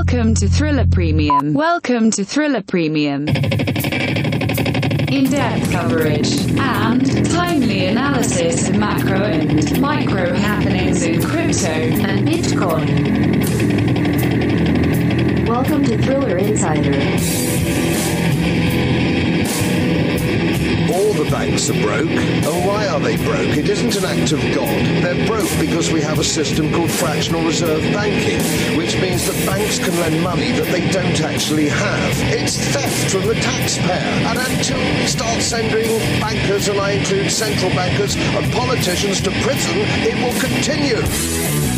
Welcome to Thriller Premium. Welcome to Thriller Premium. In depth coverage and timely analysis of macro and micro happenings in crypto and Bitcoin. Welcome to Thriller Insider. The banks are broke. And why are they broke? It isn't an act of God. They're broke because we have a system called fractional reserve banking, which means that banks can lend money that they don't actually have. It's theft from the taxpayer. And until we start sending bankers, and I include central bankers and politicians to prison, it will continue.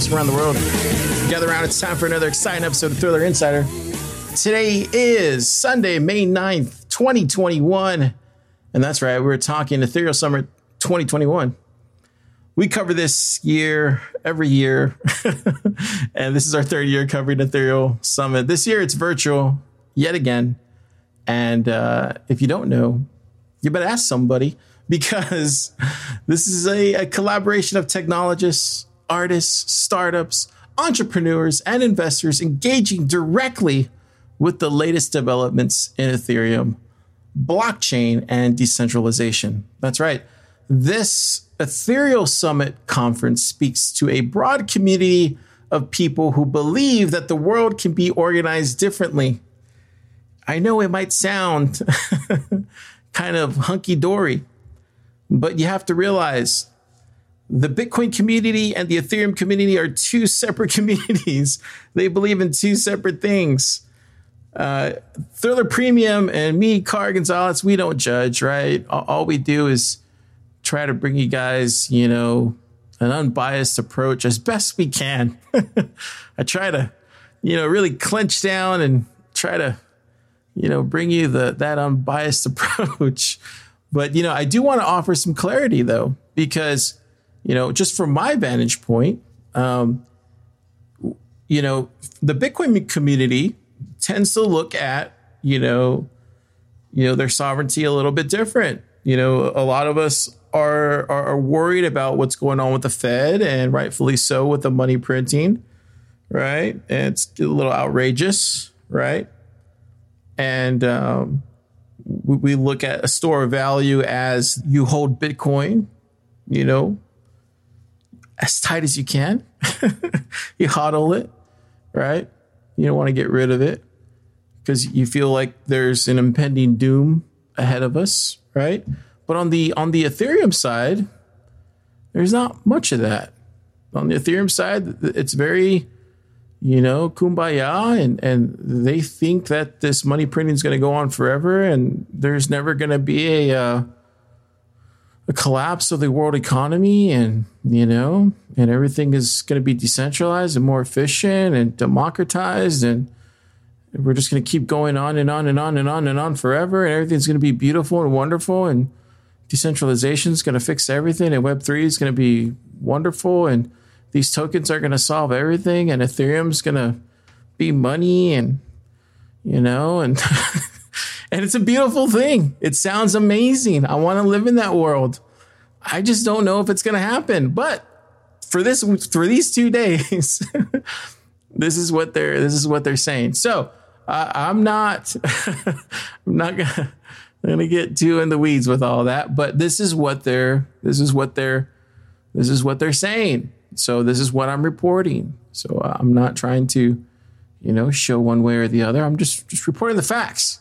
Girls from around the world. Gather around, it's time for another exciting episode of Thriller Insider. Today is Sunday, May 9th, 2021. And that's right, we're talking Ethereal Summit 2021. We cover this year every year. and this is our third year covering Ethereal Summit. This year it's virtual yet again. And uh, if you don't know, you better ask somebody because this is a, a collaboration of technologists, artists, startups, entrepreneurs, and investors engaging directly with the latest developments in Ethereum, blockchain, and decentralization. That's right. This Ethereal Summit conference speaks to a broad community of people who believe that the world can be organized differently. I know it might sound kind of hunky dory, but you have to realize the Bitcoin community and the Ethereum community are two separate communities. They believe in two separate things. Uh, Thriller Premium and me, Car Gonzalez, we don't judge, right? All, we do is try to bring you guys, you know, an unbiased approach as best we can. I try to, you know, really clench down and try to, you know, bring you the that unbiased approach. But you know, I do want to offer some clarity though, because you know, just from my vantage point, um, you know, the Bitcoin community tends to look at you know, you know, their sovereignty a little bit different. You know, a lot of us are, are are worried about what's going on with the Fed, and rightfully so with the money printing, right? And it's a little outrageous, right? And um, we, we look at a store of value as you hold Bitcoin, you know, as tight as you can. you hodl it, right? You don't want to get rid of it because you feel like there's an impending doom ahead of us, right? But on the on the Ethereum side, there's not much of that. On the Ethereum side, it's very you know, kumbaya, and and they think that this money printing is going to go on forever, and there's never going to be a uh, a collapse of the world economy, and you know, and everything is going to be decentralized and more efficient and democratized, and we're just going to keep going on and on and on and on and on forever, and everything's going to be beautiful and wonderful, and decentralization is going to fix everything, and Web three is going to be wonderful, and these tokens are going to solve everything and ethereum's going to be money and you know and and it's a beautiful thing it sounds amazing i want to live in that world i just don't know if it's going to happen but for this for these two days this is what they're this is what they're saying so uh, i'm not i'm not gonna gonna get too in the weeds with all that but this is what they're this is what they're this is what they're saying so this is what I'm reporting. So I'm not trying to, you know, show one way or the other. I'm just just reporting the facts.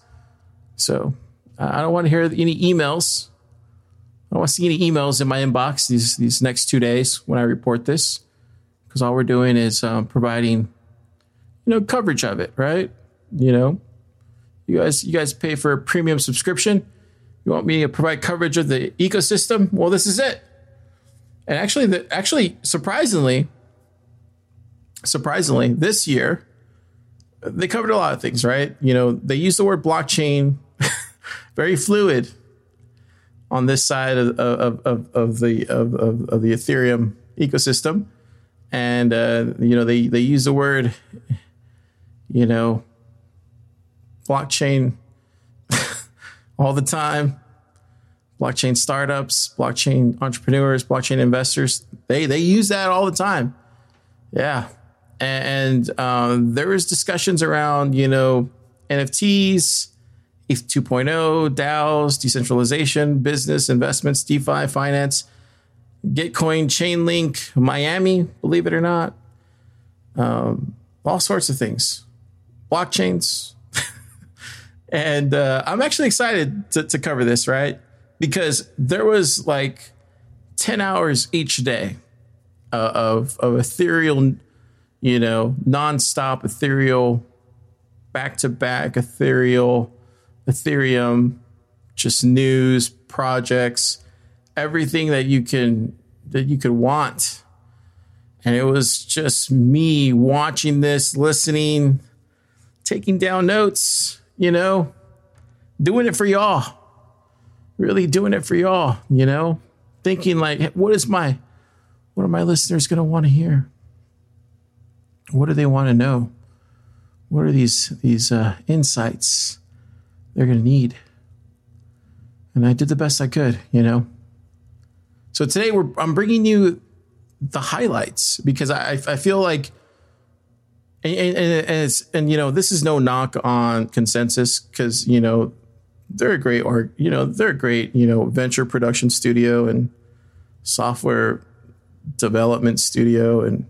So I don't want to hear any emails. I don't want to see any emails in my inbox these these next two days when I report this, because all we're doing is um, providing, you know, coverage of it, right? You know, you guys you guys pay for a premium subscription. You want me to provide coverage of the ecosystem? Well, this is it. And actually, the actually surprisingly, surprisingly, this year they covered a lot of things, right? You know, they used the word blockchain, very fluid on this side of, of, of, of the of, of, the Ethereum ecosystem, and uh, you know they they use the word, you know, blockchain all the time. Blockchain startups, blockchain entrepreneurs, blockchain investors, they they use that all the time. Yeah, and um, discussions around you know NFTs, ETH 2.0, DAOs, decentralization, business, investments, DeFi, finance, Gitcoin, Chainlink, Miami, believe it or not, um, all sorts of things, blockchains. and uh, I'm actually excited to, to cover this, right? Because there was like 10 hours each day uh, of, of ethereal you know, nonstop ethereal, back to back ethereal, Ethereum, just news, projects, everything that you can that you could want. And it was just me watching this, listening, taking down notes, you know, doing it for y'all. Really doing it for y'all, you know, thinking like, what is my, what are my listeners going to want to hear? What do they want to know? What are these these uh, insights they're going to need? And I did the best I could, you know. So today we're I'm bringing you the highlights because I I feel like and, and, and it's and you know this is no knock on ConsenSys because you know they're a great or you know they're a great you know venture production studio and software development studio and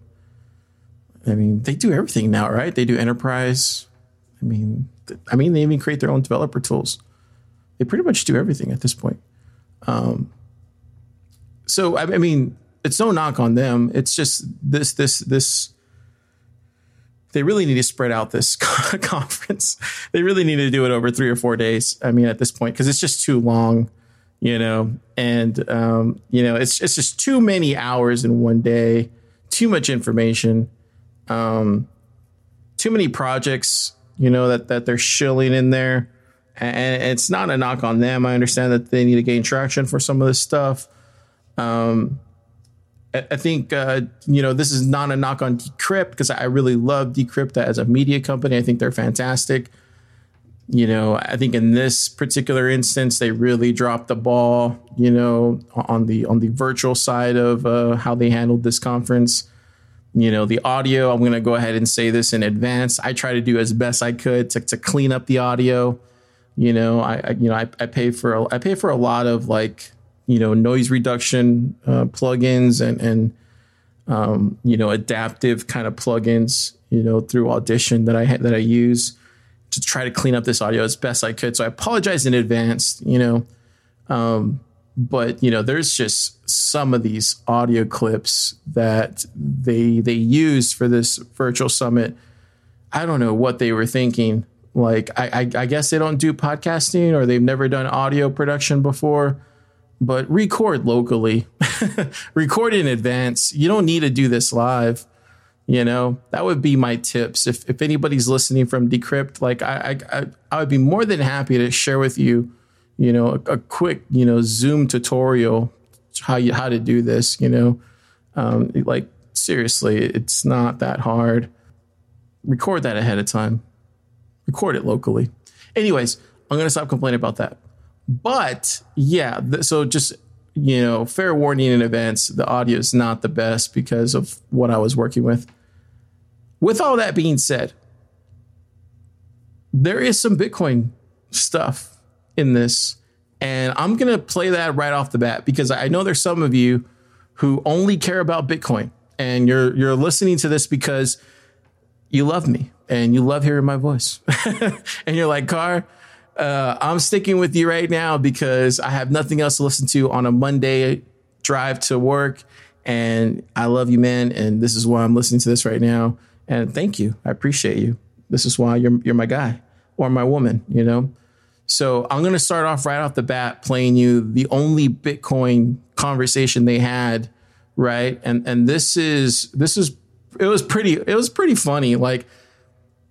I mean, they do everything now, right? They do enterprise. I mean, I mean, they even create their own developer tools. They pretty much do everything at this point. Um, so I, I mean, it's no knock on them. It's just this, this, this. They really need to spread out this conference. They really need to do it over three or four days. I mean, at this point, because it's just too long, you know, and um, you know, it's it's just too many hours in one day, too much information um, too many projects, you know, that that they're shilling in there. And it's not a knock on them. I understand that they need to gain traction for some of this stuff. Um, I think uh, you know this is not a knock on Decrypt because I really love Decrypt as a media company. I think they're fantastic. You know, I think in this particular instance, they really dropped the ball. You know, on the on the virtual side of uh, how they handled this conference you know the audio. I'm going to go ahead and say this in advance. I try to do as best i could to, to clean up the audio. You know i, I you know I, I, pay for a, i pay for a lot of like you know noise reduction uh, plugins and and um, you know adaptive kind of plugins you know through audition that i that i use to try to clean up this audio as best i could. So i apologize in advance you know um, but you know there's just some of these audio clips that they they used for this virtual summit. I don't know what they were thinking. Like I, I, I guess they don't do podcasting or they've never done audio production before but record locally record in advance. You don't need to do this live you know? That would be my tips. If, if anybody's listening from decrypt like I, I i would be more than happy to share with you you know, a, a quick, you know, Zoom tutorial how you how to do this. You know, um, like seriously, it's not that hard. Record that ahead of time. Record it locally. Anyways, I'm gonna stop complaining about that. But yeah, th- so just you know, fair warning in advance, the audio is not the best because of what I was working with. With all that being said, there is some Bitcoin stuff in this. And I'm going to play that right off the bat because I know there's some of you who only care about Bitcoin and you're you're listening to this because you love me and you love hearing my voice. and you're like, Car, uh, I'm sticking with you right now because I have nothing else to listen to on a Monday drive to work. And I love you, man. And this is why I'm listening to this right now. And thank you. I appreciate you. This is why you're you're my guy or my woman, you know? So I'm gonna start off right off the bat playing you the only Bitcoin conversation they had, right? And and this is this is it was pretty it was pretty funny. Like,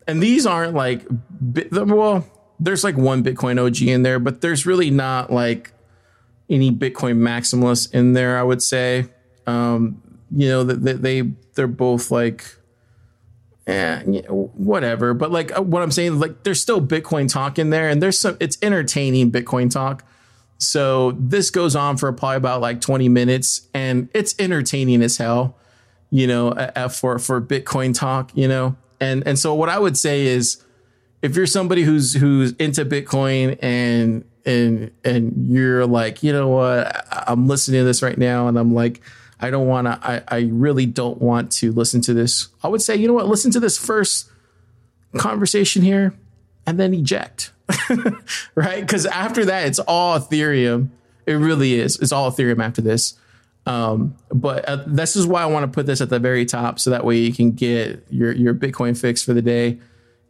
and these aren't like well, there's like one Bitcoin OG in there, but there's really not like any Bitcoin maximalists in there. I would say, um, you know, that they, they they're both like, eh, whatever. But like uh, what I'm saying, like there's still Bitcoin talk in there, and there's some. It's entertaining Bitcoin talk. So this goes on for probably about like 20 minutes, and it's entertaining as hell. You know, for for Bitcoin talk. You know, and and so what I would say is if you're somebody who's who's into Bitcoin and and and you're like, you know what, I'm listening to this right now, and I'm like, I don't want to, I, I really don't want to listen to this. I would say, you know what, listen to this first conversation here, and then eject, right? Because after that, it's all Ethereum. It really is. It's all Ethereum after this. Um, but uh, this is why I want to put this at the very top, so that way you can get your your Bitcoin fix for the day.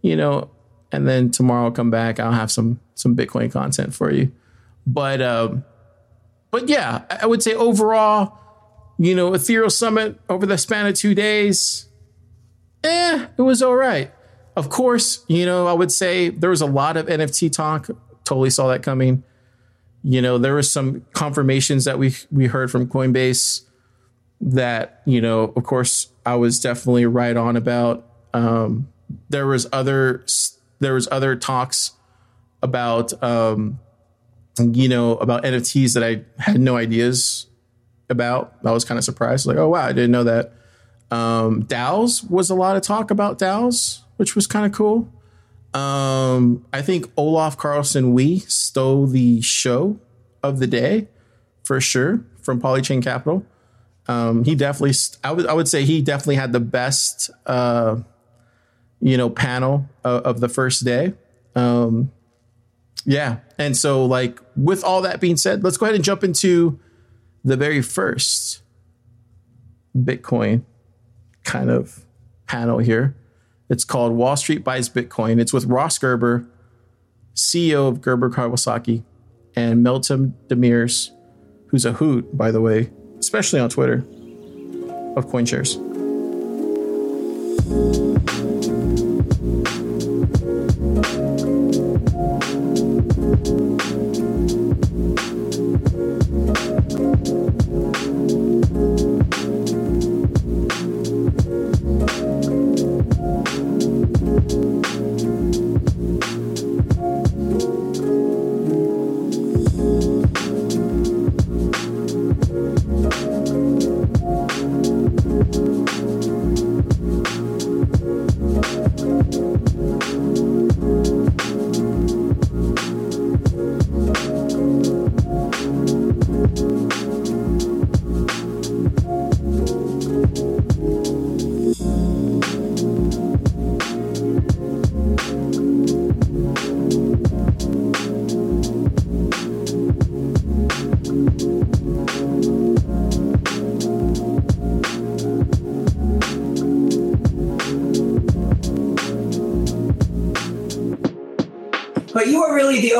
You know, and then tomorrow I'll come back. I'll have some some Bitcoin content for you. But um, but yeah, I would say overall, you know, Ethereal Summit over the span of two days, eh, it was all right. Of course, you know, I would say there was a lot of NFT talk. Totally saw that coming. You know, there was some confirmations that we we heard from Coinbase that you know, of course, I was definitely right on about. Um, there was other there was other talks about um, you know about NFTs that I had no ideas about. I was kind of surprised, like, oh wow, I didn't know that. Um, DAOs was a lot of talk about DAOs, which was kind of cool. Um, I think Olaf Carlson Wee stole the show of the day for sure from Polychain Capital. Um, he definitely, I would, I would say he definitely had the best uh, you know, panel of, of the first day. Um, yeah. And so, like, with all that being said, let's go ahead and jump into the very first Bitcoin kind of panel here. It's called Wall Street Buys Bitcoin. It's with Ross Gerber, CEO of Gerber Kawasaki, and Meltem Demirors, who's a hoot, by the way, especially on Twitter, of CoinShares.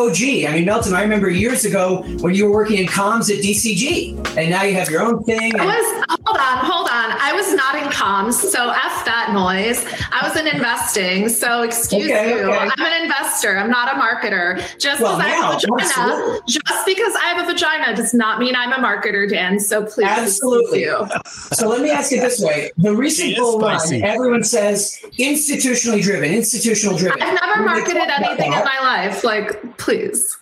OG. I mean, Meltem, I remember years ago when you were working in comms at DCG, and now you have your own thing. I was hold on, hold on. I was not in comms, so f that noise. I was in investing, so excuse okay, you. Okay. I'm an investor. I'm not a marketer. Just well, because I have a vagina, absolutely. just because I have a vagina does not mean I'm a marketer, Dan. So please, absolutely. So let me ask you this way: the recent bull run, everyone says institutionally driven, institutional driven. I've never marketed anything in my life. Like, please.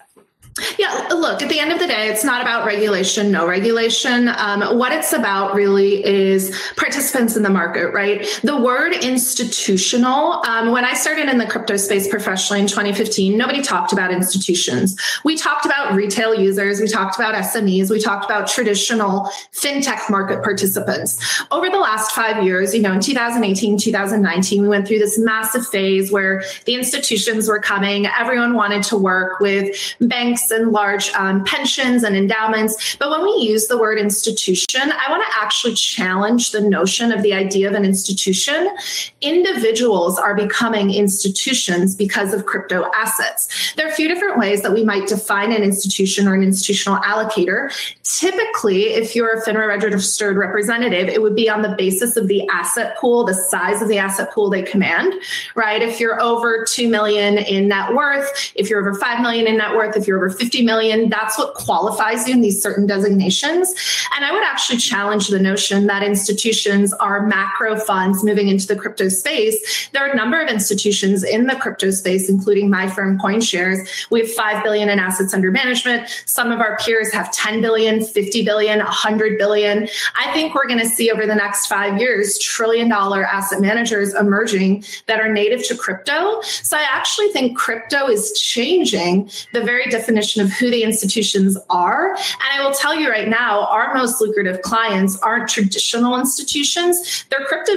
Yeah, look, at the end of the day, it's not about regulation, no regulation. Um, what it's about really is participants in the market, right? The word institutional, um, when I started in the crypto space professionally in 2015, nobody talked about institutions. We talked about retail users, we talked about SMEs, we talked about traditional fintech market participants. Over the last five years, you know, in 2018, 2019, we went through this massive phase where the institutions were coming, everyone wanted to work with banks and large um, pensions and endowments. But when we use the word institution, I want to actually challenge the notion of the idea of an institution. Individuals are becoming institutions because of crypto assets. There are a few different ways that we might define an institution or an institutional allocator. Typically, if you're a FINRA registered representative, it would be on the basis of the asset pool, the size of the asset pool they command, right? If you're over 2 million in net worth, if you're over 5 million in net worth, if you're over 50 million. That's what qualifies you in these certain designations. And I would actually challenge the notion that institutions are macro funds moving into the crypto space. There are a number of institutions in the crypto space, including my firm CoinShares. We have 5 billion in assets under management. Some of our peers have 10 billion, 50 billion, 100 billion. I think we're going to see over the next five years trillion dollar asset managers emerging that are native to crypto. So I actually think crypto is changing the very definition definition of who the institutions are. And I will tell you right now, our most lucrative clients aren't traditional institutions. They're crypto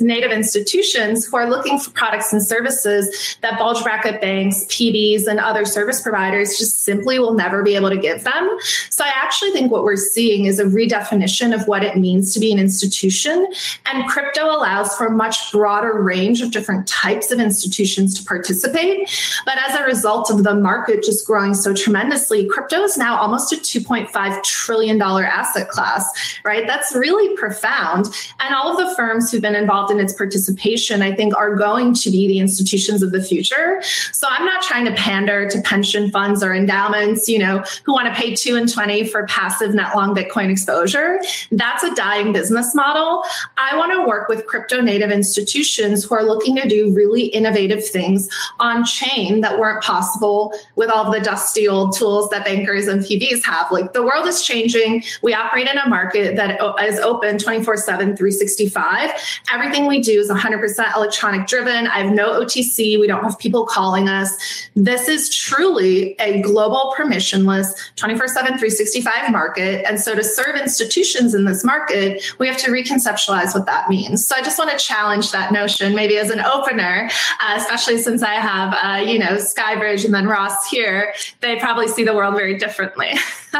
native institutions who are looking for products and services that bulge bracket banks, PBs, and other service providers just simply will never be able to give them. So I actually think what we're seeing is a redefinition of what it means to be an institution. And crypto allows for a much broader range of different types of institutions to participate. But as a result of the market just growing so tremendously, crypto is now almost a $2.5 trillion asset class, right? That's really profound. And all of the firms who've been involved in its participation, I think, are going to be the institutions of the future. So I'm not trying to pander to pension funds or endowments, you know, who want to pay two and 20 for passive net long Bitcoin exposure. That's a dying business model. I want to work with crypto native institutions who are looking to do really innovative things on chain that weren't possible with all the dusty dusty old tools that bankers and PBs have. Like the world is changing. We operate in a market that is open 24 7, 365. Everything we do is 100% electronic driven. I have no OTC. We don't have people calling us. This is truly a global permissionless 24 7, 365 market. And so to serve institutions in this market, we have to reconceptualize what that means. So I just want to challenge that notion, maybe as an opener, uh, especially since I have, uh, you know, Skybridge and then Ross here. They probably see the world very differently.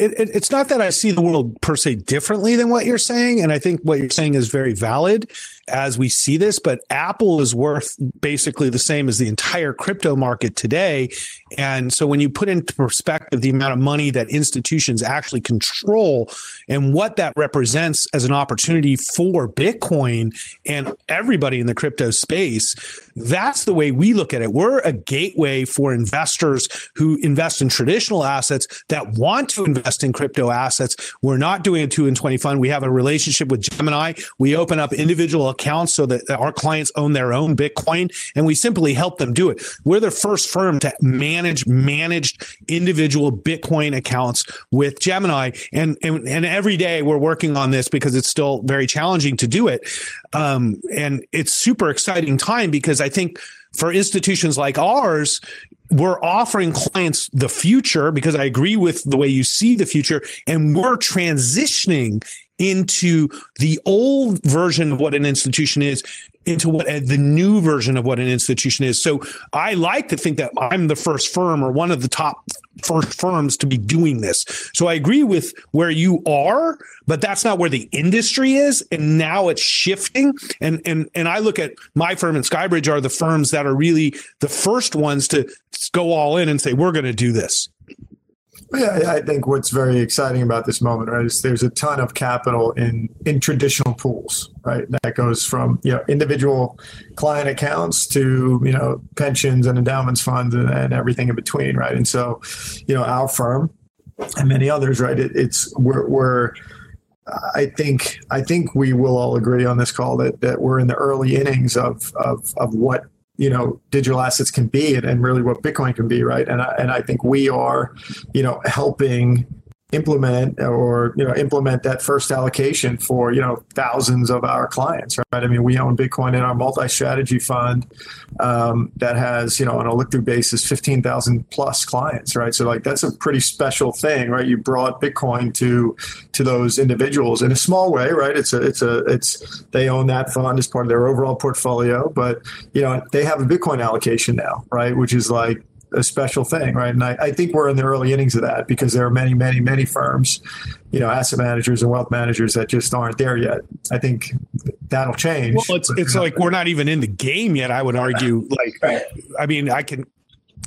it, it, it's not that I see the world per se differently than what you're saying. And I think what you're saying is very valid as we see this, but Apple is worth basically the same as the entire crypto market today. And so when you put into perspective the amount of money that institutions actually control and what that represents as an opportunity for Bitcoin and everybody in the crypto space, that's the way we look at it. We're a gateway for investors who invest in traditional assets that want to invest in crypto assets. We're not doing a two and 20 fund. We have a relationship with Gemini. We open up individual accounts so that our clients own their own Bitcoin and we simply help them do it. We're the first firm to manage managed individual Bitcoin accounts with Gemini. And, and, and every day we're working on this because it's still very challenging to do it. Um, and it's super exciting time because I think for institutions like ours, we're offering clients the future because I agree with the way you see the future, and we're transitioning into the old version of what an institution is into what uh, the new version of what an institution is. So I like to think that I'm the first firm or one of the top first firms to be doing this. So I agree with where you are, but that's not where the industry is. And now it's shifting. And and and I look at my firm and Skybridge are the firms that are really the first ones to go all in and say, we're going to do this. Yeah, I think what's very exciting about this moment, right, is there's a ton of capital in in traditional pools, right? That goes from you know individual client accounts to you know pensions and endowments funds and, and everything in between, right? And so, you know, our firm and many others, right? It, it's we're, we're I think I think we will all agree on this call that that we're in the early innings of of of what you know digital assets can be and, and really what Bitcoin can be, right? And I, and I think we are, you know, helping implement or you know implement that first allocation for you know thousands of our clients right? I mean we own bitcoin in our multi-strategy fund um, that has you know on a look-through basis 15000 plus clients right? So like that's a pretty special thing right? You brought bitcoin to to those individuals in a small way right? It's a it's a it's they own that fund as part of their overall portfolio but you know they have a bitcoin allocation now right? Which is like a special thing, right? And I, I, think we're in the early innings of that because there are many, many, many firms, you know, asset managers and wealth managers that just aren't there yet. I think that'll change. Well, it's it's like we're not even in the game yet. I would argue. Like, I mean, I can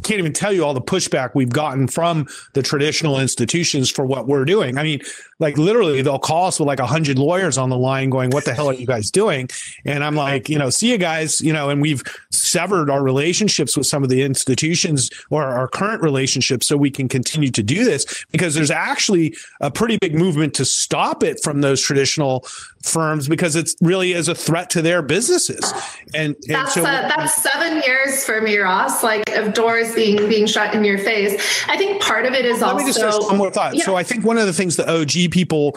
can't even tell you all the pushback we've gotten from the traditional institutions for what we're doing. I mean, like literally they'll call us with like a hundred lawyers on the line going, what the hell are you guys doing? And I'm like, you know, see you guys, you know, and we've severed our relationships with some of the institutions or our current relationships so we can continue to do this because there's actually a pretty big movement to stop it from those traditional firms because it's really is a threat to their businesses. And, and that's, so, a, that's seven years for me, Ross, like of doors being being shut in your face. I think part of it is Let also. Me just one more thought. Yeah. So I think one of the things the OG people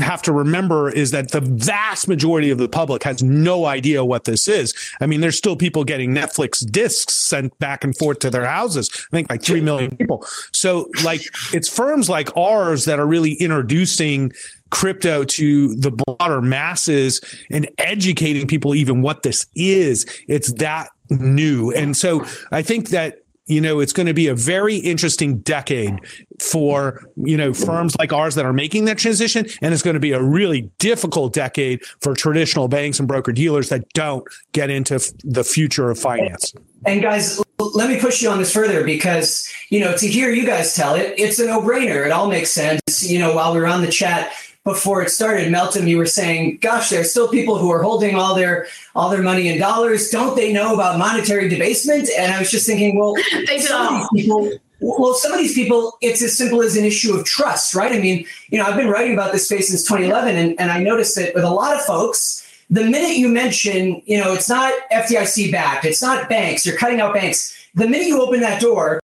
have to remember is that the vast majority of the public has no idea what this is. I mean, there's still people getting Netflix discs sent back and forth to their houses. I think like 3 million people. So like it's firms like ours that are really introducing crypto to the broader masses and educating people even what this is. It's that new. And so I think that you know it's going to be a very interesting decade for you know firms like ours that are making that transition and it's going to be a really difficult decade for traditional banks and broker dealers that don't get into f- the future of finance and guys let me push you on this further because you know to hear you guys tell it it's a no-brainer it all makes sense you know while we were on the chat before it started, Meltem, you were saying, "Gosh, there are still people who are holding all their all their money in dollars. Don't they know about monetary debasement?" And I was just thinking, well, they don't. People, well, some of these people, it's as simple as an issue of trust, right? I mean, you know, I've been writing about this space since 2011, and, and I noticed that with a lot of folks, the minute you mention, you know, it's not FDIC backed, it's not banks, you're cutting out banks. The minute you open that door,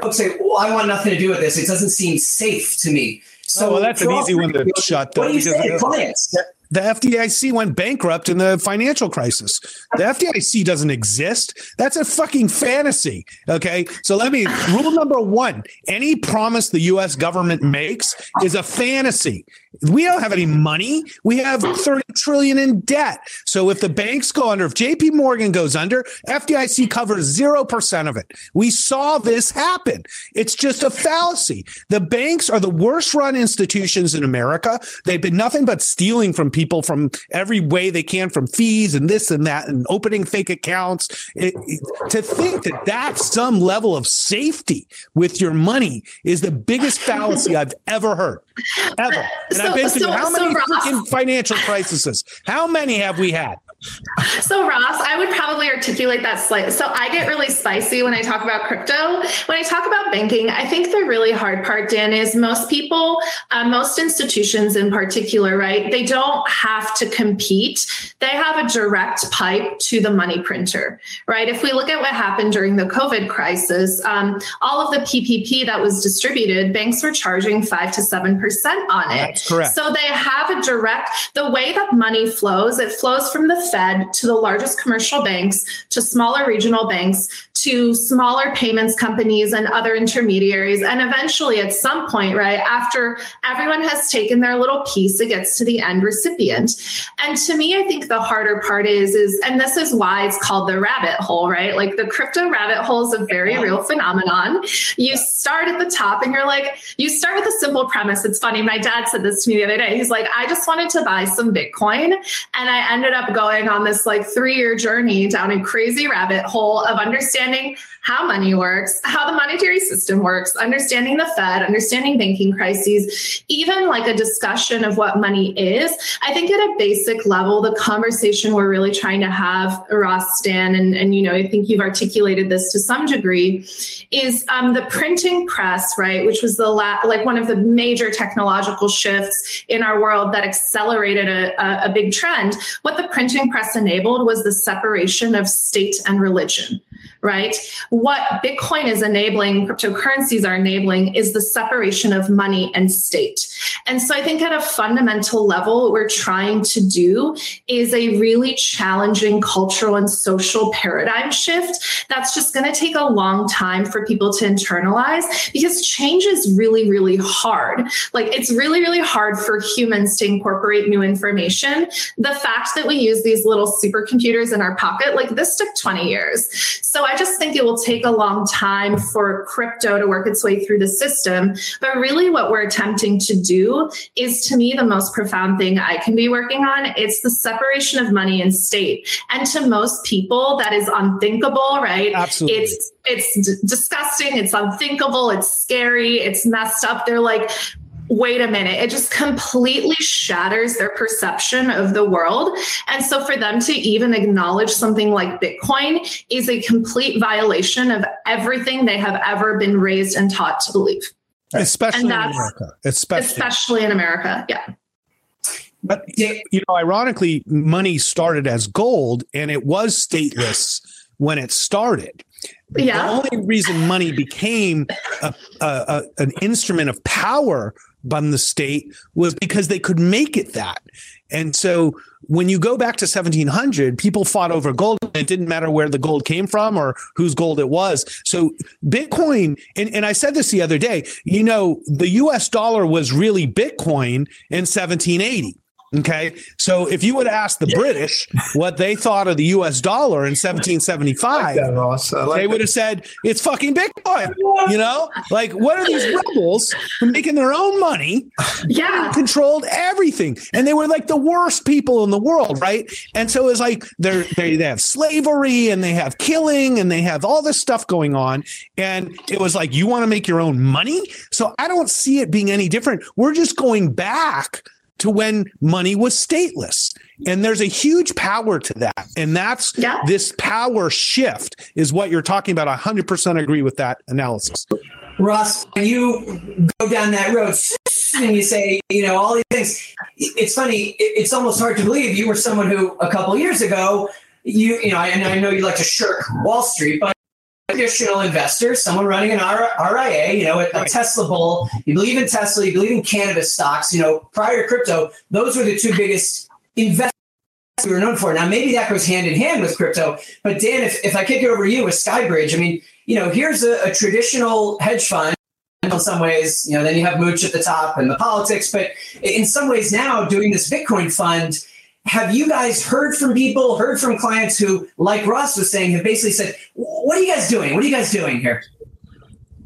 folks say, "Well, I want nothing to do with this. It doesn't seem safe to me." So oh, well, that's an easy one to shut. Down. What do you say, clients? The FDIC went bankrupt in the financial crisis. The FDIC doesn't exist. That's a fucking fantasy. Okay. So let me, rule number one any promise the US government makes is a fantasy. We don't have any money. We have 30 trillion in debt. So if the banks go under, if JP Morgan goes under, FDIC covers 0% of it. We saw this happen. It's just a fallacy. The banks are the worst run institutions in America. They've been nothing but stealing from people from every way they can from fees and this and that and opening fake accounts. It, it, to think that that's some level of safety with your money is the biggest fallacy I've ever heard. Ever. And so, I've been through so, how many so Ross, financial crises? How many have we had? So Ross, I would probably articulate that slightly. So I get really spicy when I talk about crypto. When I talk about banking, I think the really hard part, Dan, is most people, uh, most institutions in particular, right? They don't have to compete. They have a direct pipe to the money printer, right? If we look at what happened during the COVID crisis, um, all of the PPP that was distributed, banks were charging five to seven percent on it. That's correct. So they have a direct. The way that money flows, it flows from the Fed to the largest commercial banks, to smaller regional banks, to smaller payments companies and other intermediaries. And eventually, at some point, right, after everyone has taken their little piece, it gets to the end recipient. And to me, I think the harder part is, is, and this is why it's called the rabbit hole, right? Like the crypto rabbit hole is a very real phenomenon. You start at the top and you're like, you start with a simple premise. It's funny. My dad said this to me the other day. He's like, I just wanted to buy some Bitcoin. And I ended up going going on this like three year journey down a crazy rabbit hole of understanding how money works, how the monetary system works, understanding the Fed, understanding banking crises, even like a discussion of what money is. I think at a basic level, the conversation we're really trying to have, Ross Stan, and, and you know, I think you've articulated this to some degree, is um, the printing press, right, which was the la- like one of the major technological shifts in our world that accelerated a, a, a big trend. What the printing press enabled was the separation of state and religion right? What Bitcoin is enabling, cryptocurrencies are enabling, is the separation of money and state. And so I think at a fundamental level, what we're trying to do is a really challenging cultural and social paradigm shift that's just going to take a long time for people to internalize because change is really, really hard. Like it's really, really hard for humans to incorporate new information. The fact that we use these little supercomputers in our pocket, like this took 20 years. So I just think it will take a long time for crypto to work its way through the system. But really, what we're attempting to do is to me the most profound thing I can be working on. It's the separation of money and state. And to most people, that is unthinkable, right? Absolutely. It's it's d- disgusting, it's unthinkable, it's scary, it's messed up. They're like, wait a minute, it just completely shatters their perception of the world. And so for them to even acknowledge something like Bitcoin is a complete violation of everything they have ever been raised and taught to believe. Especially in America. Especially. especially in America. Yeah. But you know, ironically, money started as gold and it was stateless when it started. Yeah. The only reason money became a, a, a, an instrument of power from the state was because they could make it that. And so when you go back to 1700, people fought over gold. It didn't matter where the gold came from or whose gold it was. So Bitcoin, and, and I said this the other day, you know, the US dollar was really Bitcoin in 1780. Okay. So if you would ask the British what they thought of the US dollar in 1775, like Ross. Like they would have said it's fucking Bitcoin. You know, like what are these rebels making their own money? Yeah. Controlled everything. And they were like the worst people in the world. Right. And so it's like they're, they, they have slavery and they have killing and they have all this stuff going on. And it was like, you want to make your own money? So I don't see it being any different. We're just going back to when money was stateless. And there's a huge power to that. And that's yeah. this power shift is what you're talking about. I 100% agree with that analysis. Ross, you go down that road and you say, you know, all these things, it's funny. It's almost hard to believe you were someone who a couple years ago, you, you know, and I know you like to shirk Wall Street, but traditional investor, someone running an RIA, you know, a, a Tesla bull, you believe in Tesla, you believe in cannabis stocks, you know, prior to crypto, those were the two biggest investors we were known for. Now, maybe that goes hand in hand with crypto, but Dan, if, if I kick it over to you with Skybridge, I mean, you know, here's a, a traditional hedge fund in some ways, you know, then you have Mooch at the top and the politics, but in some ways now doing this Bitcoin fund, have you guys heard from people, heard from clients who, like Ross was saying, have basically said, "What are you guys doing? What are you guys doing here?"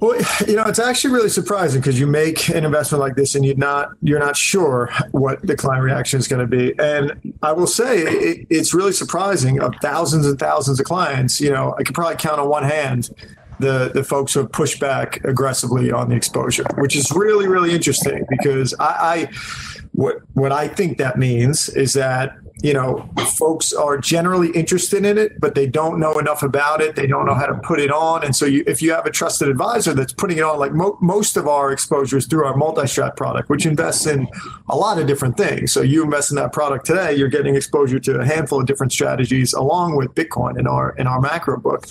Well, you know, it's actually really surprising because you make an investment like this and you're not you're not sure what the client reaction is going to be. And I will say it, it's really surprising of thousands and thousands of clients. You know, I could probably count on one hand the the folks who have pushed back aggressively on the exposure, which is really really interesting because I, I what what I think that means is that you know folks are generally interested in it, but they don't know enough about it. They don't know how to put it on, and so you, if you have a trusted advisor that's putting it on, like mo- most of our exposures through our multi-strat product, which invests in a lot of different things. So you invest in that product today, you're getting exposure to a handful of different strategies along with Bitcoin in our in our macro book.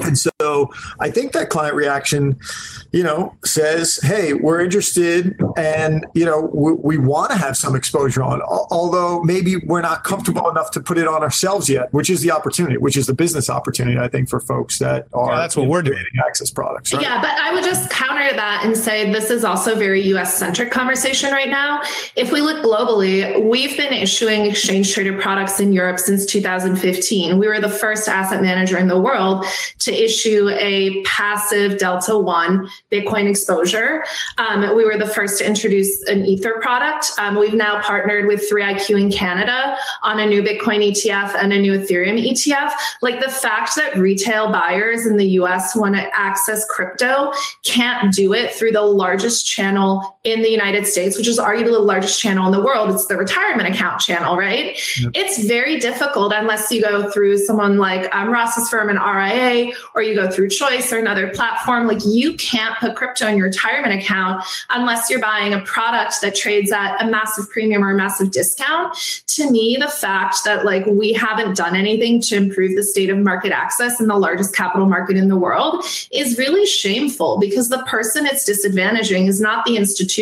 And so I think that client reaction, you know, says, hey, we're interested and, you know, we, we want to have some exposure on, although maybe we're not comfortable enough to put it on ourselves yet, which is the opportunity, which is the business opportunity, I think, for folks that are. Yeah, that's what we're doing. Access products. Right? Yeah, but I would just counter that and say this is also very US centric conversation right now. If we look globally, we've been issuing exchange traded products in Europe since 2015. We were the first asset manager in the world to issue a passive Delta One Bitcoin exposure. Um, we were the first to introduce an Ether product. Um, we've now partnered with 3IQ in Canada on a new Bitcoin ETF and a new Ethereum ETF. Like the fact that retail buyers in the US want to access crypto can't do it through the largest channel in the United States, which is arguably the largest channel in the world. It's the retirement account channel, right? Yep. It's very difficult unless you go through someone like um, Ross's firm and RIA, or you go through Choice or another platform. Like you can't put crypto in your retirement account unless you're buying a product that trades at a massive premium or a massive discount. To me, the fact that like we haven't done anything to improve the state of market access in the largest capital market in the world is really shameful because the person it's disadvantaging is not the institution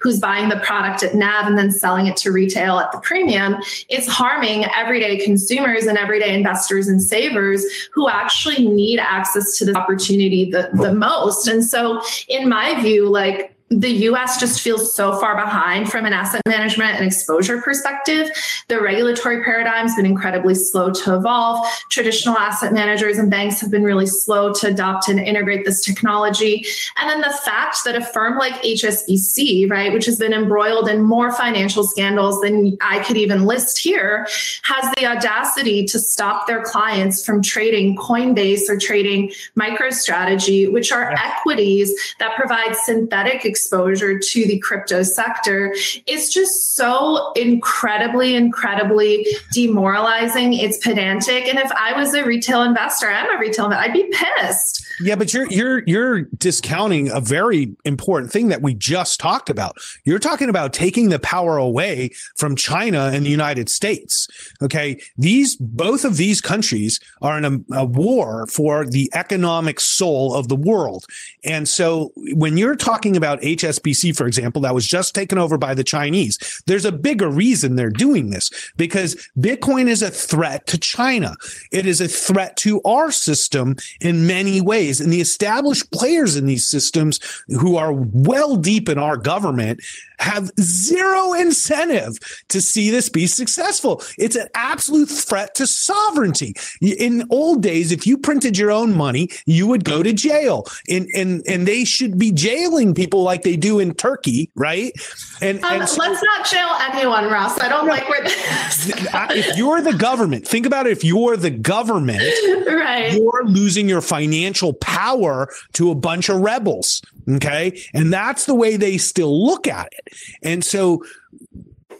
who's buying the product at NAV and then selling it to retail at the premium. It's harming everyday consumers and everyday investors and savers who actually need access to this opportunity the, the most. And so, in my view, like the US just feels so far behind from an asset management and exposure perspective. The regulatory paradigm's been incredibly slow to evolve. Traditional asset managers and banks have been really slow to adopt and integrate this technology. And then the fact that a firm like HSBC, right, which has been embroiled in more financial scandals than I could even list here, has the audacity to stop their clients from trading Coinbase or trading MicroStrategy, which are yeah. equities that provide synthetic exposure to the crypto sector is just so incredibly, incredibly demoralizing. It's pedantic. And if I was a retail investor, I'm a retail investor, I'd be pissed. Yeah, but you're you're you're discounting a very important thing that we just talked about. You're talking about taking the power away from China and the United States. Okay, these both of these countries are in a, a war for the economic soul of the world, and so when you're talking about HSBC, for example, that was just taken over by the Chinese. There's a bigger reason they're doing this because Bitcoin is a threat to China. It is a threat to our system in many ways. And the established players in these systems who are well deep in our government have zero incentive to see this be successful. It's an absolute threat to sovereignty. In old days, if you printed your own money, you would go to jail. And and and they should be jailing people like they do in Turkey, right? And, um, and so, let's not jail anyone, Ross. I don't like where this. if you're the government, think about it. If you're the government, right, you're losing your financial power to a bunch of rebels. Okay. And that's the way they still look at it. And so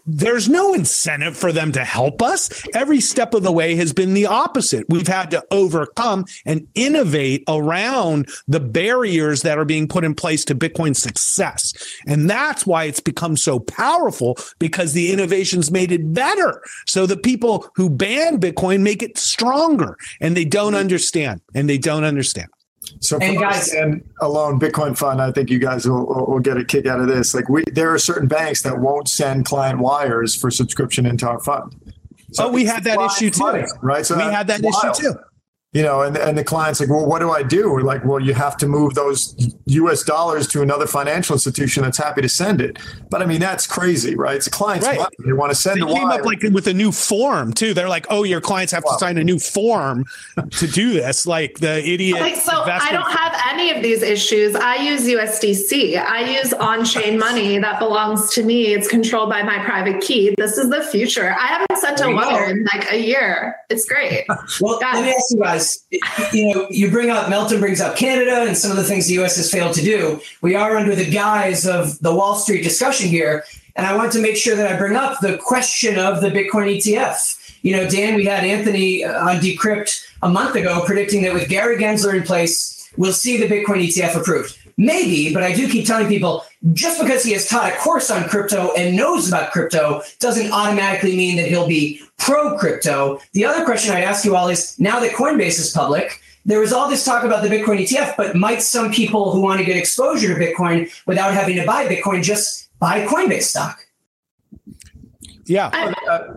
there's no incentive for them to help us. Every step of the way has been the opposite. We've had to overcome and innovate around the barriers that are being put in place to Bitcoin's success. And that's why it's become so powerful because the innovations made it better. So the people who ban Bitcoin make it stronger and they don't understand and they don't understand. So and guys, and alone Bitcoin fund, I think you guys will, will get a kick out of this. Like we, there are certain banks that won't send client wires for subscription into our fund. So oh, we had that issue too, money, right? So we had that wild. issue too you know, and, and the client's like, well, what do I do? We're like, well, you have to move those US dollars to another financial institution that's happy to send it. But I mean, that's crazy, right? It's a client's right. money. They want to send they came wire. up like with a new form too. They're like, oh, your clients have wow. to sign a new form to do this. Like the idiot. Like, so I don't have any of these issues. I use USDC. I use on-chain money that belongs to me. It's controlled by my private key. This is the future. I haven't sent a wire in like a year. It's great. well, let me ask you guys you know, you bring up Meltem brings up Canada and some of the things the U.S. has failed to do. We are under the guise of the Wall Street discussion here, and I want to make sure that I bring up the question of the Bitcoin ETF. You know, Dan, we had Anthony uh, on Decrypt a month ago predicting that with Gary Gensler in place, we'll see the Bitcoin ETF approved. Maybe, but I do keep telling people just because he has taught a course on crypto and knows about crypto doesn't automatically mean that he'll be pro crypto. The other question I'd ask you all is now that Coinbase is public, there was all this talk about the Bitcoin ETF, but might some people who want to get exposure to Bitcoin without having to buy Bitcoin just buy Coinbase stock? Yeah. Uh,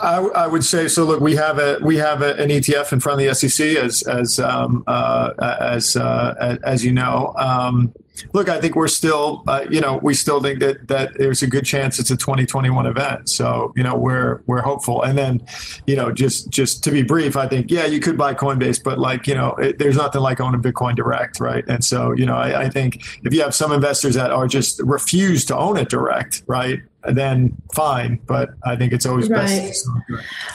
I, I, would say so. Look, we have a we have a, an ETF in front of the SEC, as as um, uh, as uh, as you know. Um, look, I think we're still, uh, you know, we still think that that there's a good chance it's a 2021 event. So you know, we're we're hopeful. And then, you know, just just to be brief, I think yeah, you could buy Coinbase, but like you know, it, there's nothing like owning Bitcoin direct, right? And so you know, I, I think if you have some investors that are just refuse to own it direct, right? Then fine. But I think it's always right. best.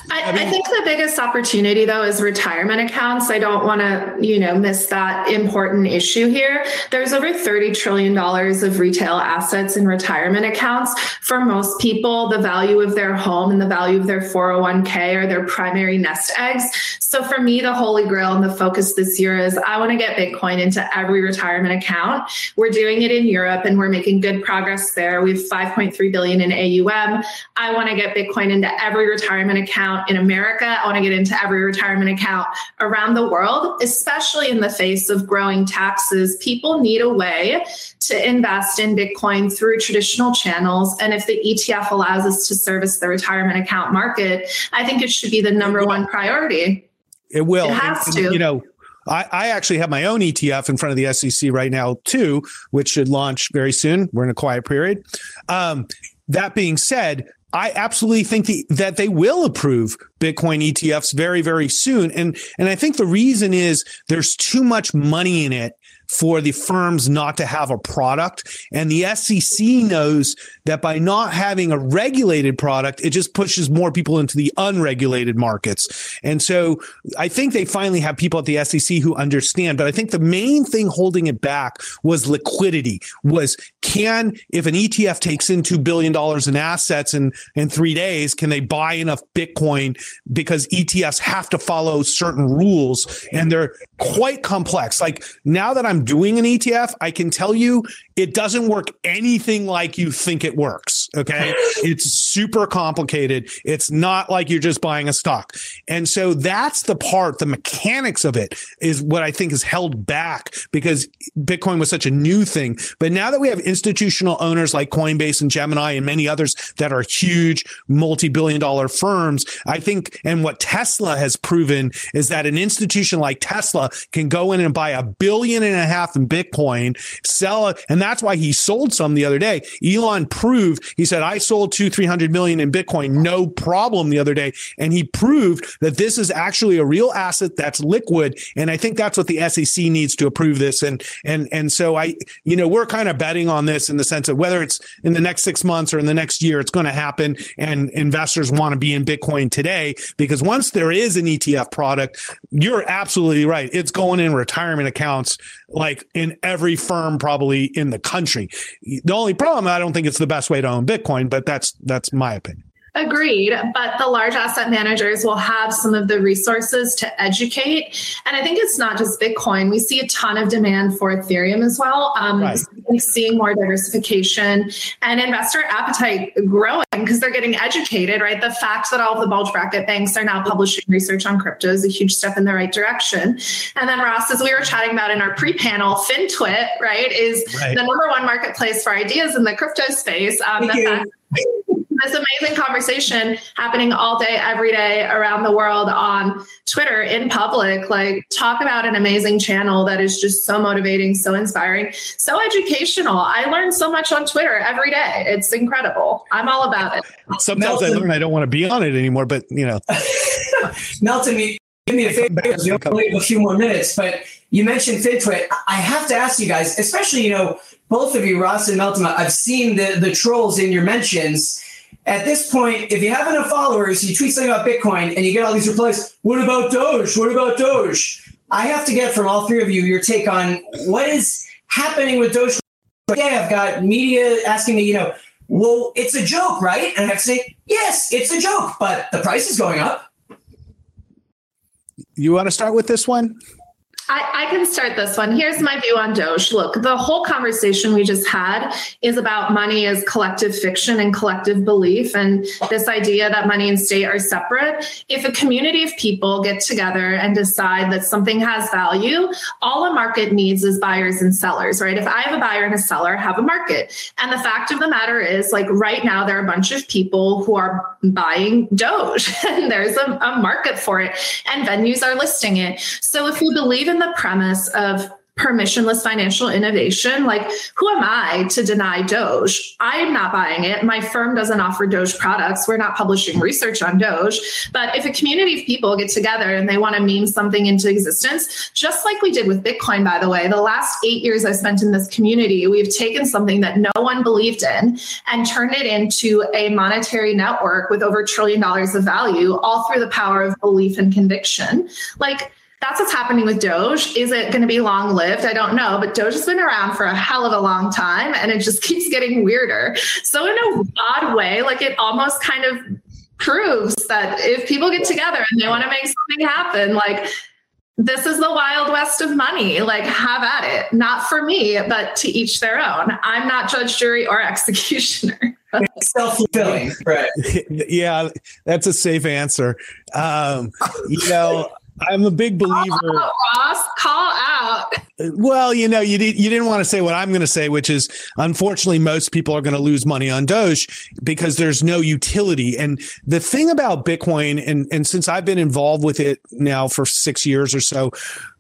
I, I, think the biggest opportunity though is retirement accounts. I don't want to, you know, miss that important issue here. There's over $30 trillion of retail assets in retirement accounts. For most people, the value of their home and the value of their 401k are their primary nest eggs. So for me, the holy grail and the focus this year is I want to get Bitcoin into every retirement account. We're doing it in Europe and we're making good progress there. We have 5.3 billion in AUM. I want to get Bitcoin into every retirement account in America. I want to get into every retirement account around the world, especially in the face of growing taxes. People need a way to invest in Bitcoin through traditional channels. And if the ETF allows us to service the retirement account market, I think it should be the number one priority. It will. It has and, to. You know, I, I, actually have my own ETF in front of the SEC right now too, which should launch very soon. We're in a quiet period. Um, that being said, I absolutely think the, that they will approve Bitcoin ETFs very, very soon. And, and I think the reason is there's too much money in it for the firms not to have a product. And the SEC knows that by not having a regulated product, it just pushes more people into the unregulated markets. And so I think they finally have people at the SEC who understand. But I think the main thing holding it back was liquidity, was can, if an ETF takes in $2 billion in assets in, in three days, can they buy enough Bitcoin? Because ETFs have to follow certain rules and they're quite complex. Like now that I'm doing an ETF, I can tell you it doesn't work anything like you think it works. Okay. it's super complicated. It's not like you're just buying a stock. And so that's the part, the mechanics of it is what I think is held back because Bitcoin was such a new thing. But now that we have institutional owners like Coinbase and Gemini and many others that are huge multi billion dollar firms, I think, and what Tesla has proven is that an institution like Tesla can go in and buy a billion and a half in Bitcoin, sell it. And that's why he sold some the other day. Elon proved, he said, I sold two, 300 million in Bitcoin, no problem the other day. And he proved that this is actually a real asset that's liquid. And I think that's what the SEC needs to approve this. And, and, and so I, you know, we're kind of betting on this in the sense of whether it's in the next six months or in the next year, it's going to happen. And investors want to be in Bitcoin today because once there is an ETF product, you're absolutely right. It's going in retirement accounts like in every firm probably in the country. The only problem, I don't think it's the best way to own Bitcoin, but that's that's my opinion. Agreed. But the large asset managers will have some of the resources to educate. And I think it's not just Bitcoin. We see a ton of demand for Ethereum as well. Um, right. Seeing more diversification and investor appetite growing because they're getting educated, right? The fact that all of the bulge bracket banks are now publishing research on crypto is a huge step in the right direction. And then, Ross, as we were chatting about in our pre panel, FinTwit, right, is right. the number one marketplace for ideas in the crypto space. Um, this amazing conversation happening all day, every day around the world on Twitter in public. Like, talk about an amazing channel that is just so motivating, so inspiring, so educational. I learn so much on Twitter every day. It's incredible. I'm all about it. Sometimes Meltem, I learn I don't want to be on it anymore, but you know. Meltem, give me a favor because we only have a few more minutes, but you mentioned FinTwit. I have to ask you guys, especially, you know, both of you, Ross and Meltem, I've seen the, the trolls in your mentions at this point, if you have enough followers, you tweet something about Bitcoin and you get all these replies. What about Doge? What about Doge? I have to get from all three of you your take on what is happening with Doge. Yeah, I've got media asking me, you know, well, it's a joke, right? And I have to say, yes, it's a joke, but the price is going up. You want to start with this one? I, I, can start this one. Here's my view on Doge. Look, the whole conversation we just had is about money as collective fiction and collective belief, and this idea that money and state are separate. If a community of people get together and decide that something has value, all a market needs is buyers and sellers, right? If I have a buyer and a seller, I have a market. And the fact of the matter is, like right now, there are a bunch of people who are buying Doge, and there's a, a market for it, and venues are listing it. So if you believe in the premise of permissionless financial innovation. Like, who am I to deny Doge? I'm not buying it. My firm doesn't offer Doge products. We're not publishing research on Doge. But if a community of people get together and they want to meme something into existence, just like we did with Bitcoin, by the way, the last eight years I spent in this community, we've taken something that no one believed in and turned it into a monetary network with over a trillion dollars of value, all through the power of belief and conviction. Like, that's what's happening with Doge. Is it going to be long lived? I don't know, but Doge has been around for a hell of a long time and it just keeps getting weirder. So, in a odd way, like it almost kind of proves that if people get together and they want to make something happen, like this is the wild west of money. Like, have at it. Not for me, but to each their own. I'm not judge, jury, or executioner. Self fulfilling, right? yeah, that's a safe answer. Um, you know, I'm a big believer. Call out, Ross, call out. Well, you know, you, did, you didn't want to say what I'm going to say, which is unfortunately, most people are going to lose money on Doge because there's no utility. And the thing about Bitcoin, and, and since I've been involved with it now for six years or so,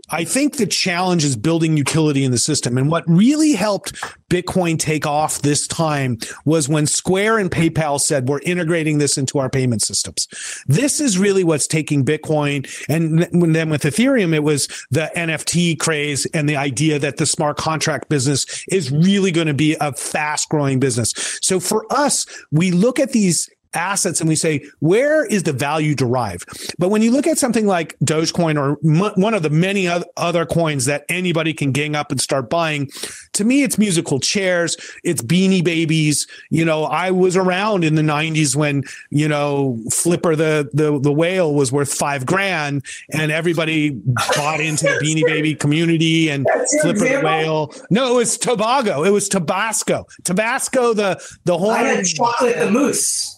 I think the challenge is building utility in the system. And what really helped Bitcoin take off this time was when Square and PayPal said, we're integrating this into our payment systems. This is really what's taking Bitcoin. And then with Ethereum, it was the NFT craze and the idea that the smart contract business is really going to be a fast growing business. So for us, we look at these assets and we say, where is the value derived? But when you look at something like Dogecoin or m- one of the many other coins that anybody can gang up and start buying, to me, it's musical chairs, it's beanie babies. You know, I was around in the 90s when, you know, Flipper the, the, the whale was worth five grand and everybody bought into the beanie baby community and Flipper example? the whale. No, it was Tobago. It was Tabasco. Tabasco, the, the whole. I had chocolate the moose.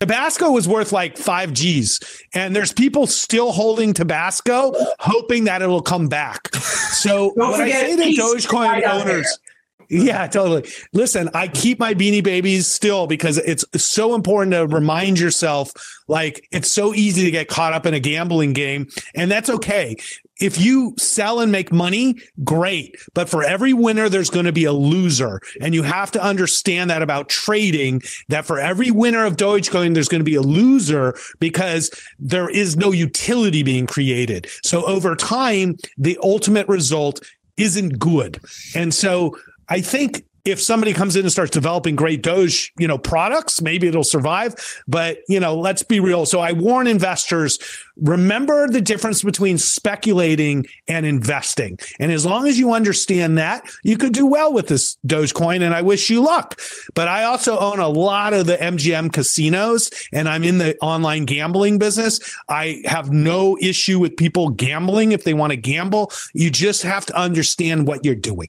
Tabasco was worth like five G's, and there's people still holding Tabasco, hoping that it'll come back. So Don't when I say to Dogecoin owners, yeah, totally. Listen, I keep my beanie babies still because it's so important to remind yourself like it's so easy to get caught up in a gambling game, and that's okay if you sell and make money, great. But for every winner, there's going to be a loser. And you have to understand that about trading, that for every winner of Dogecoin, there's going to be a loser because there is no utility being created. So over time, the ultimate result isn't good. And so I think if somebody comes in and starts developing great Doge, you know, products, maybe it'll survive. But, you know, let's be real. So I warn investors, remember the difference between speculating and investing. And as long as you understand that, you could do well with this Dogecoin and I wish you luck. But I also own a lot of the MGM casinos and I'm in the online gambling business. I have no issue with people gambling if they want to gamble. You just have to understand what you're doing.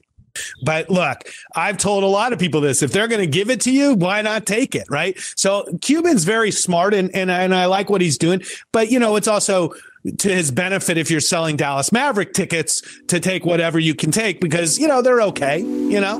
But look, I've told a lot of people this. If they're going to give it to you, why not take it? Right. So Cuban's very smart and, and, and I like what he's doing. But, you know, it's also to his benefit if you're selling Dallas Maverick tickets to take whatever you can take because, you know, they're okay, you know?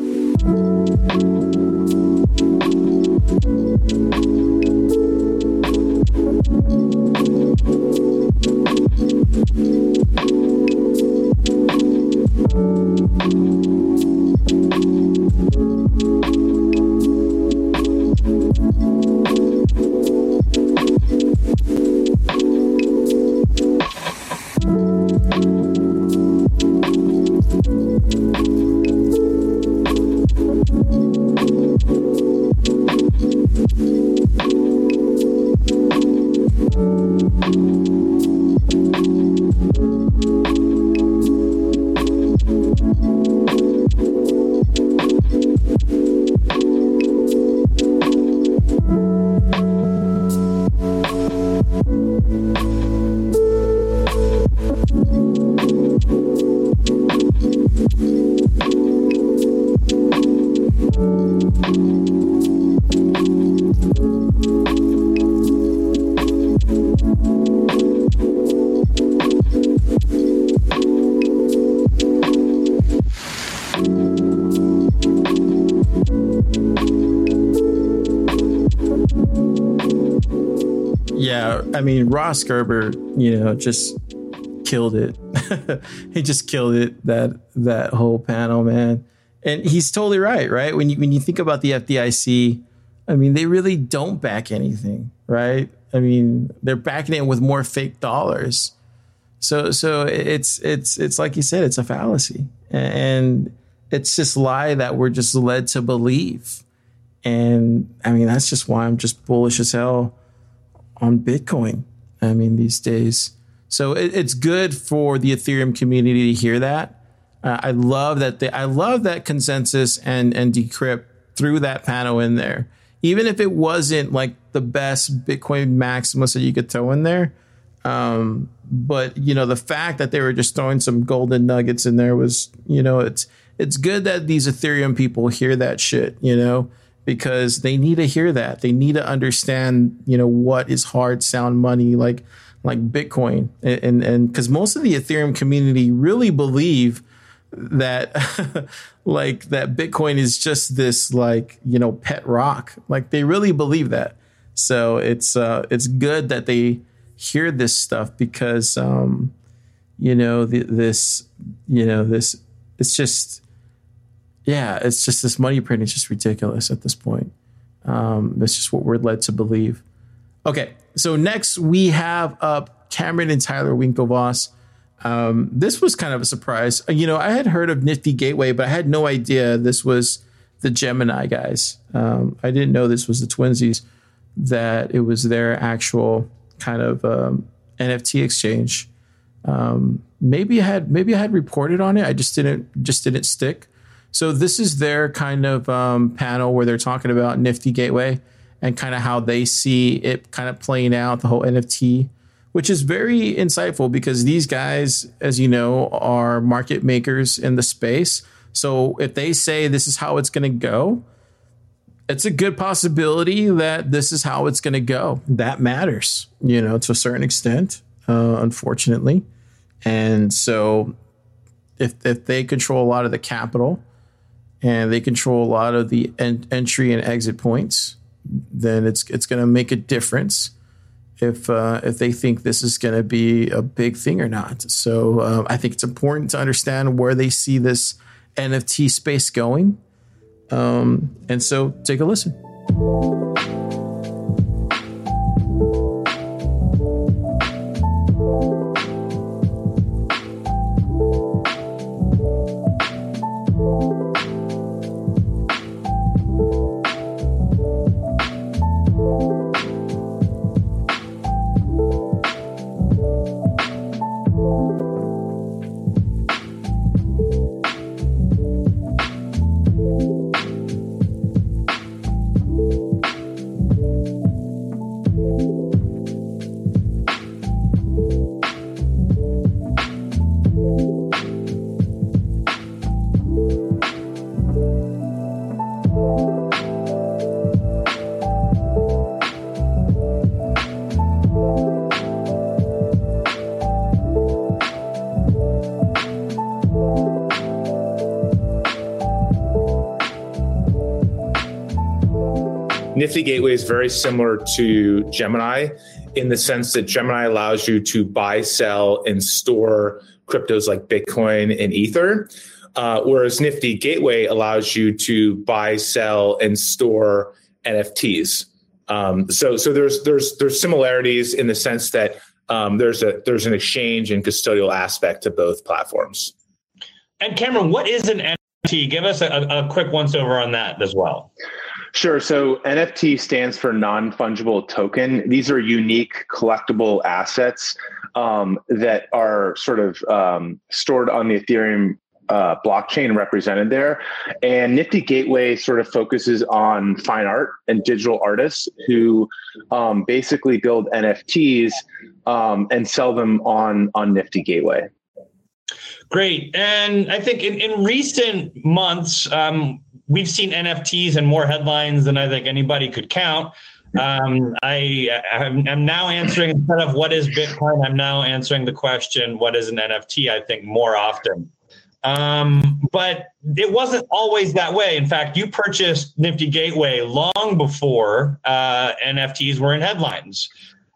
I mean, Ross Gerber, you know, just killed it he just killed it that that whole panel, man. And he's totally right, right? When you when you think about the FDIC, I mean, they really don't back anything, right? I mean, they're backing it with more fake dollars. So so it's it's it's like you said, it's a fallacy. And it's this lie that we're just led to believe. And I mean, that's just why I'm just bullish as hell on Bitcoin. I mean, these days. So it, it's good for the Ethereum community to hear that. Uh, I love that they, I love that ConsenSys and and decrypt threw that panel in there, even if it wasn't like the best Bitcoin Maximus that you could throw in there. Um, but you know, the fact that they were just throwing some golden nuggets in there was, you know, it's it's good that these Ethereum people hear that shit, you know, because they need to hear that. They need to understand, you know, what is hard sound money like like Bitcoin. And and because most of the Ethereum community really believe that like that Bitcoin is just this like, you know, pet rock. Like they really believe that. So it's uh it's good that they hear this stuff because um you know the, this you know this it's just yeah, it's just this money print is just ridiculous at this point. Um, just what we're led to believe. Okay, so next we have up Cameron and Tyler Winklevoss. Um, this was kind of a surprise. You know, I had heard of Nifty Gateway, but I had no idea this was the Gemini guys. Um, I didn't know this was the Twinsies, that it was their actual kind of um, NFT exchange. Um, maybe I had maybe I had reported on it. I just didn't just didn't stick. So this is their kind of um, panel where they're talking about Nifty Gateway and kind of how they see it kind of playing out the whole NFT, which is very insightful because these guys, as you know, are market makers in the space. So if they say this is how it's going to go, it's a good possibility that this is how it's going to go. That matters, you know, to a certain extent, uh, unfortunately. And so if if they control a lot of the capital and they control a lot of the en- entry and exit points, then it's it's going to make a difference if uh, if they think this is going to be a big thing or not. So um, I think it's important to understand where they see this NFT space going. Um, and so take a listen. Nifty Gateway is very similar to Gemini in the sense that Gemini allows you to buy, sell, and store cryptos like Bitcoin and Ether. Uh, whereas Nifty Gateway allows you to buy, sell, and store NFTs. Um, so, so there's there's there's similarities in the sense that um, there's a there's an exchange and custodial aspect to both platforms. And Cameron, what is an NFT? Give us a, a quick once over on that as well. Sure. So NFT stands for non fungible token. These are unique collectible assets um, that are sort of um, stored on the Ethereum uh, blockchain represented there. And Nifty Gateway sort of focuses on fine art and digital artists who um, basically build NFTs um, and sell them on on Nifty Gateway. Great. And I think in, in recent months, um, we've seen NFTs and more headlines than I think anybody could count. Um, I am now answering instead of what is Bitcoin, I'm now answering the question, what is an NFT? I think more often. Um, but it wasn't always that way. In fact, you purchased Nifty Gateway long before uh, NFTs were in headlines.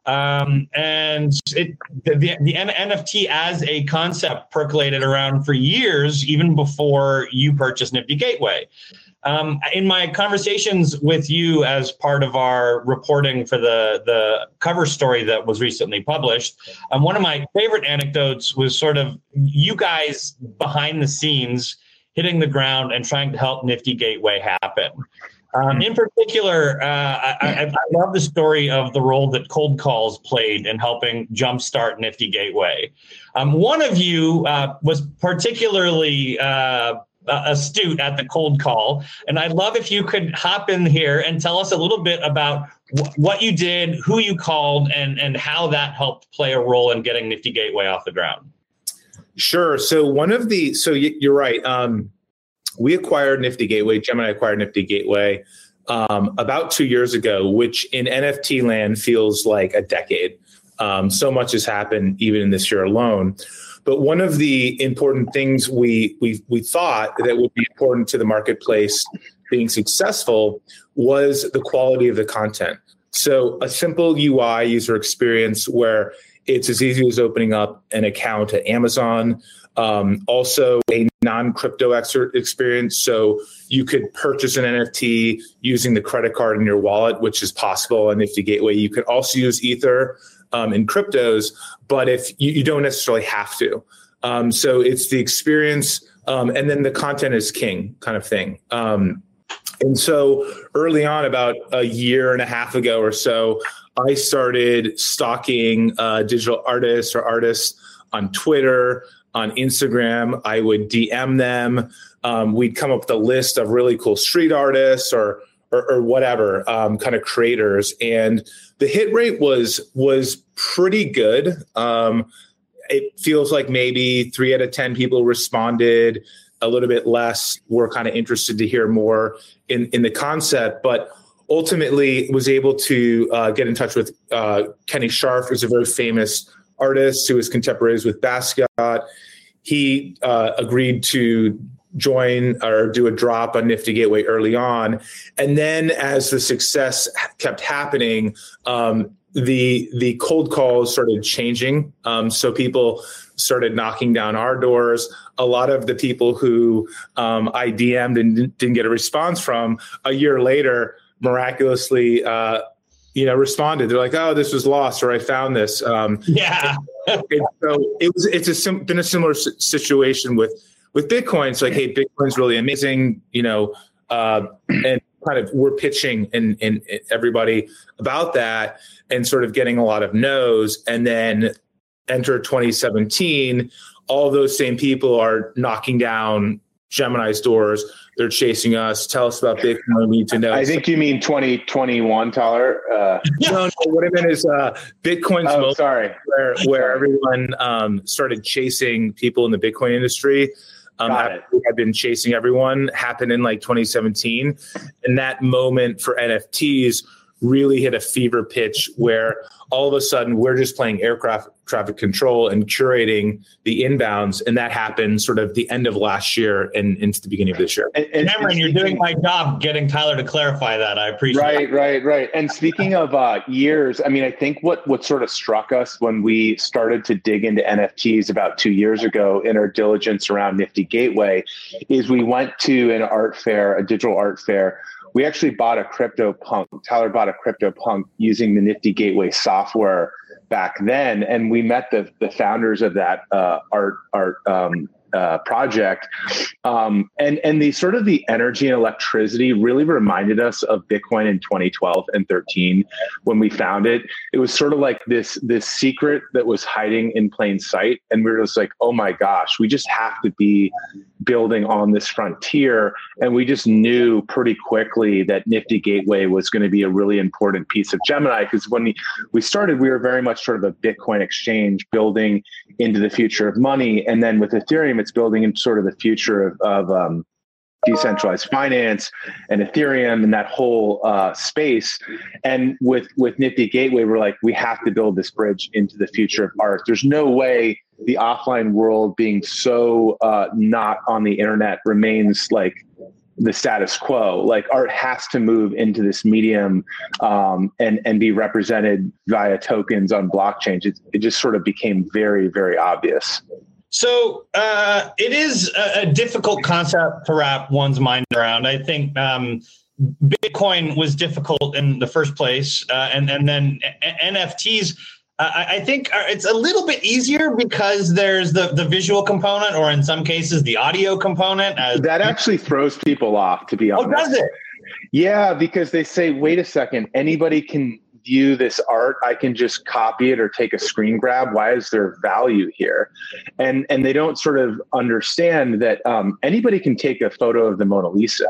Um, and it, the, the, the NFT as a concept percolated around for years, even before you purchased Nifty Gateway. Um, in my conversations with you as part of our reporting for the, the cover story that was recently published, um, one of my favorite anecdotes was sort of you guys behind the scenes hitting the ground and trying to help Nifty Gateway happen. Um, in particular, uh, I, I, I, love the story of the role that cold calls played in helping jumpstart Nifty Gateway. Um, one of you uh, was particularly uh, astute at the cold call, and I'd love if you could hop in here and tell us a little bit about wh- what you did, who you called, and and how that helped play a role in getting Nifty Gateway off the ground. Sure. So one of the so you're right. Um, we acquired Nifty Gateway. Gemini acquired Nifty Gateway um, about two years ago, which in NFT land feels like a decade. Um, so much has happened even in this year alone. But one of the important things we we we thought that would be important to the marketplace being successful was the quality of the content. So a simple UI user experience where it's as easy as opening up an account at Amazon um, also, a non crypto experience. So you could purchase an NFT using the credit card in your wallet, which is possible on Nifty Gateway. You could also use Ether um, in cryptos, but if you, you don't necessarily have to. Um, so it's the experience, um, and then the content is king kind of thing. Um, and so early on, about a year and a half ago or so, I started stalking uh, digital artists or artists on Twitter on Instagram. I would DM them. Um, we'd come up with a list of really cool street artists or or, or whatever um, kind of creators, and the hit rate was was pretty good. Um, it feels like maybe three out of ten people responded. A little bit less were kind of interested to hear more in in the concept, but ultimately was able to uh, get in touch with uh, Kenny Scharf, who's a very famous artist who is contemporaries with Basquiat. He uh, agreed to join or do a drop on Nifty Gateway early on, and then as the success kept happening, um, the the cold calls started changing. Um, so people started knocking down our doors. A lot of the people who um, I DM'd and didn't get a response from a year later miraculously uh, you know, responded. They're like, "Oh, this was lost," or "I found this." Um, yeah. and, and so it was. It's a sim- been a similar situation with with Bitcoin. It's like, hey, Bitcoin's really amazing, you know, uh, and kind of we're pitching and, and everybody about that, and sort of getting a lot of no's, and then enter 2017. All those same people are knocking down Gemini's doors. They're chasing us. Tell us about Bitcoin. We need to know. I think you mean 2021, Tyler. Uh, no, no, what I meant is uh, Bitcoin's oh, moment sorry. where, where everyone um, started chasing people in the Bitcoin industry. Um, had been chasing everyone happened in like 2017. And that moment for NFTs really hit a fever pitch where all of a sudden we're just playing aircraft traffic control and curating the inbounds. And that happened sort of the end of last year and into the beginning of this year. And, and cameron you're doing my job getting tyler to clarify that. I appreciate right it. right right and speaking of uh, years i mean i think what what sort of struck us when we started to dig into nfts about two years ago in our diligence around nifty gateway is we went to an art fair a digital art fair we actually bought a crypto punk. Tyler bought a crypto punk using the Nifty Gateway software back then, and we met the the founders of that uh, art art um, uh, project, um, and and the sort of the energy and electricity really reminded us of Bitcoin in 2012 and 13 when we found it. It was sort of like this this secret that was hiding in plain sight, and we were just like, oh my gosh, we just have to be building on this frontier, and we just knew pretty quickly that Nifty Gateway was going to be a really important piece of Gemini because when we, started, we were very much sort of a Bitcoin exchange building into the future of money, and then with Ethereum it's building in sort of the future of, of um, decentralized finance and Ethereum and that whole uh, space. And with with Nifty Gateway, we're like, we have to build this bridge into the future of art. There's no way the offline world being so uh, not on the internet remains like the status quo. Like art has to move into this medium um, and and be represented via tokens on blockchains. It, it just sort of became very very obvious. So uh, it is a, a, difficult concept to wrap one's mind around. I think um, Bitcoin was difficult in the first place, uh, and and then NFTs. I, I think it's a little bit easier because there's the the visual component, or in some cases the audio component. that actually throws people off, to be honest. Oh, does it? Yeah, because they say, wait a second, anybody can view this art i can just copy it or take a screen grab why is there value here and and they don't sort of understand that um, anybody can take a photo of the mona lisa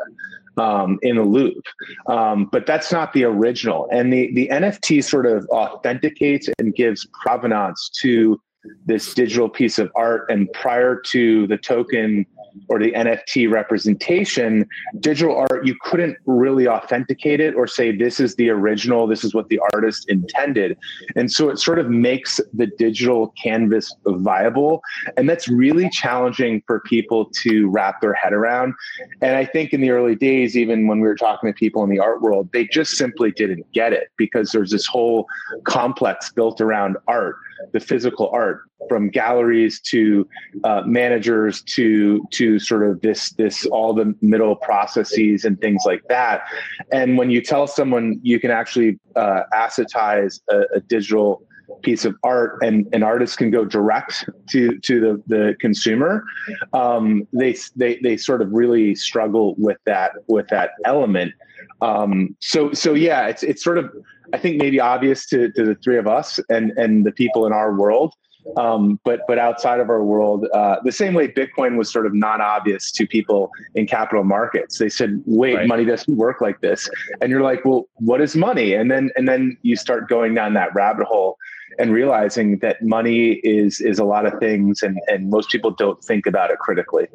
um, in the Louvre. um, but that's not the original. And the the NFT sort of authenticates and gives provenance to this digital piece of art. And prior to the token or the NFT representation, digital art, you couldn't really authenticate it or say, this is the original, this is what the artist intended. And so it sort of makes the digital canvas viable. And that's really challenging for people to wrap their head around. And I think in the early days, even when we were talking to people in the art world, they just simply didn't get it because there's this whole complex built around art the physical art from galleries to uh, managers to to sort of this this all the middle processes and things like that. And when you tell someone you can actually uh, assetize a, a digital piece of art and an artist can go direct to to the the consumer. Um, they they they sort of really struggle with that with that element. Um, so so yeah it's it's sort of I think maybe obvious to, to the three of us and and the people in our world. Um, but but outside of our world, uh, the same way Bitcoin was sort of non-obvious to people in capital markets. They said, "Wait, right. money doesn't work like this," and you're like, "Well, what is money?" And then and then you start going down that rabbit hole and realizing that money is is a lot of things, and and most people don't think about it critically.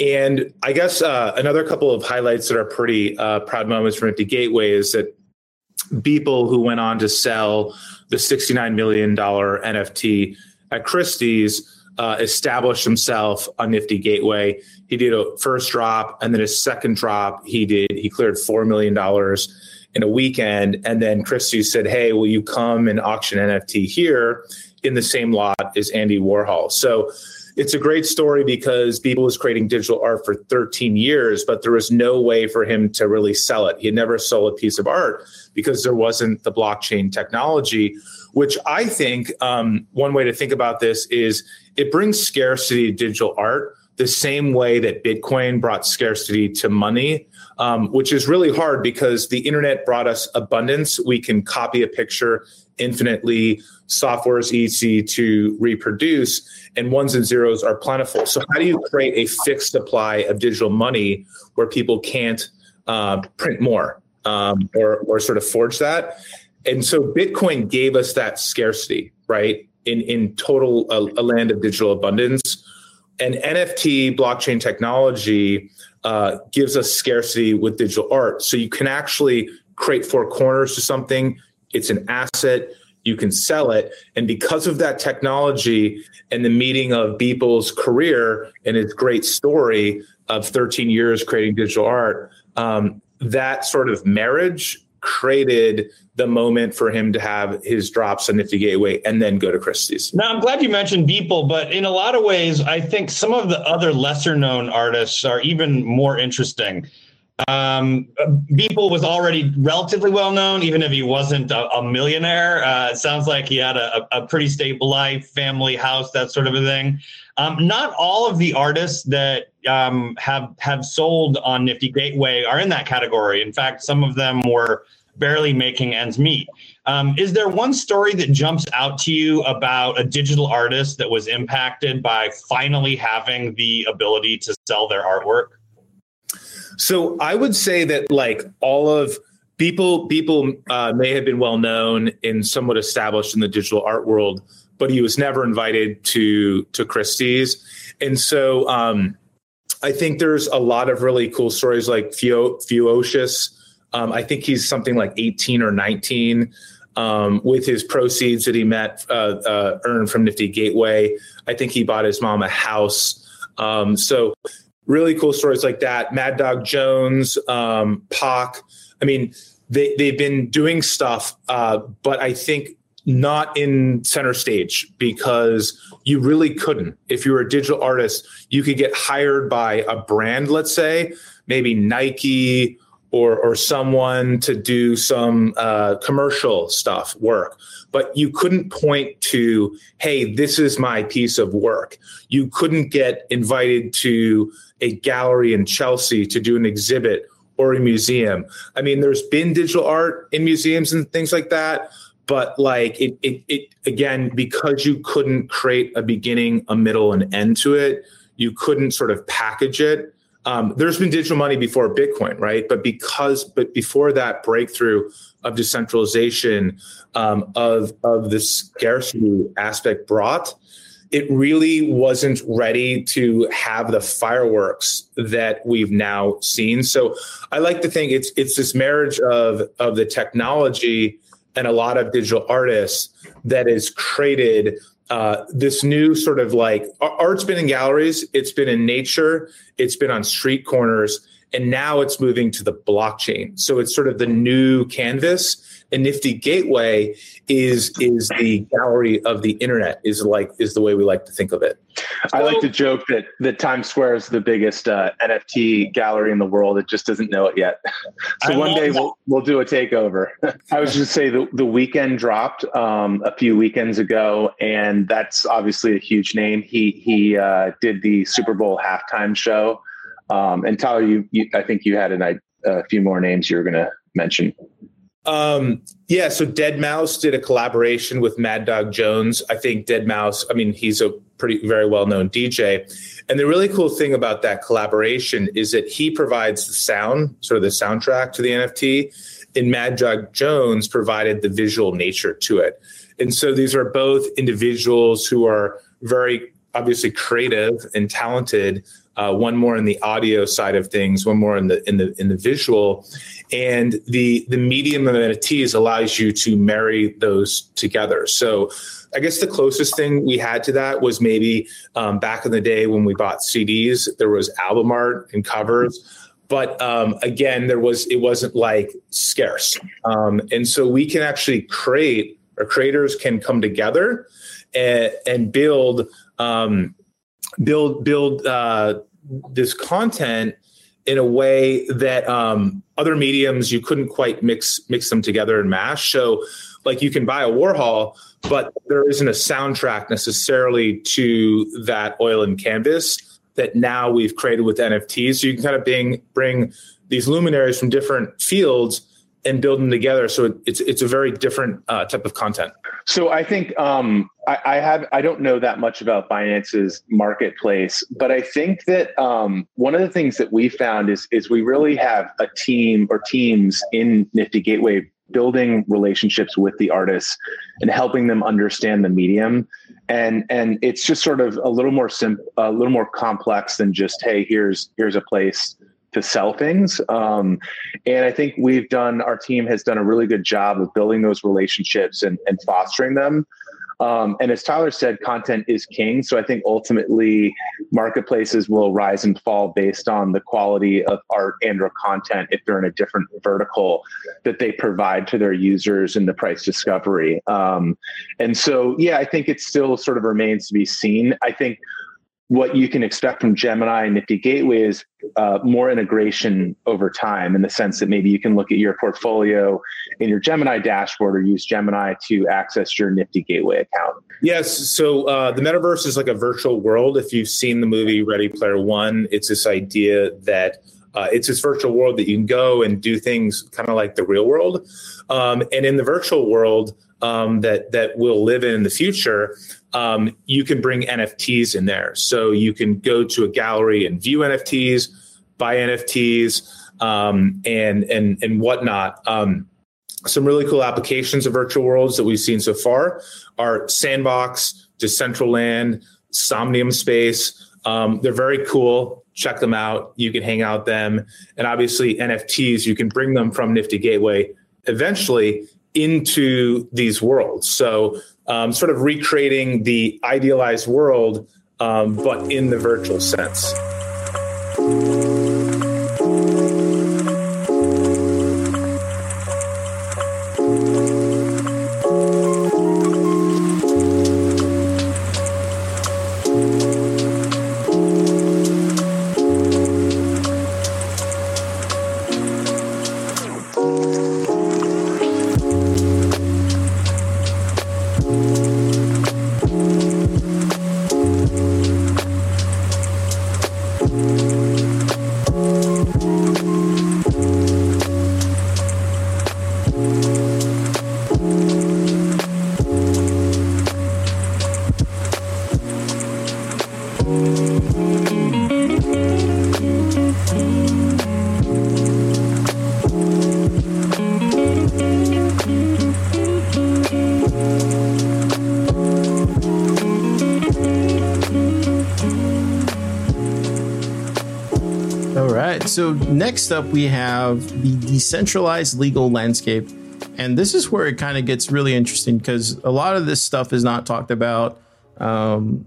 And I guess uh, another couple of highlights that are pretty uh, proud moments from Nifty Gateway is that Beeple, who went on to sell the $69 million NFT at Christie's, uh, established himself on Nifty Gateway. He did a first drop and then a second drop. He did, he cleared $4 million in a weekend. And then Christie's said, Hey, will you come and auction NFT here in the same lot as Andy Warhol? So it's a great story because Beeple was creating digital art for 13 years, but there was no way for him to really sell it. He never sold a piece of art because there wasn't the blockchain technology, which I think um, one way to think about this is it brings scarcity to digital art the same way that Bitcoin brought scarcity to money, um, which is really hard because the internet brought us abundance. We can copy a picture infinitely. Software is easy to reproduce, and ones and zeros are plentiful. So, how do you create a fixed supply of digital money where people can't uh, print more um, or, or sort of forge that? And so, Bitcoin gave us that scarcity, right? In in total, a, a land of digital abundance. And NFT blockchain technology uh, gives us scarcity with digital art. So you can actually create four corners to something it's an asset. You can sell it. And because of that technology and the meeting of Beeple's career and his great story of 13 years creating digital art, um, that sort of marriage created the moment for him to have his drops on Nifty Gateway and then go to Christie's. Now, I'm glad you mentioned Beeple, but in a lot of ways, I think some of the other lesser known artists are even more interesting. Um, Beeple was already relatively well known, even if he wasn't a, a millionaire. Uh, it sounds like he had a, a, pretty stable life, family, house, that sort of a thing. Um, not all of the artists that um, have have sold on Nifty Gateway are in that category. In fact, some of them were barely making ends meet. Um, is there one story that jumps out to you about a digital artist that was impacted by finally having the ability to sell their artwork? So I would say that like all of people Beeple uh, may have been well known and somewhat established in the digital art world, but he was never invited to to Christie's, and so um, I think there's a lot of really cool stories like Feo Fewocious. Um, I think he's something like 18 or 19. Um, with his proceeds that he met uh, uh, earned from Nifty Gateway, I think he bought his mom a house. Um, so really cool stories like that. Mad Dog Jones, um, Pak. I mean, they they've been doing stuff, uh, but I think not in center stage because you really couldn't. If you were a digital artist, you could get hired by a brand, let's say, maybe Nike or or someone to do some uh, commercial stuff work. But you couldn't point to hey this is my piece of work. You couldn't get invited to a gallery in chelsea to do an exhibit or a museum. I mean there's been digital art in museums and things like that but like it, it, it again because you couldn't create a beginning a middle and end to it you couldn't sort of package it um, there's been digital money before bitcoin right? But because but before that breakthrough of decentralization um, of of the scarcity aspect brought it really wasn't ready to have the fireworks that we've now seen. So i like to think it's it's this marriage of of the technology and a lot of digital artists that has created uh, this new sort of like art's been in galleries, it's been in nature, it's been on street corners, and now it's moving to the blockchain. So it's sort of the new canvas. And Nifty Gateway is is the gallery of the internet. Is like is the way we like to think of it. I like to joke that that Times Square is the biggest uh, NFT gallery in the world. It just doesn't know it yet. so I one day that. we'll we'll do a takeover. I was just say the the Weeknd dropped um, a few weekends ago, and that's obviously a huge name. He he uh, did the Super Bowl halftime show. Um, and Tyler, you, you, I think you had an, a few more names you were going to mention. Um, yeah, so Deadmau5 did a collaboration with Mad Dog Jones. I think Deadmau5, I mean, he's a pretty very well known DJ. And the really cool thing about that collaboration is that he provides the sound, sort of the soundtrack to the NFT, and Mad Dog Jones provided the visual nature to it. And so these are both individuals who are very obviously creative and talented uh, one more in the audio side of things, one more in the in the in the visual, and the the medium of NFTs allows you to marry those together. So. I guess the closest thing we had to that was maybe um, back in the day when we bought CDs. There was album art and covers, but um, again, there was it wasn't like scarce, um, and so we can actually create or creators can come together and, and build um, build build uh, this content in a way that um, other mediums you couldn't quite mix mix them together and mash. So, like you can buy a Warhol, but there isn't a soundtrack necessarily to that oil and canvas that now we've created with NFTs. So you can kind of bring bring these luminaries from different fields and build them together. So it's it's a very different uh, type of content. So I think um, I, I, have I don't know that much about Binance's marketplace, but I think that um, one of the things that we found is is we really have a team or teams in Nifty Gateway building relationships with the artists and helping them understand the medium and and it's just sort of a little more simple a little more complex than just hey here's here's a place to sell things. Um, and I think we've done, our team has done a really good job of building those relationships and, and fostering them. Um, and as Tyler said, content is king. So I think ultimately marketplaces will rise and fall based on the quality of art and or content if they're in a different vertical that they provide to their users in the price discovery. Um, and so, yeah, I think it still sort of remains to be seen. I think what you can expect from Gemini and Nifty Gateway is uh, more integration over time in the sense that maybe you can look at your portfolio in your Gemini dashboard or use Gemini to access your Nifty Gateway account. Yes. So uh, the metaverse is like a virtual world. If you've seen the movie Ready Player One, it's this idea that uh, it's this virtual world that you can go and do things kind of like the real world. Um, and in the virtual world um, that that we'll live in in the future, um, you can bring NFTs in there. So you can go to a gallery and view NFTs, buy NFTs, um, and and and whatnot. Um, some really cool applications of virtual worlds that we've seen so far are Sandbox, Decentraland, Somnium Space. Um, they're very cool. Check them out. You can hang out them, and obviously NFTs. You can bring them from Nifty Gateway eventually into these worlds. So um, sort of recreating the idealized world, um, but in the virtual sense. Next up we have the decentralized legal landscape. And this is where it kind of gets really interesting because a lot of this stuff is not talked about um,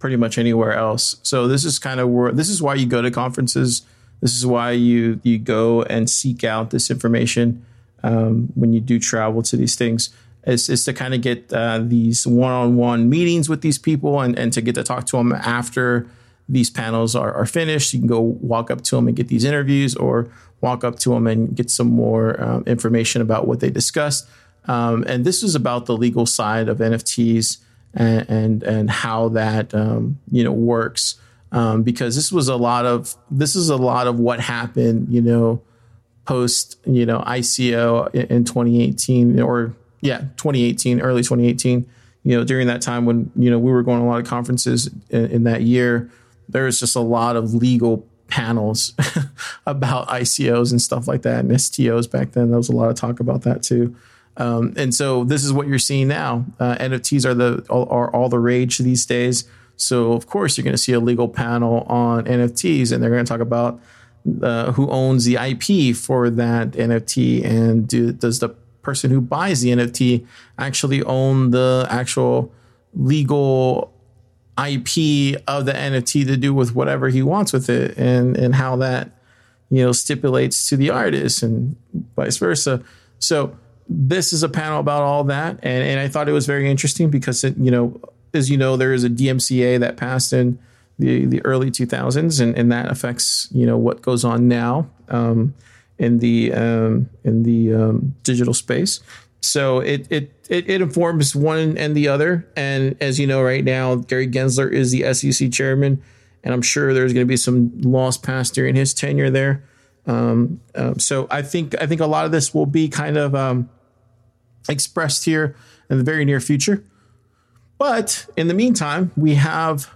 pretty much anywhere else. So this is kind of where this is why you go to conferences. This is why you you go and seek out this information um, when you do travel to these things. Is, is to kind of get uh, these one-on-one meetings with these people and, and to get to talk to them after these panels are, are finished, you can go walk up to them and get these interviews, or walk up to them and get some more um, information about what they discussed. Um, and this is about the legal side of NFTs and and, and how that um, you know works. Um, because this was a lot of this is a lot of what happened, you know, post you know ICO in, in 2018 or yeah 2018 early 2018 you know during that time when you know we were going to a lot of conferences in, in that year there's just a lot of legal panels about ICOs and stuff like that and STOs back then. There was a lot of talk about that too. Um, and so this is what you're seeing now. Uh, NFTs are the are all the rage these days. So of course you're going to see a legal panel on NFTs, and they're going to talk about uh, who owns the IP for that NFT, and do, does the person who buys the NFT actually own the actual legal IP of the NFT to do with whatever he wants with it and and how that you know stipulates to the artist and vice versa. So this is a panel about all that and, and I thought it was very interesting because it, you know as you know there is a DMCA that passed in the the early 2000s and, and that affects you know what goes on now um, in the um, in the um, digital space. So it, it it it informs one and the other. And as you know, right now, Gary Gensler is the SEC chairman, and I'm sure there's going to be some laws passed during his tenure there. Um, um, so I think I think a lot of this will be kind of um, expressed here in the very near future. But in the meantime, we have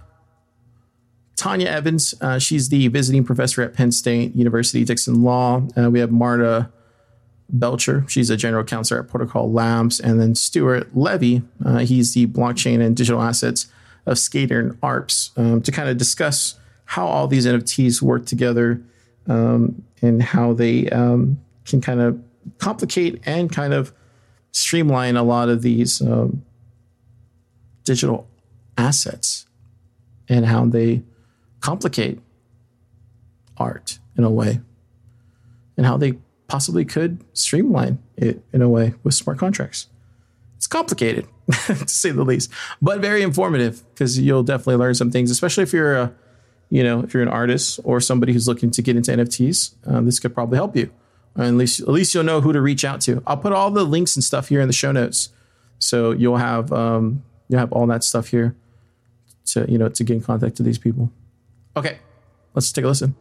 Tonya Evans. Uh, she's the visiting professor at Penn State University Dickinson Law. Uh, we have Marta Belcher. She's a general counsel at Protocol Labs. And then Stuart Levi, uh, he's the blockchain and digital assets of Skadden and Arps um, to kind of discuss how all these NFTs work together um, and how they um, can kind of complicate and kind of streamline a lot of these um, digital assets and how they complicate art in a way and how they possibly could streamline it in a way with smart contracts. It's complicated, to say the least, but very informative because you'll definitely learn some things, especially if you're a, you know, if you're an artist or somebody who's looking to get into NFTs. Um, this could probably help you. Or at least, at least you'll know who to reach out to. I'll put all the links and stuff here in the show notes, so you'll have um, you'll have all that stuff here to you know to get in contact with these people. Okay, let's take a listen.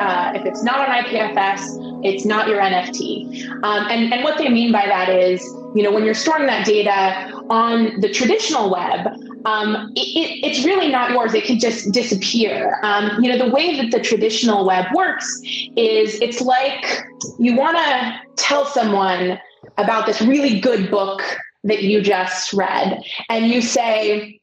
Uh, if it's not on IPFS, it's not your NFT. Um, and, and what they mean by that is, you know, when you're storing that data on the traditional web, um, it, it, it's really not yours. It can just disappear. Um, you know, the way that the traditional web works is it's like you want to tell someone about this really good book that you just read, and you say,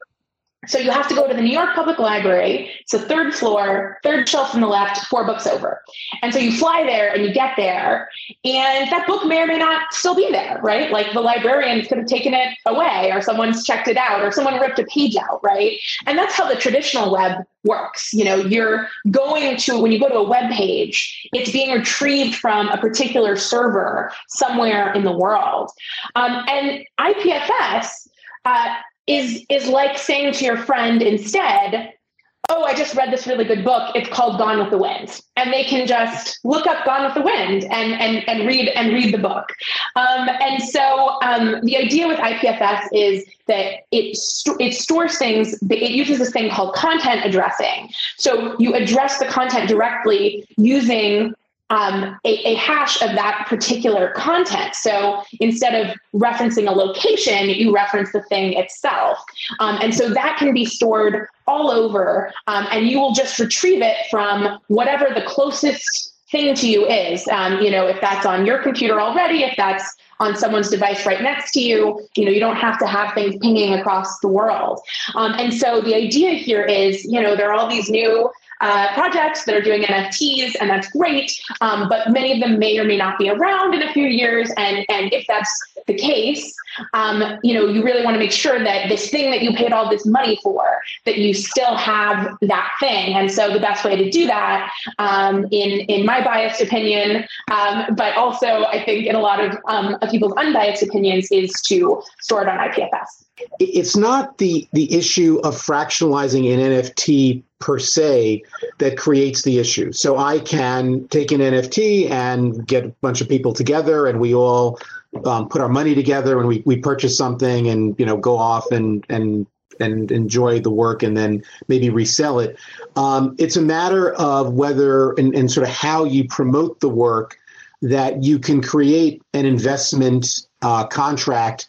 so you have to go to the New York Public Library. It's a third floor, third shelf from the left, four books over. And so you fly there and you get there, and that book may or may not still be there, right? Like the librarian could have taken it away, or someone's checked it out, or someone ripped a page out, right? And that's how the traditional web works. You know, you're going to when you go to a web page, it's being retrieved from a particular server somewhere in the world. Um, and IPFS. Uh, is is like saying to your friend instead oh i just read this really good book. It's called gone with the wind. And they can just look up gone with the wind and and, and read and read the book. Um, and so um, the idea with ipfs is that it st- it stores things it uses this thing called content addressing. So you address the content directly using um, a, a, hash of that particular content. So instead of referencing a location, you reference the thing itself. Um, and so that can be stored all over, um, and you will just retrieve it from whatever the closest thing to you is. Um, you know, if that's on your computer already, if that's on someone's device right next to you, you know, you don't have to have things pinging across the world. Um, and so the idea here is, you know, there are all these new uh, projects that are doing NFTs, and that's great. Um, but many of them may or may not be around in a few years. And, and if that's the case, um, you know, you really want to make sure that this thing that you paid all this money for, that you still have that thing. And so the best way to do that, um, in in my biased opinion, um, but also I think in a lot of, um, of people's unbiased opinions, is to store it on IPFS. It's not the the issue of fractionalizing an NFT per se that creates the issue. So I can take an NFT and get a bunch of people together, and we all um, put our money together, and we we purchase something, and you know go off and and and enjoy the work and then maybe resell it. Um, it's a matter of whether and, and sort of how you promote the work that you can create an investment uh, contract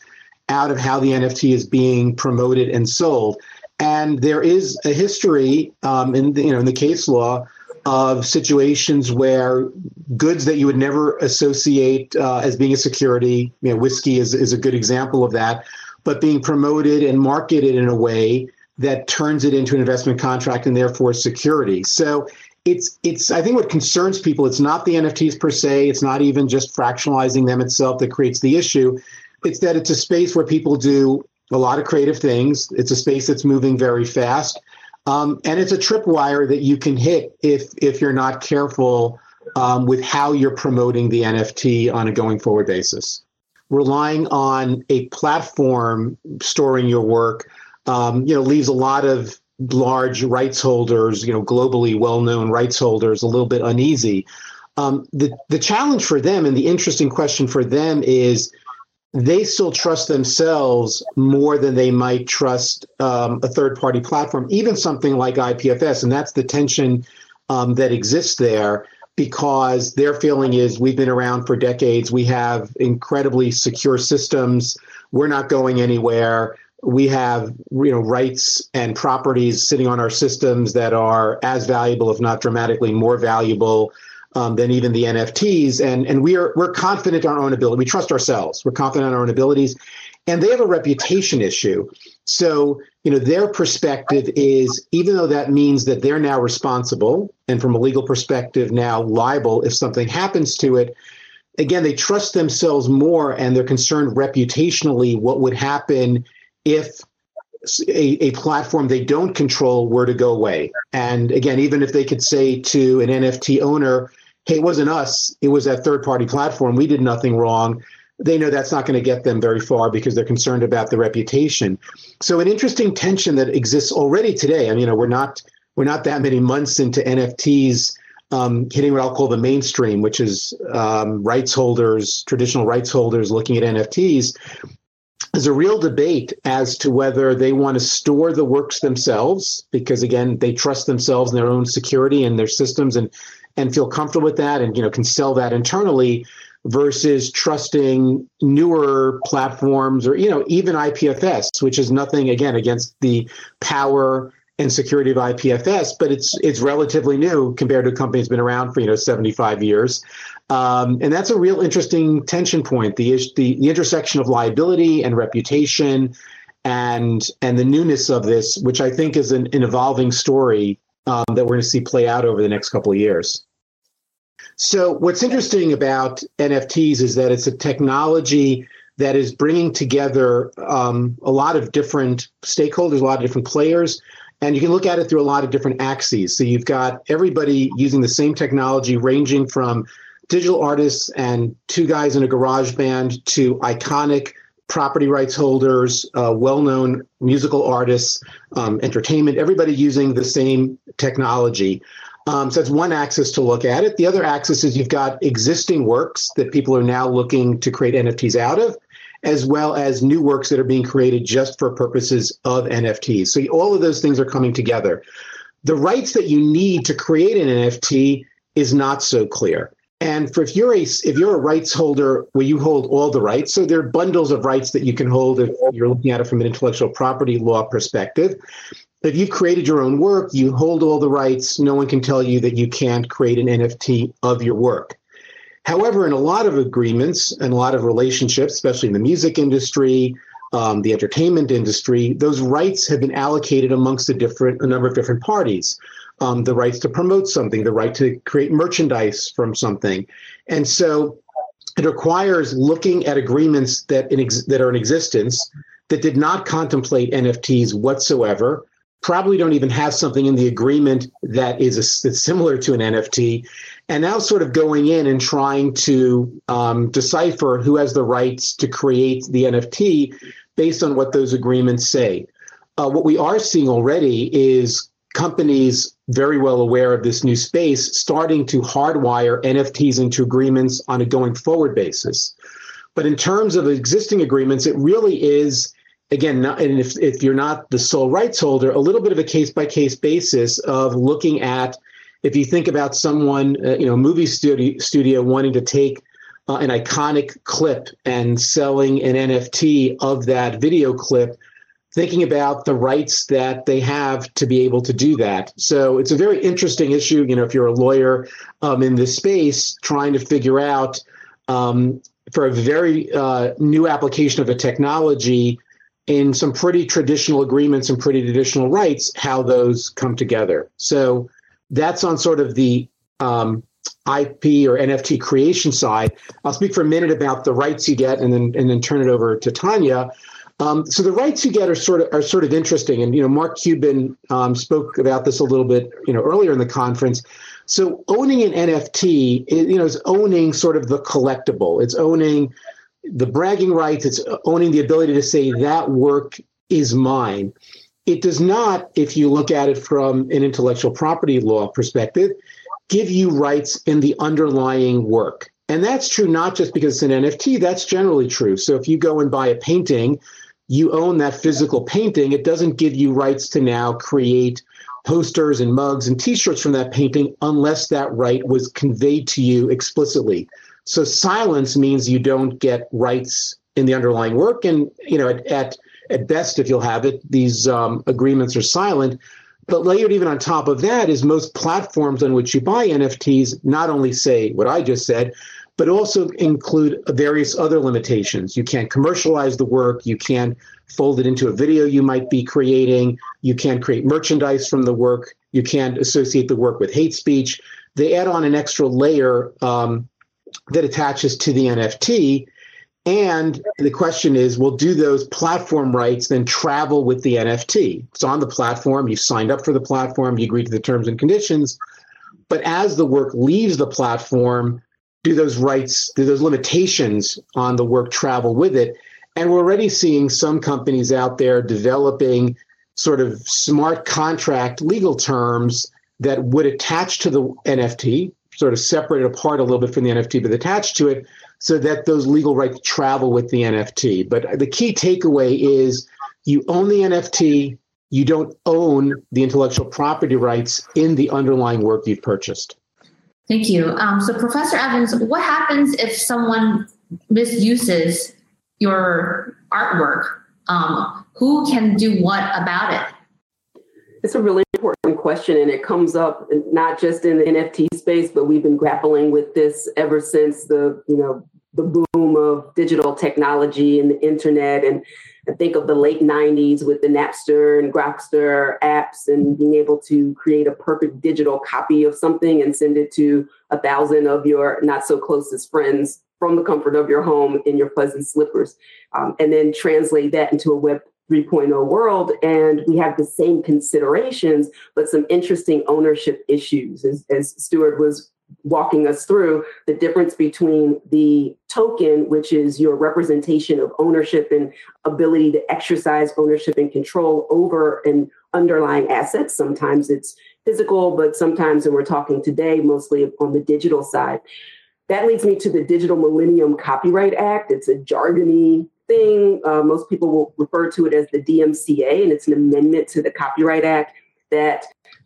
out of how the NFT is being promoted and sold. And there is a history um, in the, you know in the case law of situations where goods that you would never associate uh, as being a security, you know, whiskey is, is a good example of that, but being promoted and marketed in a way that turns it into an investment contract and therefore security. So it's it's I think what concerns people, it's not the NFTs per se, it's not even just fractionalizing them itself that creates the issue. It's that it's a space where people do a lot of creative things. It's a space that's moving very fast. Um, and it's a tripwire that you can hit if if you're not careful um, with how you're promoting the NFT on a going forward basis. Relying on a platform storing your work, um, you know, leaves a lot of large rights holders, you know, globally well-known rights holders, a little bit uneasy. Um, the the challenge for them and the interesting question for them is they still trust themselves more than they might trust um, a third party platform, even something like IPFS. And that's the tension um, that exists there because their feeling is we've been around for decades. We have incredibly secure systems. We're not going anywhere. We have you know rights and properties sitting on our systems that are as valuable, if not dramatically more valuable um, than even the NFTs. And and we are we're confident in our own ability. We trust ourselves. We're confident in our own abilities. And they have a reputation issue. So, you know, their perspective is even though that means that they're now responsible and from a legal perspective now liable if something happens to it, again, they trust themselves more and they're concerned reputationally what would happen if a, a, platform they don't control were to go away. And again, even if they could say to an NFT owner, hey, it wasn't us, it was that third party platform. We did nothing wrong. They know that's not going to get them very far because they're concerned about the reputation. So an interesting tension that exists already today. I mean, you know, we're not we're not that many months into NFTs um, hitting what I'll call the mainstream, which is um, rights holders, traditional rights holders looking at NFTs. there's a real debate as to whether they want to store the works themselves because again they trust themselves and their own security and their systems and and feel comfortable with that and you know can sell that internally versus trusting newer platforms or you know even IPFS which is nothing again against the power and security of IPFS but it's it's relatively new compared to a company that's been around for you know 75 years um, and that's a real interesting tension point the, the the intersection of liability and reputation and and the newness of this which I think is an, an evolving story um, that we're going to see play out over the next couple of years. So, what's interesting about NFTs is that it's a technology that is bringing together um, a lot of different stakeholders, a lot of different players, and you can look at it through a lot of different axes. So, you've got everybody using the same technology, ranging from digital artists and two guys in a garage band to iconic property rights holders, uh, well known musical artists, um, entertainment, everybody using the same technology. Um, so that's one axis to look at it. The other axis is you've got existing works that people are now looking to create NFTs out of, as well as new works that are being created just for purposes of NFTs. So all of those things are coming together. The rights that you need to create an NFT is not so clear. And for if you're a if you're a rights holder where you hold all the rights, so there are bundles of rights that you can hold if you're looking at it from an intellectual property law perspective. If you've created your own work, you hold all the rights. No one can tell you that you can't create an NFT of your work. However, in a lot of agreements and a lot of relationships, especially in the music industry, um, the entertainment industry, those rights have been allocated amongst a different a number of different parties um, the rights to promote something, the right to create merchandise from something. And so it requires looking at agreements that, in ex- that are in existence that did not contemplate NFTs whatsoever, probably don't even have something in the agreement that is a, that's similar to an NFT, and now sort of going in and trying to um, decipher who has the rights to create the NFT based on what those agreements say. Uh, what we are seeing already is companies very well aware of this new space starting to hardwire NFTs into agreements on a going forward basis. But in terms of existing agreements, it really is again, not, and if, if you're not the sole rights holder, a little bit of a case by case basis of looking at if you think about someone, uh, you know, movie studio, studio wanting to take uh, an iconic clip and selling an NFT of that video clip thinking about the rights that they have to be able to do that. So it's a very interesting issue. You know, if you're a lawyer um, in this space, trying to figure out um, for a very uh, new application of a technology in some pretty traditional agreements and pretty traditional rights, how those come together. So that's on sort of the um, IP or NFT creation side. I'll speak for a minute about the rights you get, and then and then turn it over to Tonya. Um, so the rights you get are sort of are sort of interesting, and you know Mark Cuban um, spoke about this a little bit you know earlier in the conference. So owning an NFT, you know, is owning sort of the collectible. It's owning the bragging rights. It's owning the ability to say that work is mine. It does not, if you look at it from an intellectual property law perspective, give you rights in the underlying work. And that's true not just because it's an NFT, that's generally true. So if you go and buy a painting you own that physical painting, it doesn't give you rights to now create posters and mugs and t-shirts from that painting unless that right was conveyed to you explicitly. So silence means you don't get rights in the underlying work. And, you know, at, at, at best, if you'll have it, these um, agreements are silent. But layered even on top of that is most platforms on which you buy NFTs not only say what I just said, but also include various other limitations. You can't commercialize the work. You can't fold it into a video you might be creating. You can't create merchandise from the work. You can't associate the work with hate speech. They add on an extra layer um, that attaches to the NFT. And the question is, well, do those platform rights then travel with the NFT? It's on the platform. you've signed up for the platform. You agreed to the terms and conditions. But as the work leaves the platform, do those rights, do those limitations on the work travel with it? And we're already seeing some companies out there developing sort of smart contract legal terms that would attach to the NFT, sort of separate it apart a little bit from the NFT, but attached to it so that those legal rights travel with the NFT. But the key takeaway is you own the NFT, you don't own the intellectual property rights in the underlying work you've purchased. Thank you. Um, so, Professor Evans, what happens if someone misuses your artwork? Um, who can do what about it? It's a really important question, and it comes up not just in the NFT space, but we've been grappling with this ever since the you know the boom of digital technology and the internet and I think of the late 90s with the Napster and Grokster apps and being able to create a perfect digital copy of something and send it to a thousand of your not so closest friends from the comfort of your home in your fuzzy slippers. Um, and then translate that into a Web 3.0 world. And we have the same considerations, but some interesting ownership issues, as, as Stuart was walking us through the difference between the token, which is your representation of ownership and ability to exercise ownership and control over an underlying asset. Sometimes it's physical, but sometimes, and we're talking today mostly on the digital side. That leads me to the Digital Millennium Copyright Act. It's a jargony thing. Uh, most people will refer to it as the DMCA, and it's an amendment to the Copyright Act that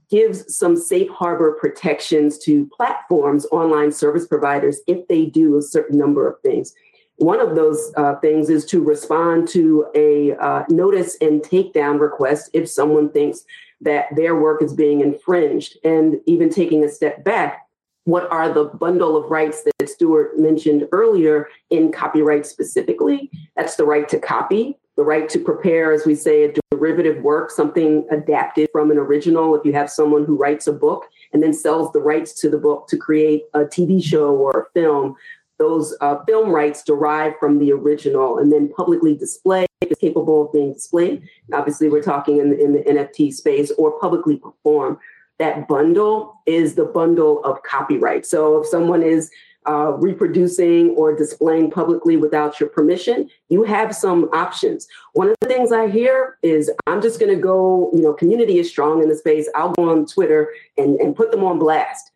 gives some safe harbor protections to platforms, online service providers, if they do a certain number of things. One of those uh, things is to respond to a uh, notice and takedown request if someone thinks that their work is being infringed. And even taking a step back, what are the bundle of rights that Stuart mentioned earlier in copyright specifically? That's the right to copy, the right to prepare, as we say, a derivative work, something adapted from an original. If you have someone who writes a book and then sells the rights to the book to create a TV show or a film, those uh, film rights derive from the original and then publicly display is capable of being displayed. Obviously, we're talking in the, in the NFT space or publicly perform. That bundle is the bundle of copyright. So if someone is uh, reproducing or displaying publicly without your permission, you have some options. One of the things I hear is I'm just going to go, you know, community is strong in the space. I'll go on Twitter and, and put them on blast.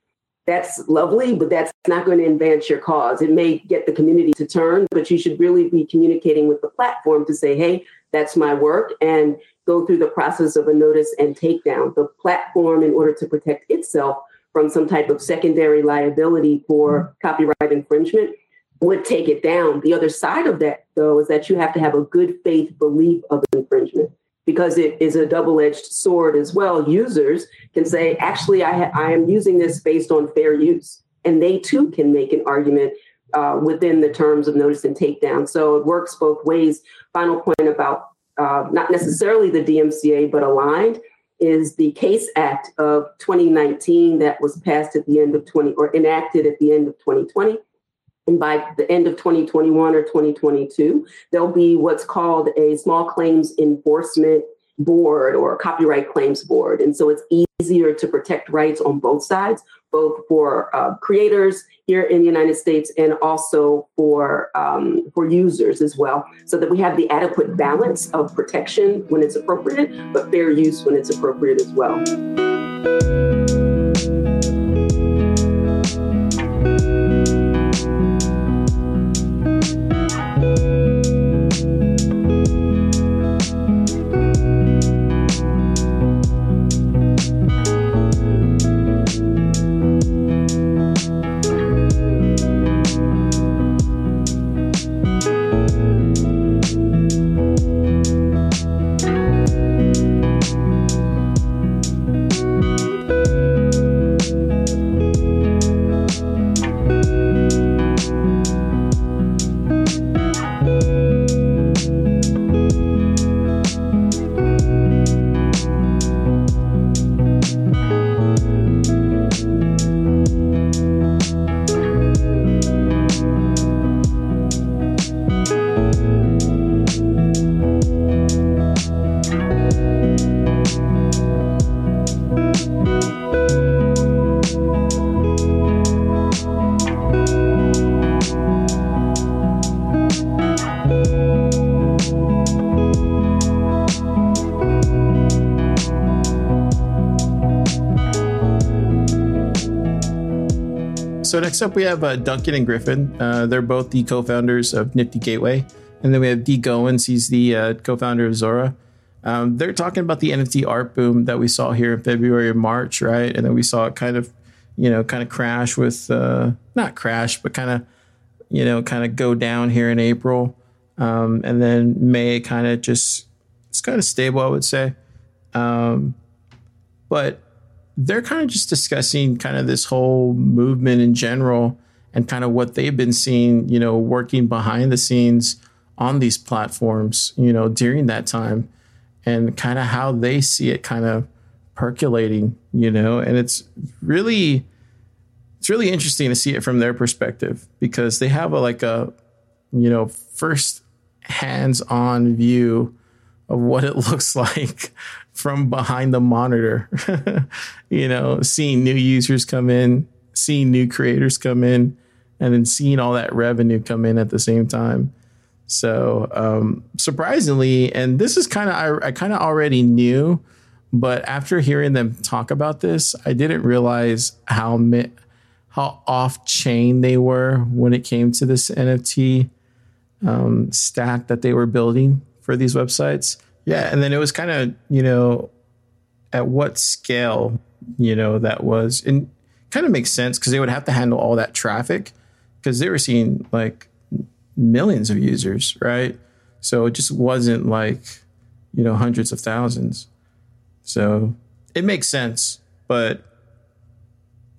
That's lovely, but that's not going to advance your cause. It may get the community to turn, but you should really be communicating with the platform to say, hey, that's my work, and go through the process of a notice and takedown. The platform, in order to protect itself, from some type of secondary liability for mm-hmm. copyright infringement would take it down. The other side of that, though, is that you have to have a good faith belief of infringement because it is a double edged sword as well. Users can say, actually, I, ha- I am using this based on fair use. And they too can make an argument uh, within the terms of notice and takedown. So it works both ways. Final point about uh, not necessarily the DMCA, but aligned is the Case Act of 2019 that was passed at the end of 20 or enacted at the end of 2020. And by the end of 2021 or 2022, there'll be what's called a small claims enforcement board or copyright claims board. And so it's easier to protect rights on both sides, both for uh, creators here in the United States and also for um, for users as well, so that we have the adequate balance of protection when it's appropriate, but fair use when it's appropriate as well. So next up we have uh, Duncan and Griffin. Uh, they're both the co-founders of Nifty Gateway, and then we have Dee Goens. He's the uh, co-founder of Zora. Um, they're talking about the NFT art boom that we saw here in February and March, right? And then we saw it kind of, you know, kind of crash with uh, not crash, but kind of, you know, kind of go down here in April, um, and then May kind of just it's kind of stable, I would say. Um, but they're kind of just discussing kind of this whole movement in general and kind of what they've been seeing, you know, working behind the scenes on these platforms, you know, during that time and kind of how they see it kind of percolating, you know, and it's really it's really interesting to see it from their perspective because they have a like a you know, first hands-on view of what it looks like from behind the monitor. you know, seeing new users come in, seeing new creators come in, and then seeing all that revenue come in at the same time. So um, surprisingly, and this is kind of I, I kind of already knew, but after hearing them talk about this, I didn't realize how mi- how off chain they were when it came to this NFT um, stack that they were building for these websites. Yeah, and then it was kind of you know at what scale you know that was, and kind of makes sense because they would have to handle all that traffic because they were seeing like millions of users, right? So it just wasn't like you know hundreds of thousands. So it makes sense, but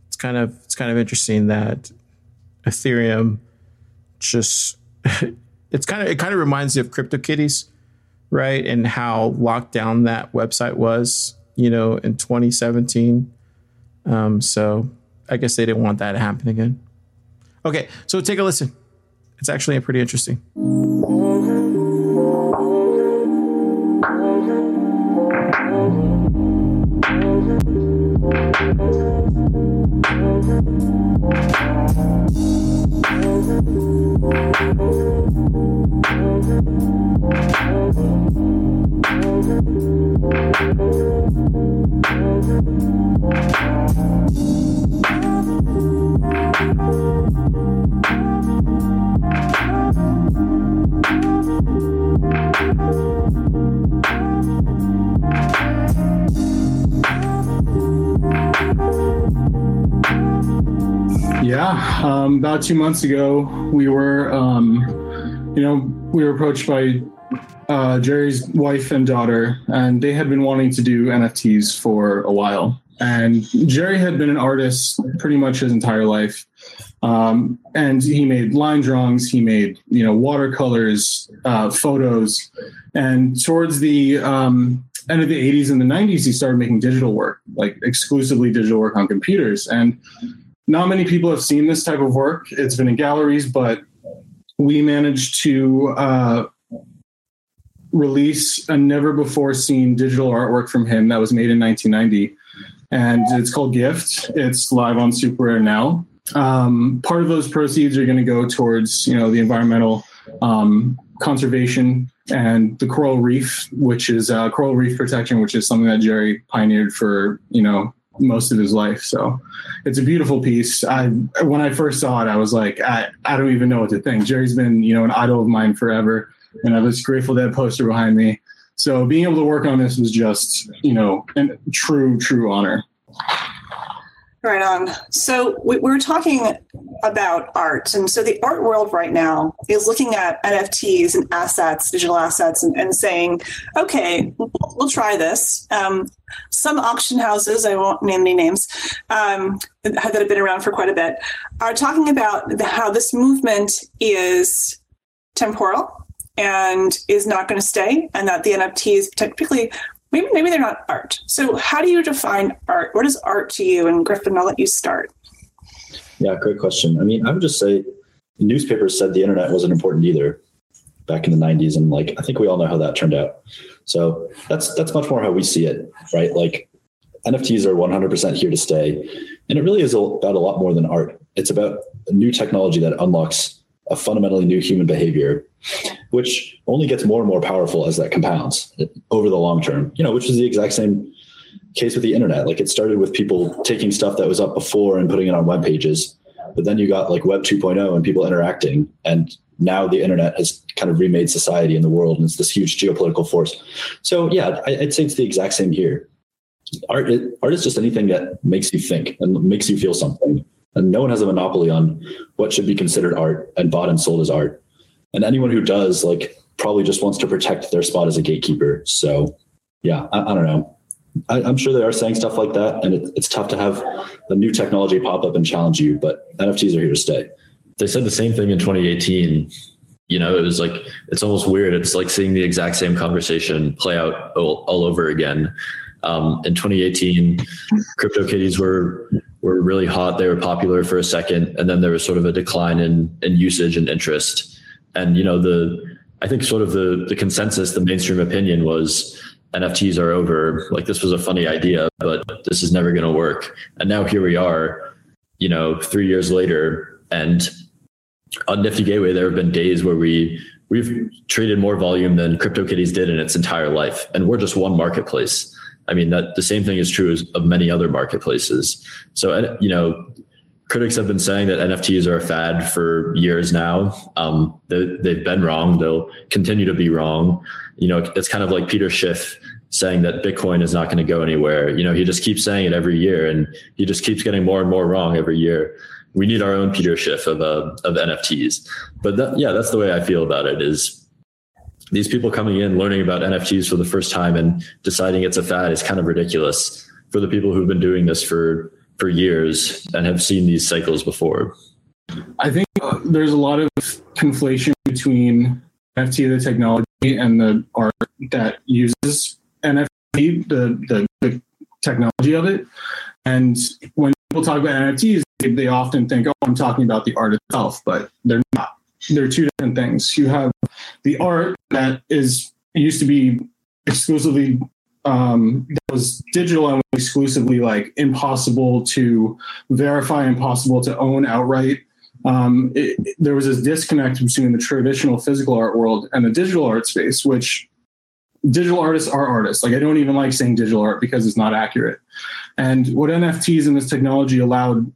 it's kind of it's kind of interesting that Ethereum just it's kind of it kind of reminds me of CryptoKitties right? And how locked down that website was, you know, in 2017. Um, so I guess they didn't want that to happen again. Okay, so take a listen. It's actually pretty interesting. Yeah, um, about two months ago, we were, um, you know, we were approached by uh, Jerry's wife and daughter, and they had been wanting to do NFTs for a while. And Jerry had been an artist pretty much his entire life. Um, and he made line drawings, he made, you know, watercolors, uh, photos. And towards the um, end of the 80s and the 90s, he started making digital work, like exclusively digital work on computers. And not many people have seen this type of work. It's been in galleries, but we managed to uh, release a never before seen digital artwork from him that was made in 1990. And it's called Gift. It's live on SuperRare now. Um, part of those proceeds are going to go towards, you know, the environmental um, conservation and the coral reef, which is uh, coral reef protection, which is something that Jerry pioneered for, you know, most of his life. So it's a beautiful piece. I when I first saw it, I was like, I, I don't even know what to think. Jerry's been, you know, an idol of mine forever. And I was grateful to have poster behind me. So being able to work on this was just, you know, a true, true honor. Right on. So we, we're talking about art. And so the art world right now is looking at NFTs and assets, digital assets, and, and saying, okay, we'll try this. Um, some auction houses, I won't name any names, um, that have been around for quite a bit, are talking about how this movement is temporal and is not going to stay, and that the NFTs, particularly maybe maybe they're not art. So how do you define art? What is art to you? And Griffin, I'll let you start. Yeah, great question. I mean, I would just say newspapers said the internet wasn't important either back in the 90s and like I think we all know how that turned out. So that's that's much more how we see it, right? Like NFTs are 100% here to stay. And it really is about a lot more than art. It's about new technology that unlocks a fundamentally new human behavior, which only gets more and more powerful as that compounds over the long term, you know, which is the exact same case with the internet. Like it started with people taking stuff that was up before and putting it on web pages. but then you got like Web 2.0 and people interacting, and now the internet has kind of remade society in the world, and it's this huge geopolitical force. So yeah, I'd say it's the exact same here. Art, art is just anything that makes you think and makes you feel something. And no one has a monopoly on what should be considered art and bought and sold as art. And anyone who does, like, probably just wants to protect their spot as a gatekeeper. So, yeah, I, I don't know. I, am sure they are saying stuff like that, and it, it's tough to have a new technology pop up and challenge you. But NFTs are here to stay. They said the same thing in 2018. You know, it was like it's almost weird. It's like seeing the exact same conversation play out all, all over again. Um, in 2018, Crypto CryptoKitties were were really hot. They were popular for a second, and then there was sort of a decline in in usage and interest. And you know, the I think sort of the the consensus, the mainstream opinion was NFTs are over. Like this was a funny idea, but this is never going to work. And now here we are, you know, three years later, and on Nifty Gateway, there have been days where we we've traded more volume than CryptoKitties did in its entire life, and we're just one marketplace. I mean, that the same thing is true as, of many other marketplaces. So, you know, critics have been saying that NFTs are a fad for years now. Um, they, they've been wrong. They'll continue to be wrong. You know, it's kind of like Peter Schiff saying that Bitcoin is not going to go anywhere. You know, he just keeps saying it every year, and he just keeps getting more and more wrong every year. We need our own Peter Schiff of uh, of NFTs. But that, yeah, that's the way I feel about it. Is these people coming in learning about NFTs for the first time and deciding it's a fad is kind of ridiculous for the people who've been doing this for for years and have seen these cycles before. I think uh, there's a lot of conflation between NFT, the technology, and the art that uses NFT, the, the, the technology of it. And when people talk about NFTs, they, they often think, oh, I'm talking about the art itself, but they're not they're two different things. You have the art that is used to be exclusively um, that was digital and exclusively like impossible to verify, impossible to own outright. Um, it, it, there was this disconnect between the traditional physical art world and the digital art space, which digital artists are artists. Like I don't even like saying digital art because it's not accurate. And what NFTs and this technology allowed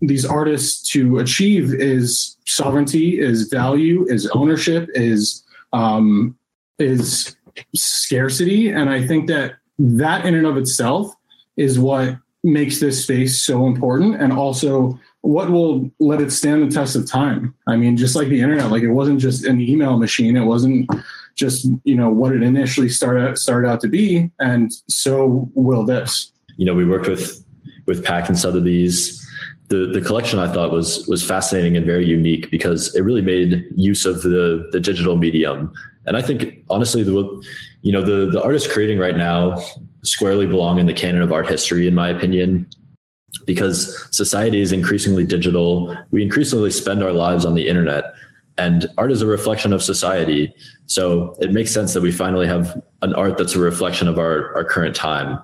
these artists to achieve is sovereignty, is value, is ownership, is um, is scarcity, and I think that that in and of itself is what makes this space so important, and also what will let it stand the test of time. I mean, just like the internet, like it wasn't just an email machine, it wasn't just you know what it initially started started out to be, and so will this. You know, we worked with with Pak and Sotheby's the the collection I thought was was fascinating and very unique because it really made use of the the digital medium. And I think honestly, the you know the the artists creating right now squarely belong in the canon of art history, in my opinion, because society is increasingly digital. We increasingly spend our lives on the internet, and art is a reflection of society. So it makes sense that we finally have an art that's a reflection of our our current time.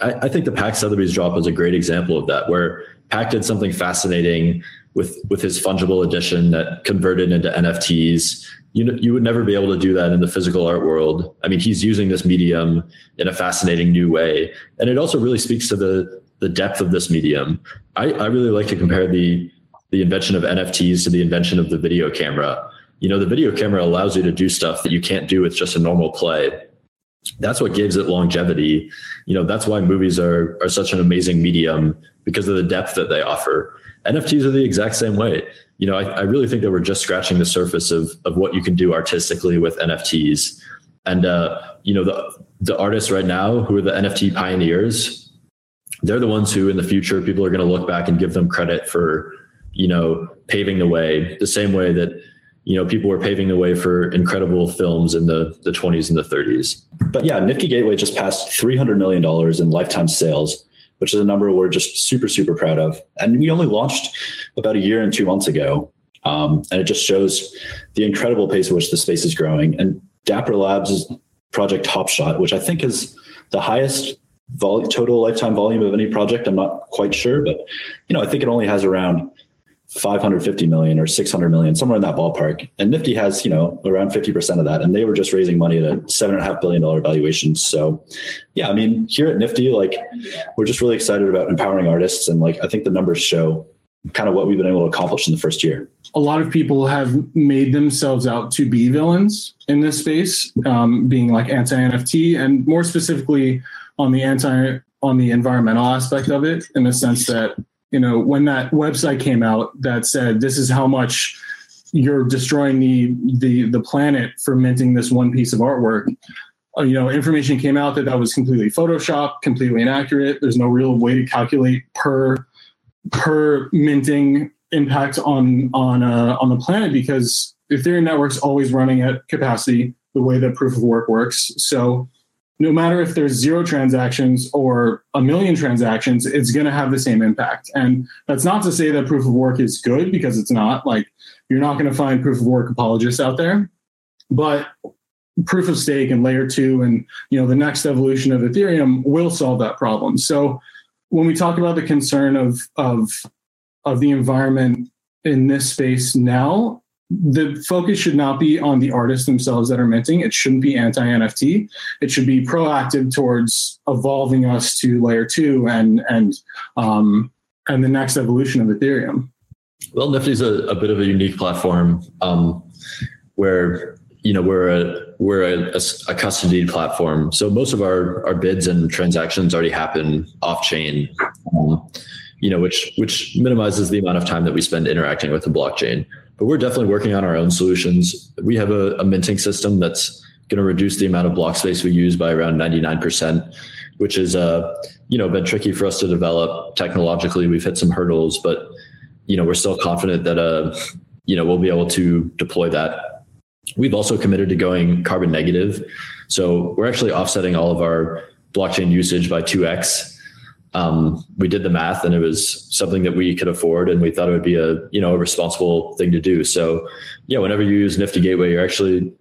I, I think the Pak Sotheby's drop was a great example of that, where Pak did something fascinating with with his fungible edition that converted into NFTs. You you would never be able to do that in the physical art world. I mean, he's using this medium in a fascinating new way, and it also really speaks to the the depth of this medium. I, I really like to compare the the invention of NFTs to the invention of the video camera. You know, the video camera allows you to do stuff that you can't do with just a normal play. That's what gives it longevity. You know, that's why movies are are such an amazing medium because of the depth that they offer. NFTs are the exact same way. You know, I, I really think that we're just scratching the surface of of what you can do artistically with NFTs. And uh, you know, the the artists right now who are the NFT pioneers, they're the ones who in the future people are going to look back and give them credit for, you know, paving the way, the same way that you know people were paving the way for incredible films in the the 20s and the 30s. But yeah, Nifty Gateway just passed 300 million dollars in lifetime sales which is a number we're just super, super proud of. And we only launched about a year and two months ago. Um, and it just shows the incredible pace at which the space is growing. And Dapper Labs Project Top Shot, which I think is the highest vol- total lifetime volume of any project. I'm not quite sure, but you know, I think it only has around 550 million or 600 million, somewhere in that ballpark. And Nifty has, you know, around 50% of that. And they were just raising money at a seven and a half billion dollar valuation. So yeah, I mean, here at Nifty, like we're just really excited about empowering artists. And like, I think the numbers show kind of what we've been able to accomplish in the first year. A lot of people have made themselves out to be villains in this space, um, being like anti NFT, and more specifically on the anti on the environmental aspect of it, in the sense that you know when that website came out that said this is how much you're destroying the the the planet for minting this one piece of artwork uh, you know information came out that that was completely photoshopped completely inaccurate. There's no real way to calculate per per minting impact on on uh, on the planet because ethereum network's always running at capacity the way that proof of work works. So no matter if there's zero transactions or a million transactions, it's going to have the same impact. And that's not to say that proof of work is good because it's not. Like, you're not going to find proof of work apologists out there. But proof of stake and layer two and you know the next evolution of ethereum will solve that problem so when we talk about the concern of of of the environment in this space now the focus should not be on the artists themselves that are minting. It shouldn't be anti NFT. It should be proactive towards evolving us to layer two and and um, and the next evolution of Ethereum. Well, Nifty's a, a bit of a unique platform um, where you know we're a we're a, a, a custodied platform. So most of our our bids and transactions already happen off chain. Um, you know, which which minimizes the amount of time that we spend interacting with the blockchain but we're definitely working on our own solutions. We have a, a minting system that's going to reduce the amount of block space we use by around 99%, which is, uh, you know, been tricky for us to develop technologically. We've hit some hurdles, but, you know, we're still confident that, uh, you know, we'll be able to deploy that. We've also committed to going carbon negative. So we're actually offsetting all of our blockchain usage by 2x um, we did the math and it was something that we could afford and we thought it would be a you know a responsible thing to do. So yeah whenever you use nifty gateway you're actually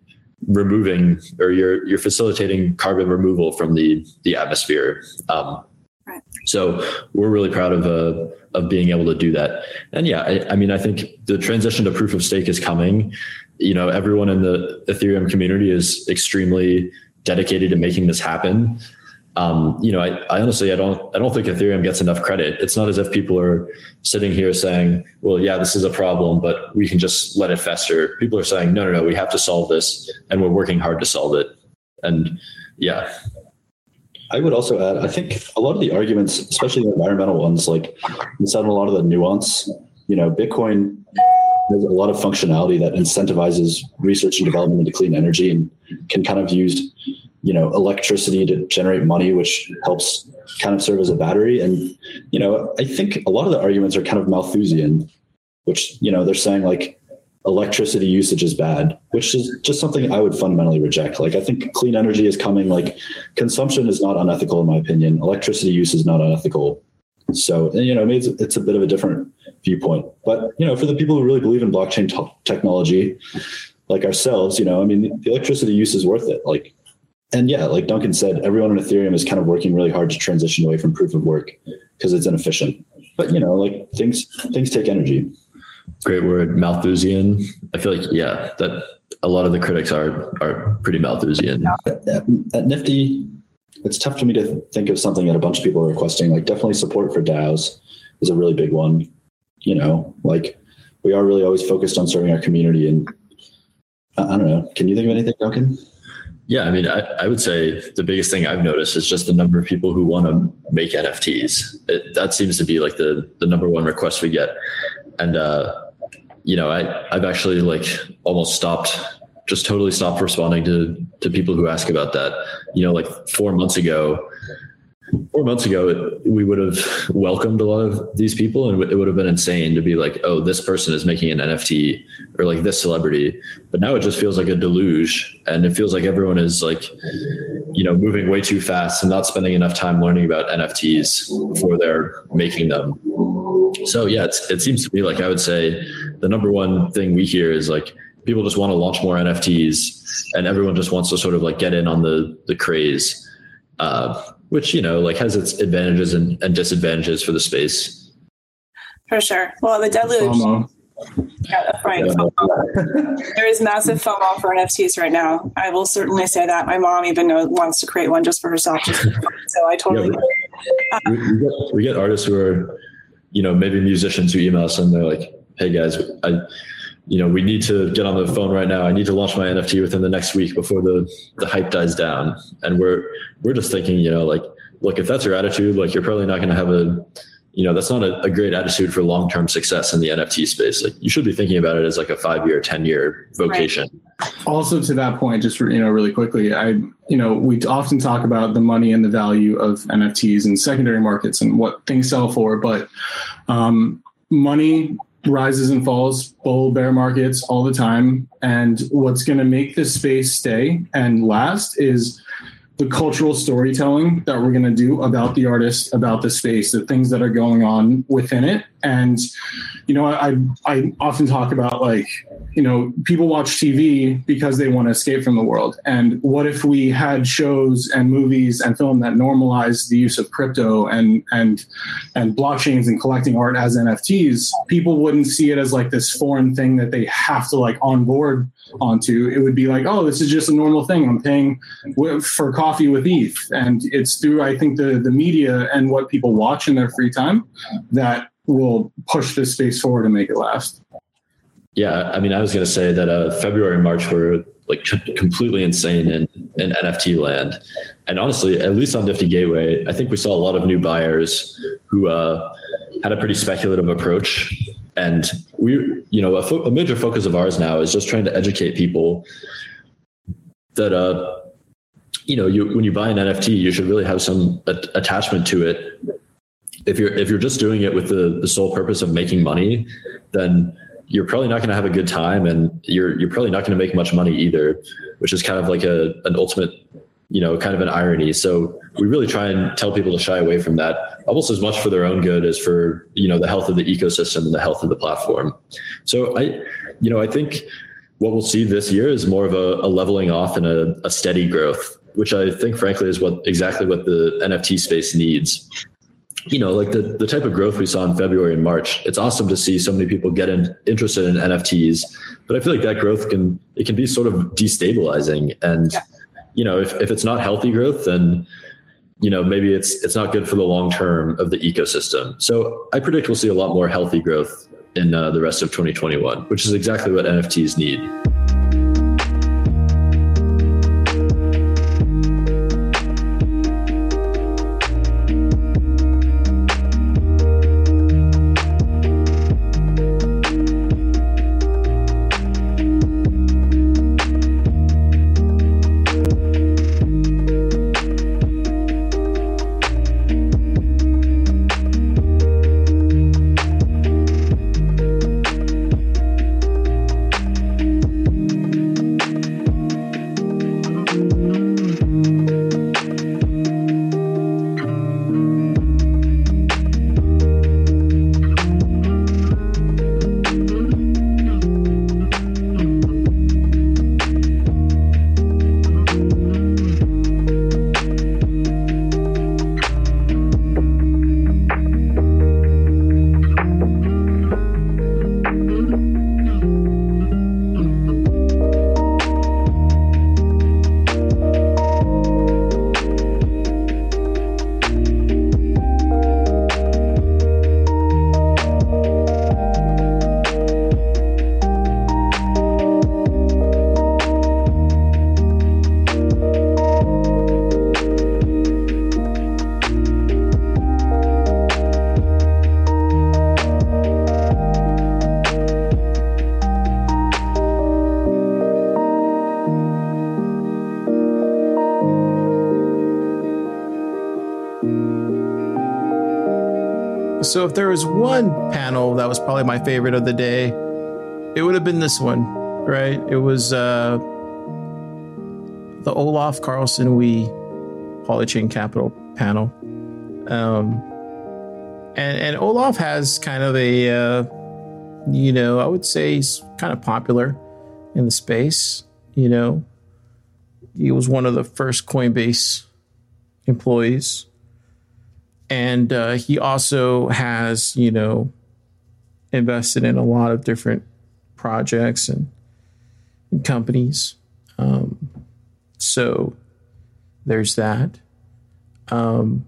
removing or you're you're facilitating carbon removal from the the atmosphere. Um, right. so we're really proud of uh, of being able to do that. And yeah I, I mean i think the transition to proof of stake is coming. You know everyone in the ethereum community is extremely dedicated to making this happen um, you know, I, I, honestly, I don't, I don't think Ethereum gets enough credit. It's not as if people are sitting here saying, "Well, yeah, this is a problem, but we can just let it fester." People are saying, "No, no, no, we have to solve this, and we're working hard to solve it." And yeah, I would also add, I think a lot of the arguments, especially the environmental ones, like out on a lot of the nuance. You know, Bitcoin has a lot of functionality that incentivizes research and development into clean energy and can kind of use you know electricity to generate money which helps kind of serve as a battery. And you know i think a lot of the arguments are kind of malthusian which you know they're saying like electricity usage is bad which is just something i would fundamentally reject. Like i think clean energy is coming. Like consumption is not unethical in my opinion. Electricity use is not unethical. So you know it's, it's a bit of a different viewpoint. But you know for the people who really believe in blockchain t- technology like ourselves you know i mean the electricity use is worth it. Like and yeah, like Duncan said, everyone in Ethereum is kind of working really hard to transition away from proof of work because it's inefficient. But you know, like things things take energy. Great word, Malthusian. I feel like yeah, that a lot of the critics are are pretty Malthusian. At, at Nifty, it's tough for me to think of something that a bunch of people are requesting. Like definitely support for DAOs is a really big one. You know, like we are really always focused on serving our community and I don't know. Can you think of anything, Duncan? Yeah, I mean, I, I, would say the biggest thing I've noticed is just the number of people who want to make NFTs. It, that seems to be like the the number one request we get, and uh, you know, I I've actually like almost stopped, just totally stopped responding to to people who ask about that. You know, like four months ago, four months ago, we would have welcomed a lot of these people, and it would have been insane to be like, "Oh, this person is making an NFT," or like this celebrity. But now it just feels like a deluge, and it feels like everyone is like, you know, moving way too fast and not spending enough time learning about NFTs before they're making them. So yeah, it seems to me like I would say the number one thing we hear is like people just want to launch more NFTs, and everyone just wants to sort of like get in on the the craze. Uh, which you know like has its advantages and, and disadvantages for the space for sure well the deluge yeah, right. there is massive FOMO for NFTs right now. I will certainly say that. My mom even knows, wants to create one just for herself. Just for so I totally. Yeah, we, we, get, we, get, artists who are you know, maybe musicians who email us and they're like, "Hey guys, I, you know, we need to get on the phone right now. I need to launch my NFT within the next week before the the hype dies down." And we're we're just thinking, you know, like, look, if that's your attitude, like you're probably not going to have a you know that's not a, a great attitude for long-term success in the nft space like you should be thinking about it as like a five year ten year vocation right. also to that point just you know really quickly i you know we often talk about the money and the value of nfts and secondary markets and what things sell for but um, money rises and falls bull bear markets all the time and what's going to make this space stay and last is the cultural storytelling that we're going to do about the artist, about the space, the things that are going on within it. And, you know, I, I often talk about like, you know, people watch TV because they want to escape from the world. And what if we had shows and movies and film that normalized the use of crypto and, and, and blockchains and collecting art as NFTs? People wouldn't see it as like this foreign thing that they have to like onboard onto. It would be like, oh, this is just a normal thing. I'm paying for coffee with ETH. And it's through, I think, the, the media and what people watch in their free time that will push this space forward and make it last. Yeah, I mean, I was going to say that uh, February and March were like completely insane in, in NFT land. And honestly, at least on Nifty Gateway, I think we saw a lot of new buyers who uh, had a pretty speculative approach. And we, you know, a, fo- a, major focus of ours now is just trying to educate people that, uh, you know, you when you buy an NFT, you should really have some a- attachment to it if you're if you're just doing it with the the sole purpose of making money, then you're probably not going to have a good time, and you're you're probably not going to make much money either, which is kind of like a an ultimate, you know, kind of an irony. So we really try and tell people to shy away from that, almost as much for their own good as for you know the health of the ecosystem and the health of the platform. So I, you know, I think what we'll see this year is more of a, a leveling off and a, a steady growth, which I think, frankly, is what exactly what the NFT space needs you know, like the, the type of growth we saw in February and March, it's awesome to see so many people get in, interested in NFTs. But I feel like that growth can it can be sort of destabilizing. And yeah. you know, if, if it's not healthy growth, then you know maybe it's it's not good for the long term of the ecosystem. So I predict we'll see a lot more healthy growth in uh, the rest of 2021, which is exactly what NFTs need. So if there was one panel that was probably my favorite of the day, it would have been this one, right? It was uh, the Olaf Carlson-Wee Polychain Capital panel. Um, and, and Olaf has kind of a, uh, you know, I would say he's kind of popular in the space. You know, he was one of the first Coinbase employees and uh, he also has you know invested in a lot of different projects and, and companies um, so there's that um,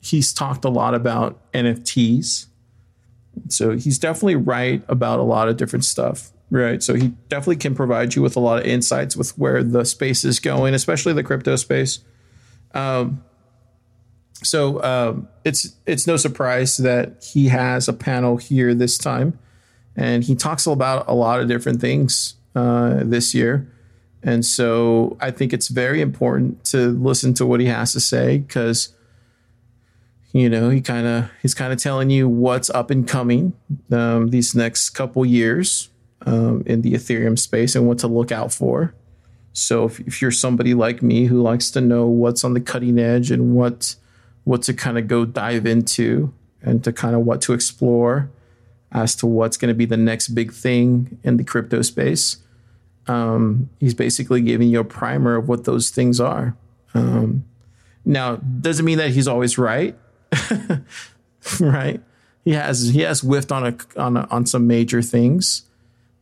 he's talked a lot about NFTs. So he's definitely right about a lot of different stuff, right? So he definitely can provide you with a lot of insights with where the space is going, especially the crypto space. Um, so um, it's it's no surprise that he has a panel here this time, and he talks about a lot of different things uh, this year. And so I think it's very important to listen to what he has to say because you know he kind of he's kind of telling you what's up and coming um, these next couple years um, in the Ethereum space and what to look out for. So if, if you're somebody like me who likes to know what's on the cutting edge and what what to kind of go dive into and to kind of what to explore as to what's going to be the next big thing in the crypto space. Um, he's basically giving you a primer of what those things are. Um, now, doesn't mean that he's always right, right? He has he has whiffed on a on a, on some major things,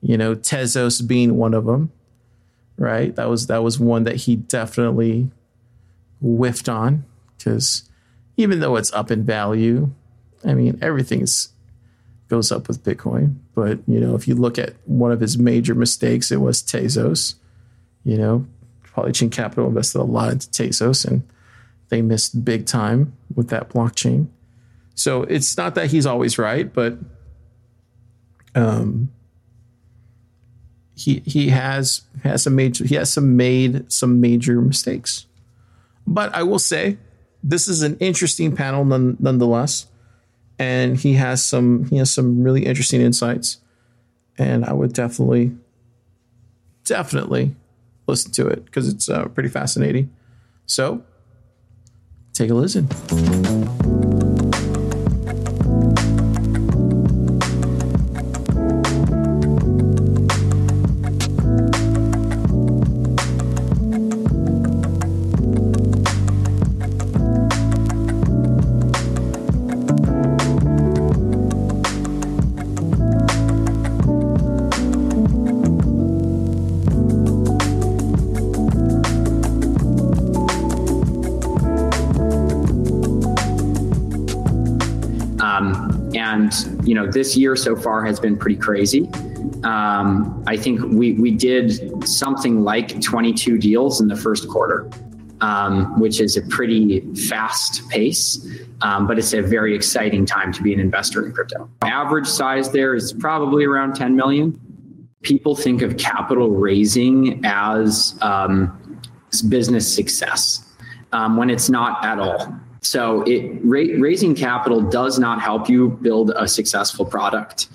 you know, Tezos being one of them, right? That was that was one that he definitely whiffed on because even though it's up in value, I mean everything's goes up with Bitcoin. But you know, if you look at one of his major mistakes, it was Tezos. You know, Polychain Capital invested a lot into Tezos, and they missed big time with that blockchain. So it's not that he's always right, but um, he he has has some major he has some made some major mistakes. But I will say this is an interesting panel none, nonetheless, and he has some he has some really interesting insights, and I would definitely definitely listen to it because it's uh, pretty fascinating. So take a listen. Know, this year so far has been pretty crazy. Um, I think we we did something like 22 deals in the first quarter, um, which is a pretty fast pace. Um, but it's a very exciting time to be an investor in crypto. Average size there is probably around 10 million. People think of capital raising as um, business success um, when it's not at all. So it ra- raising capital does not help you build a successful product.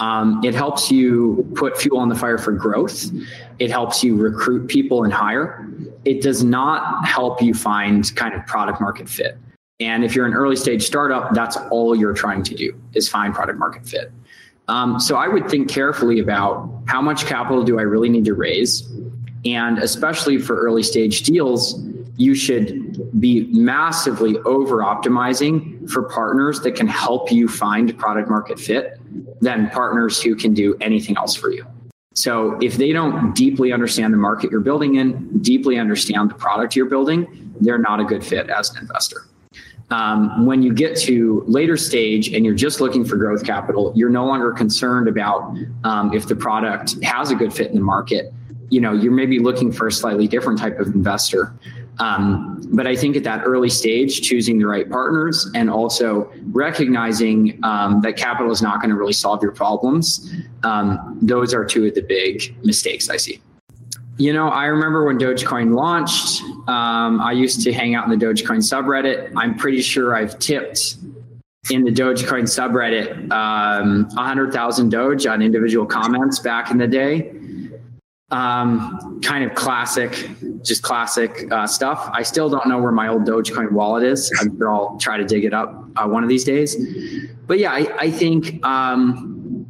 Um, it helps you put fuel on the fire for growth. It helps you recruit people and hire. It does not help you find kind of product market fit. And if you're an early stage startup, that's all you're trying to do is find product market fit. Um, so I would think carefully about how much capital do I really need to raise? And especially for early stage deals, you should be massively over optimizing for partners that can help you find product market fit than partners who can do anything else for you. So if they don't deeply understand the market you're building in, deeply understand the product you're building, they're not a good fit as an investor. Um, when you get to later stage and you're just looking for growth capital, you're no longer concerned about um, if the product has a good fit in the market. You know, you're maybe looking for a slightly different type of investor um, but I think at that early stage, choosing the right partners and also recognizing um, that capital is not going to really solve your problems, um, those are two of the big mistakes I see. You know, I remember when Dogecoin launched, um, I used to hang out in the Dogecoin subreddit. I'm pretty sure I've tipped in the Dogecoin subreddit um, 100,000 Doge on individual comments back in the day um, kind of classic, just classic uh, stuff. I still don't know where my old Dogecoin wallet is. I'm sure I'll try to dig it up uh, one of these days. But yeah, I, I think um,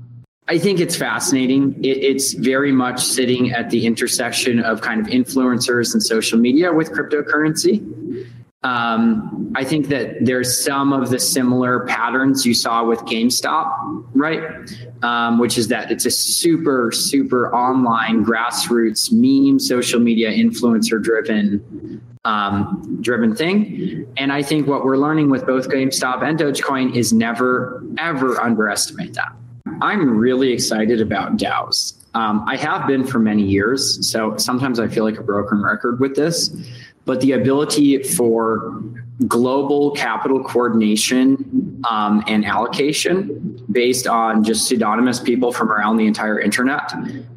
I think it's fascinating. It, it's very much sitting at the intersection of kind of influencers and social media with cryptocurrency. Um, I think that there's some of the similar patterns you saw with GameStop, right? Um, which is that it's a super, super online grassroots meme, social media influencer driven um, driven thing. And I think what we're learning with both GameStop and Dogecoin is never, ever underestimate that. I'm really excited about DAOs. Um, I have been for many years. So sometimes I feel like a broken record with this but the ability for global capital coordination um, and allocation based on just pseudonymous people from around the entire internet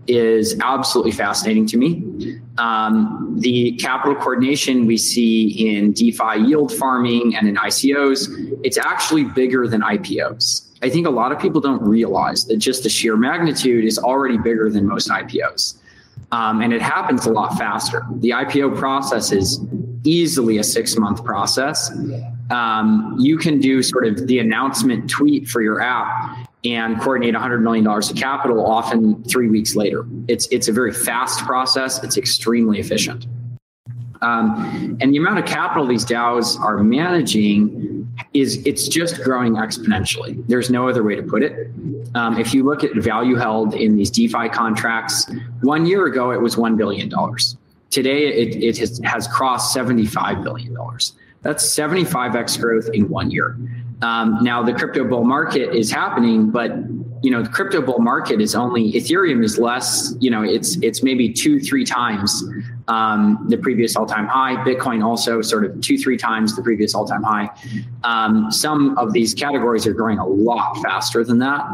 is absolutely fascinating to me. Um, the capital coordination we see in DeFi yield farming and in ICOs, it's actually bigger than IPOs. I think a lot of people don't realize that just the sheer magnitude is already bigger than most IPOs. Um, and it happens a lot faster. The IPO process is easily a six month process. Um, you can do sort of the announcement tweet for your app and coordinate $100 million of capital often three weeks later. It's, it's a very fast process, it's extremely efficient. Um, and the amount of capital these DAOs are managing is it's just growing exponentially. There's no other way to put it. Um, if you look at value held in these DeFi contracts, one year ago it was $1 billion. Today it, it has, has crossed $75 billion. That's 75x growth in one year. Um, now the crypto bull market is happening, but you know the crypto bull market is only Ethereum is less. You know it's it's maybe two three times um, the previous all time high. Bitcoin also sort of two three times the previous all time high. Um, some of these categories are growing a lot faster than that.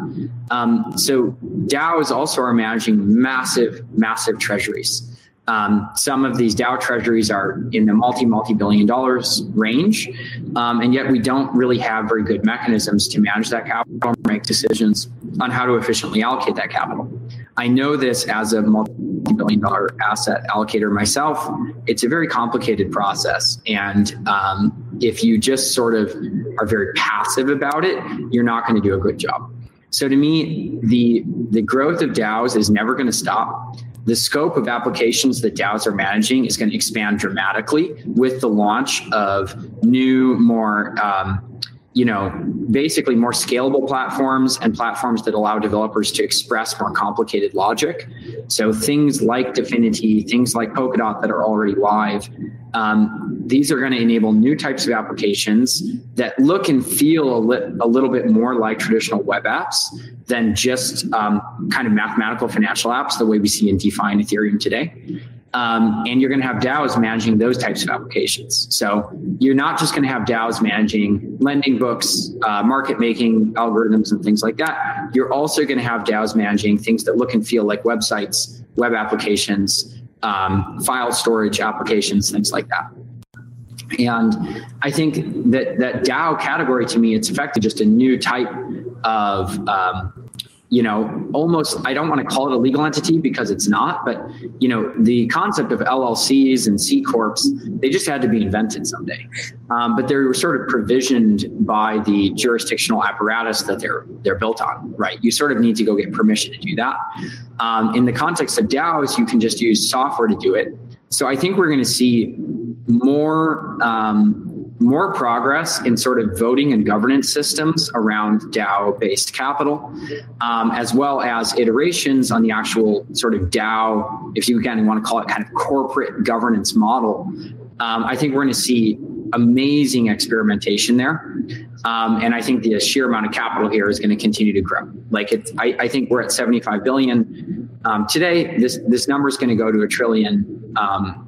Um, so DAOs also are managing massive massive treasuries. Um, some of these DAO treasuries are in the multi, multi billion dollars range. Um, and yet we don't really have very good mechanisms to manage that capital or make decisions on how to efficiently allocate that capital. I know this as a multi billion dollar asset allocator myself. It's a very complicated process. And um, if you just sort of are very passive about it, you're not going to do a good job. So to me, the the growth of DAOs is never going to stop the scope of applications that DAOs are managing is going to expand dramatically with the launch of new, more, um, you know, basically more scalable platforms and platforms that allow developers to express more complicated logic. So things like DFINITY, things like Polkadot that are already live, um, these are going to enable new types of applications that look and feel a, li- a little bit more like traditional web apps than just um, kind of mathematical financial apps the way we see in DeFi and Ethereum today. Um, and you're going to have DAOs managing those types of applications. So you're not just going to have DAOs managing lending books, uh, market making algorithms, and things like that. You're also going to have DAOs managing things that look and feel like websites, web applications, um, file storage applications, things like that. And I think that that DAO category to me, it's effectively just a new type of um, you know, almost, I don't want to call it a legal entity because it's not, but, you know, the concept of LLCs and C Corps, they just had to be invented someday. Um, but they were sort of provisioned by the jurisdictional apparatus that they're, they're built on, right? You sort of need to go get permission to do that. Um, in the context of DAOs, you can just use software to do it. So I think we're going to see more um, more progress in sort of voting and governance systems around DAO based capital, um, as well as iterations on the actual sort of DAO, if you again want to call it kind of corporate governance model. Um, I think we're going to see amazing experimentation there. Um, and I think the sheer amount of capital here is going to continue to grow. Like it's, I, I think we're at 75 billion um, today. This this number is going to go to a trillion. Um,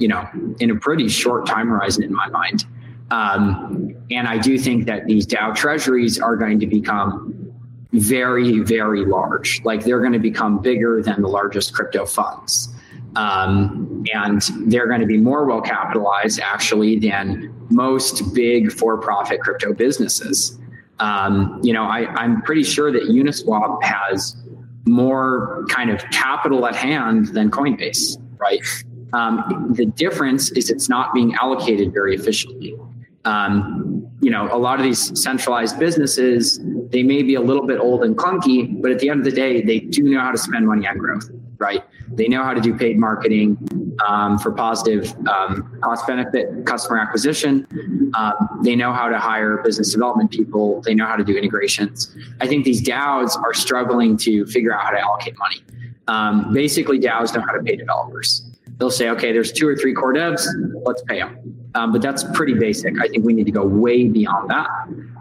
you know, in a pretty short time horizon in my mind. Um, and I do think that these DAO treasuries are going to become very, very large. Like they're going to become bigger than the largest crypto funds. Um, and they're going to be more well capitalized actually than most big for profit crypto businesses. Um, you know, I, I'm pretty sure that Uniswap has more kind of capital at hand than Coinbase, right? Um, the difference is it's not being allocated very efficiently um, you know, a lot of these centralized businesses, they may be a little bit old and clunky, but at the end of the day, they do know how to spend money on growth. right? They know how to do paid marketing um, for positive um, cost benefit customer acquisition. Um, they know how to hire business development people. They know how to do integrations. I think these DAOs are struggling to figure out how to allocate money. Um, basically, DAOs know how to pay developers. They'll say, okay, there's two or three core devs, let's pay them. Um, but that's pretty basic. I think we need to go way beyond that.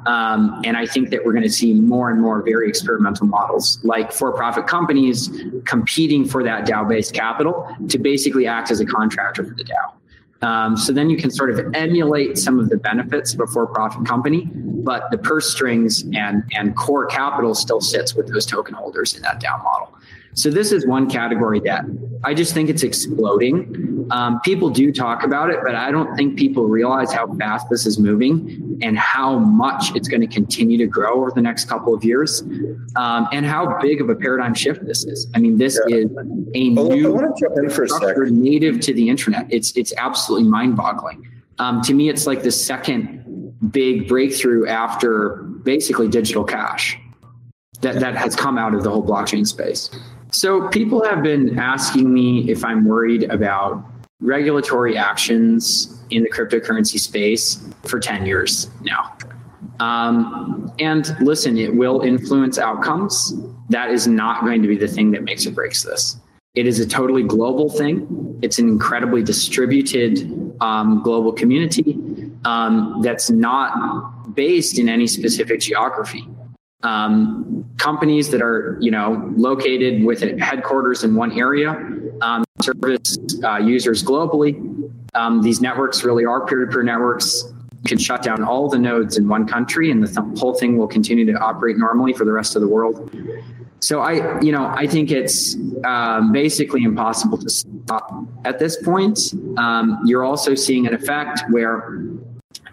Um, and I think that we're going to see more and more very experimental models, like for-profit companies competing for that DAO-based capital to basically act as a contractor for the DAO. Um, so then you can sort of emulate some of the benefits of a for-profit company, but the purse strings and and core capital still sits with those token holders in that DAO model. So this is one category that I just think it's exploding. Um, people do talk about it, but I don't think people realize how fast this is moving and how much it's going to continue to grow over the next couple of years, um, and how big of a paradigm shift this is. I mean, this yeah. is a well, new structure native to the internet. It's it's absolutely mind-boggling. Um, to me, it's like the second big breakthrough after basically digital cash that, that has come out of the whole blockchain space. So people have been asking me if I'm worried about regulatory actions in the cryptocurrency space for 10 years now. Um, and listen, it will influence outcomes. That is not going to be the thing that makes or breaks this. It is a totally global thing. It's an incredibly distributed um, global community um, that's not based in any specific geography um, companies that are you know located with headquarters in one area um, service uh, users globally. Um, these networks really are peer-to-peer networks. You can shut down all the nodes in one country and the th- whole thing will continue to operate normally for the rest of the world. So i you know i think it's um, basically impossible to stop at this point. Um, you're also seeing an effect where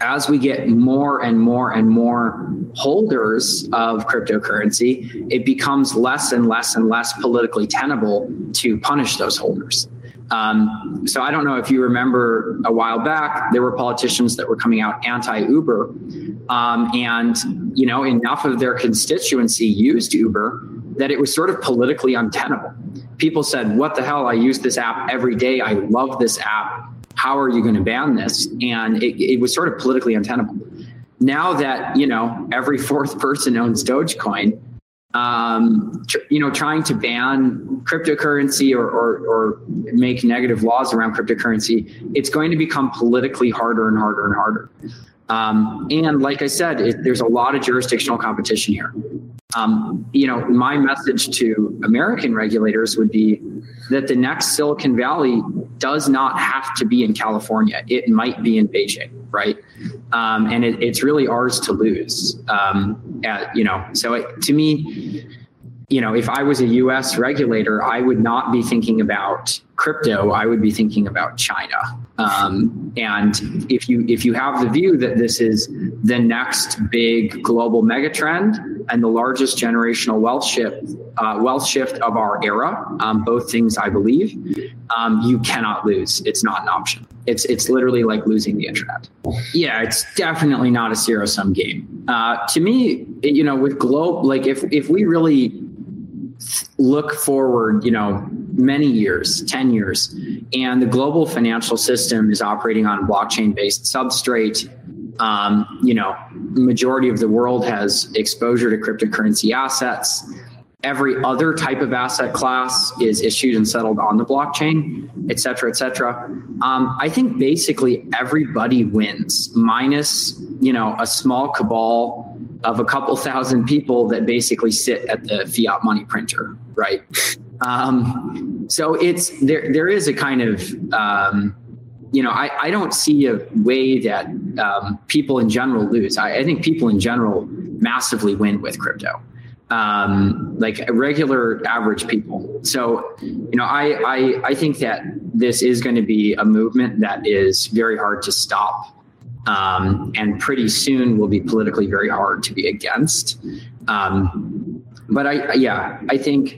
as we get more and more and more holders of cryptocurrency, it becomes less and less and less politically tenable to punish those holders. Um, so I don't know if you remember a while back, there were politicians that were coming out anti-Uber, um, and you know enough of their constituency used Uber that it was sort of politically untenable. People said, "What the hell? I use this app every day. I love this app how are you going to ban this? And it, it was sort of politically untenable. Now that, you know, every fourth person owns Dogecoin, um, tr- you know, trying to ban cryptocurrency or, or, or, make negative laws around cryptocurrency, it's going to become politically harder and harder and harder. Um, and like I said, it, there's a lot of jurisdictional competition here. Um, you know, my message to American regulators would be that the next Silicon Valley does not have to be in California. It might be in Beijing, right? Um, and it, it's really ours to lose. Um, at, you know, so it, to me, you know, if I was a US regulator, I would not be thinking about crypto. I would be thinking about China. Um, and if you if you have the view that this is the next big global megatrend and the largest generational wealth shift uh, wealth shift of our era, um, both things I believe, um, you cannot lose. It's not an option. It's it's literally like losing the internet. Yeah, it's definitely not a zero sum game. Uh, to me, you know, with globe, like if if we really look forward, you know, many years, 10 years, and the global financial system is operating on blockchain based substrate. Um, you know, majority of the world has exposure to cryptocurrency assets. Every other type of asset class is issued and settled on the blockchain, et cetera, et cetera. Um, I think basically everybody wins, minus you know a small cabal of a couple thousand people that basically sit at the fiat money printer, right? Um, so it's there. There is a kind of um, you know, I, I don't see a way that um, people in general lose. I, I, think people in general massively win with crypto, um, like regular average people. So, you know, I, I I think that this is going to be a movement that is very hard to stop um, and pretty soon will be politically very hard to be against. Um, but I, yeah, I think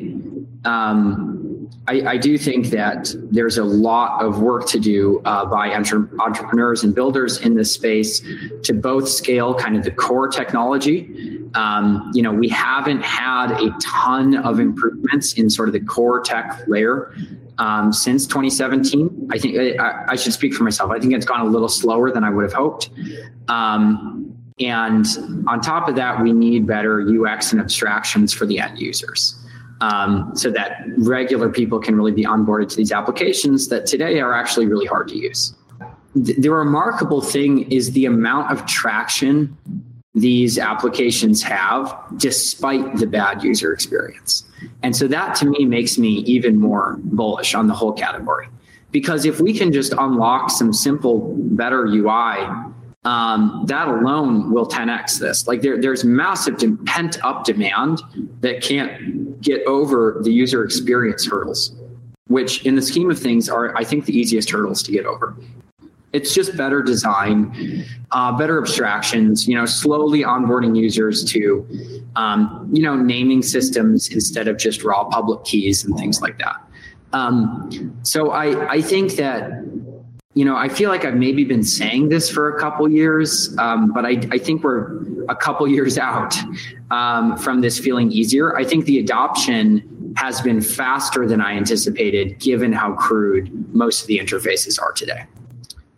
um, I, I, do think that there's a lot of work to do uh, by entre- entrepreneurs and builders in this space to both scale kind of the core technology Um, you know, we haven't had a ton of improvements in sort of the core tech layer um, since 2017. I think I, I, should speak for myself. I think it's gone a little slower than I would have hoped. Um, and on top of that, we need better UX and abstractions for the end users. Um, so that regular people can really be onboarded to these applications that today are actually really hard to use. The, the remarkable thing is the amount of traction these applications have despite the bad user experience. And so that to me makes me even more bullish on the whole category. Because if we can just unlock some simple, better UI um, that alone will 10x this. Like there, there's massive pent up demand that can't get over the user experience hurdles, which in the scheme of things are, I think, the easiest hurdles to get over. It's just better design, uh, better abstractions, you know, slowly onboarding users to, um, you know, naming systems instead of just raw public keys and things like that. Um, so I, I think that you know, I feel like I've maybe been saying this for a couple years, um, but I, I, think we're a couple years out um, from this feeling easier. I think the adoption has been faster than I anticipated, given how crude most of the interfaces are today.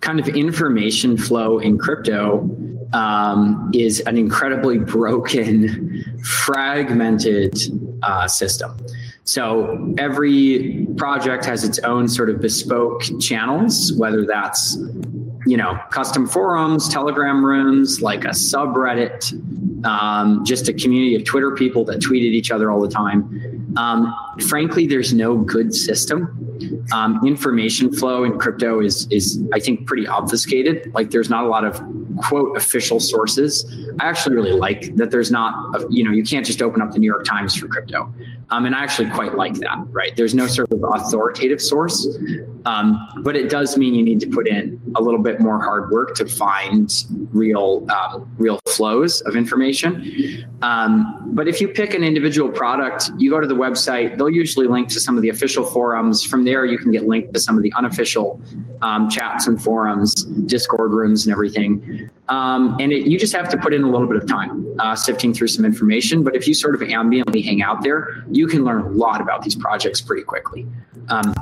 Kind of information flow in crypto um, is an incredibly broken, fragmented uh, system. So every project has its own sort of bespoke channels, whether that's you know custom forums, Telegram rooms, like a subreddit, um, just a community of Twitter people that tweeted each other all the time. Um, frankly, there's no good system. Um, information flow in crypto is is I think pretty obfuscated. Like there's not a lot of quote official sources. I actually really like that there's not a, you know you can't just open up the New York Times for crypto. Um, and I actually quite like that, right? There's no sort of authoritative source, um, but it does mean you need to put in a little bit more hard work to find real, um, real flows of information. Um, but if you pick an individual product, you go to the website, they'll usually link to some of the official forums. From there, you can get linked to some of the unofficial um, chats and forums, Discord rooms, and everything. Um, and it, you just have to put in a little bit of time uh, sifting through some information. But if you sort of ambiently hang out there, you can learn a lot about these projects pretty quickly. Um,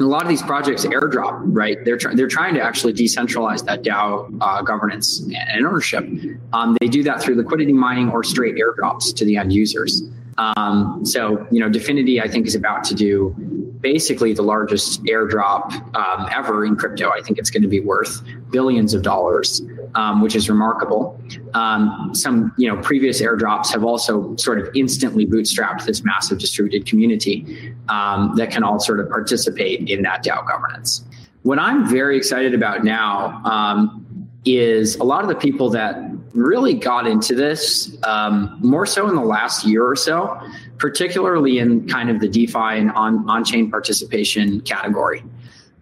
a lot of these projects airdrop, right? They're trying they're trying to actually decentralize that DAO uh, governance and ownership. Um, they do that through liquidity mining or straight airdrops to the end users. Um, so, you know, DFINITY I think, is about to do basically the largest airdrop um, ever in crypto. I think it's going to be worth billions of dollars, um, which is remarkable. Um, some, you know, previous airdrops have also sort of instantly bootstrapped this massive distributed community um, that can all sort of participate in that DAO governance. What I'm very excited about now um, is a lot of the people that really got into this um, more so in the last year or so, particularly in kind of the DeFi and on on chain participation category.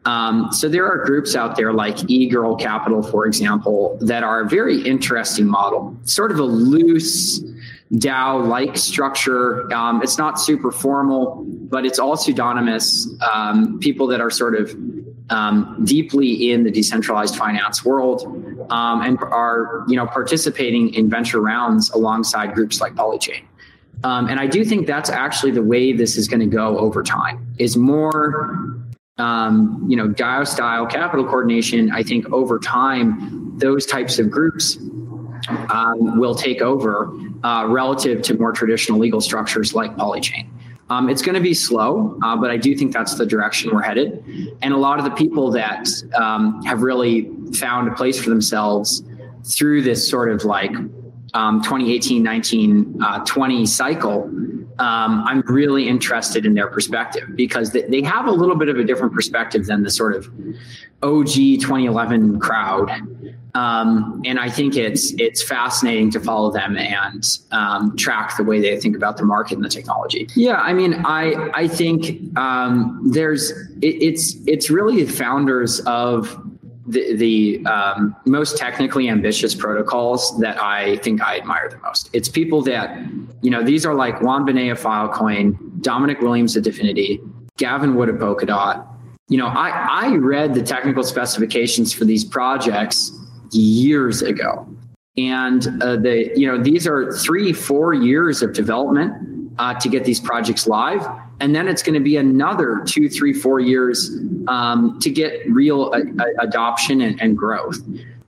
Um, so there are groups out there like eGirl Capital, for example, that are a very interesting model, sort of a loose DAO-like structure. Um, it's not super formal, but it's all pseudonymous. Um, people that are sort of um, deeply in the decentralized finance world um, and are you know participating in venture rounds alongside groups like Polychain. Um, and I do think that's actually the way this is going to go over time. Is more um, you know DAO style capital coordination. I think over time those types of groups um, will take over uh, relative to more traditional legal structures like Polychain. Um, it's going to be slow, uh, but I do think that's the direction we're headed. And a lot of the people that um, have really found a place for themselves through this sort of like um, 2018, 19, uh, 20 cycle, um, I'm really interested in their perspective because they, they have a little bit of a different perspective than the sort of OG 2011 crowd. Um, and I think it's it's fascinating to follow them and um, track the way they think about the market and the technology. Yeah, I mean, I I think um, there's it, it's it's really the founders of the, the um, most technically ambitious protocols that I think I admire the most. It's people that, you know, these are like Juan Benet of Filecoin, Dominic Williams of Dfinity, Gavin Wood of Polkadot. You know, I, I read the technical specifications for these projects years ago. And uh, the you know these are three four years of development uh, to get these projects live, and then it's going to be another two three four years um, to get real uh, adoption and, and growth.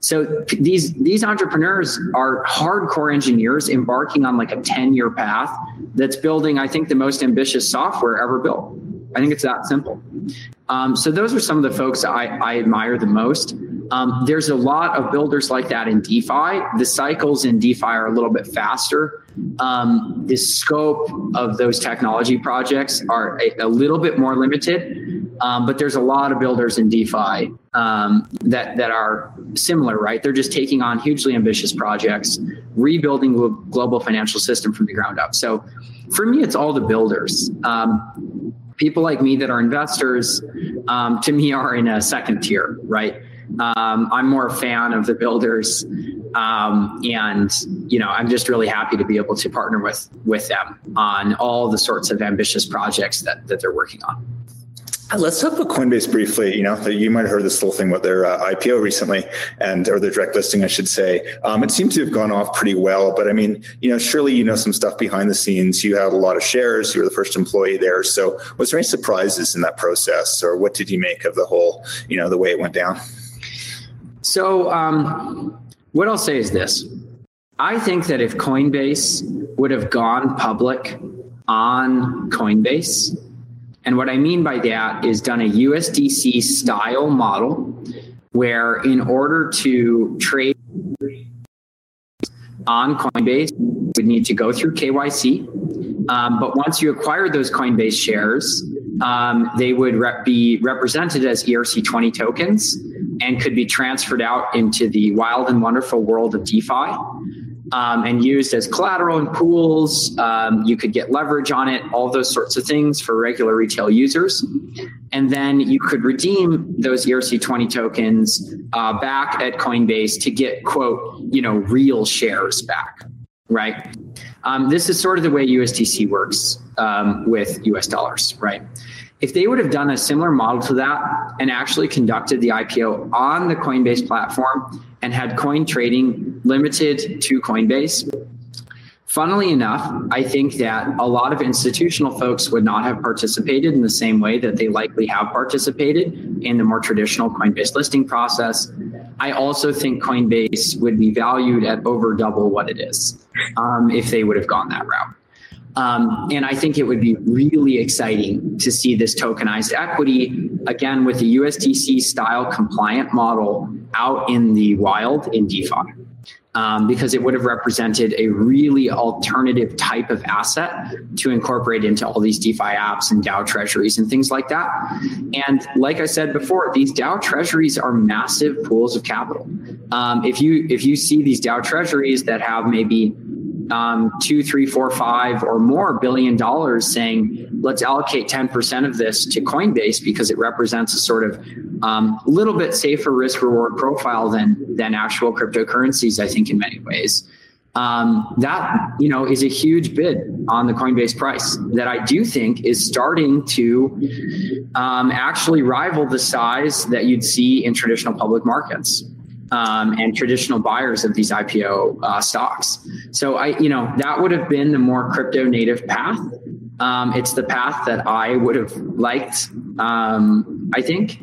So these these entrepreneurs are hardcore engineers embarking on like a 10 year path that's building, I think, the most ambitious software ever built. I think it's that simple. Um, so those are some of the folks I, I admire the most. Um, there's a lot of builders like that in DeFi. The cycles in DeFi are a little bit faster. Um, the scope of those technology projects are a, a little bit more limited, um, but there's a lot of builders in DeFi um, that that are similar, right? They're just taking on hugely ambitious projects, rebuilding the global financial system from the ground up. So, for me, it's all the builders. Um, people like me that are investors, um, to me, are in a second tier, right? Um, I'm more a fan of the builders, um, and you know, I'm just really happy to be able to partner with with them on all the sorts of ambitious projects that that they're working on. Uh, let's talk about Coinbase briefly. You know, you might have heard this little thing about their uh, IPO recently, and or their direct listing, I should say. Um, it seems to have gone off pretty well. But I mean, you know, surely you know some stuff behind the scenes. You had a lot of shares. You were the first employee there. So, was there any surprises in that process, or what did you make of the whole, you know, the way it went down? So, um, what I'll say is this: I think that if Coinbase would have gone public on Coinbase and what I mean by that is done a USDC style model where, in order to trade on Coinbase, you would need to go through KYC. Um, but once you acquire those Coinbase shares, um, they would rep- be represented as ERC20 tokens and could be transferred out into the wild and wonderful world of DeFi um, and used as collateral in pools. Um, you could get leverage on it, all those sorts of things for regular retail users. And then you could redeem those ERC20 tokens uh, back at Coinbase to get, quote, you know, real shares back, right? Um, this is sort of the way USDC works um, with US dollars, right? If they would have done a similar model to that and actually conducted the IPO on the Coinbase platform and had coin trading limited to Coinbase, funnily enough, I think that a lot of institutional folks would not have participated in the same way that they likely have participated in the more traditional Coinbase listing process. I also think Coinbase would be valued at over double what it is um, if they would have gone that route. Um, and I think it would be really exciting to see this tokenized equity again with the USDC style compliant model out in the wild in DeFi. Um, because it would have represented a really alternative type of asset to incorporate into all these DeFi apps and DAO treasuries and things like that. And like I said before, these DAO treasuries are massive pools of capital. Um, if you if you see these DAO treasuries that have maybe um, two, three, four, five, or more billion dollars saying, let's allocate 10% of this to Coinbase because it represents a sort of um, little bit safer risk reward profile than, than actual cryptocurrencies, I think, in many ways. Um, that you know is a huge bid on the Coinbase price that I do think is starting to um, actually rival the size that you'd see in traditional public markets um, and traditional buyers of these IPO uh, stocks. So I, you know, that would have been the more crypto native path. Um, it's the path that I would have liked. Um, I think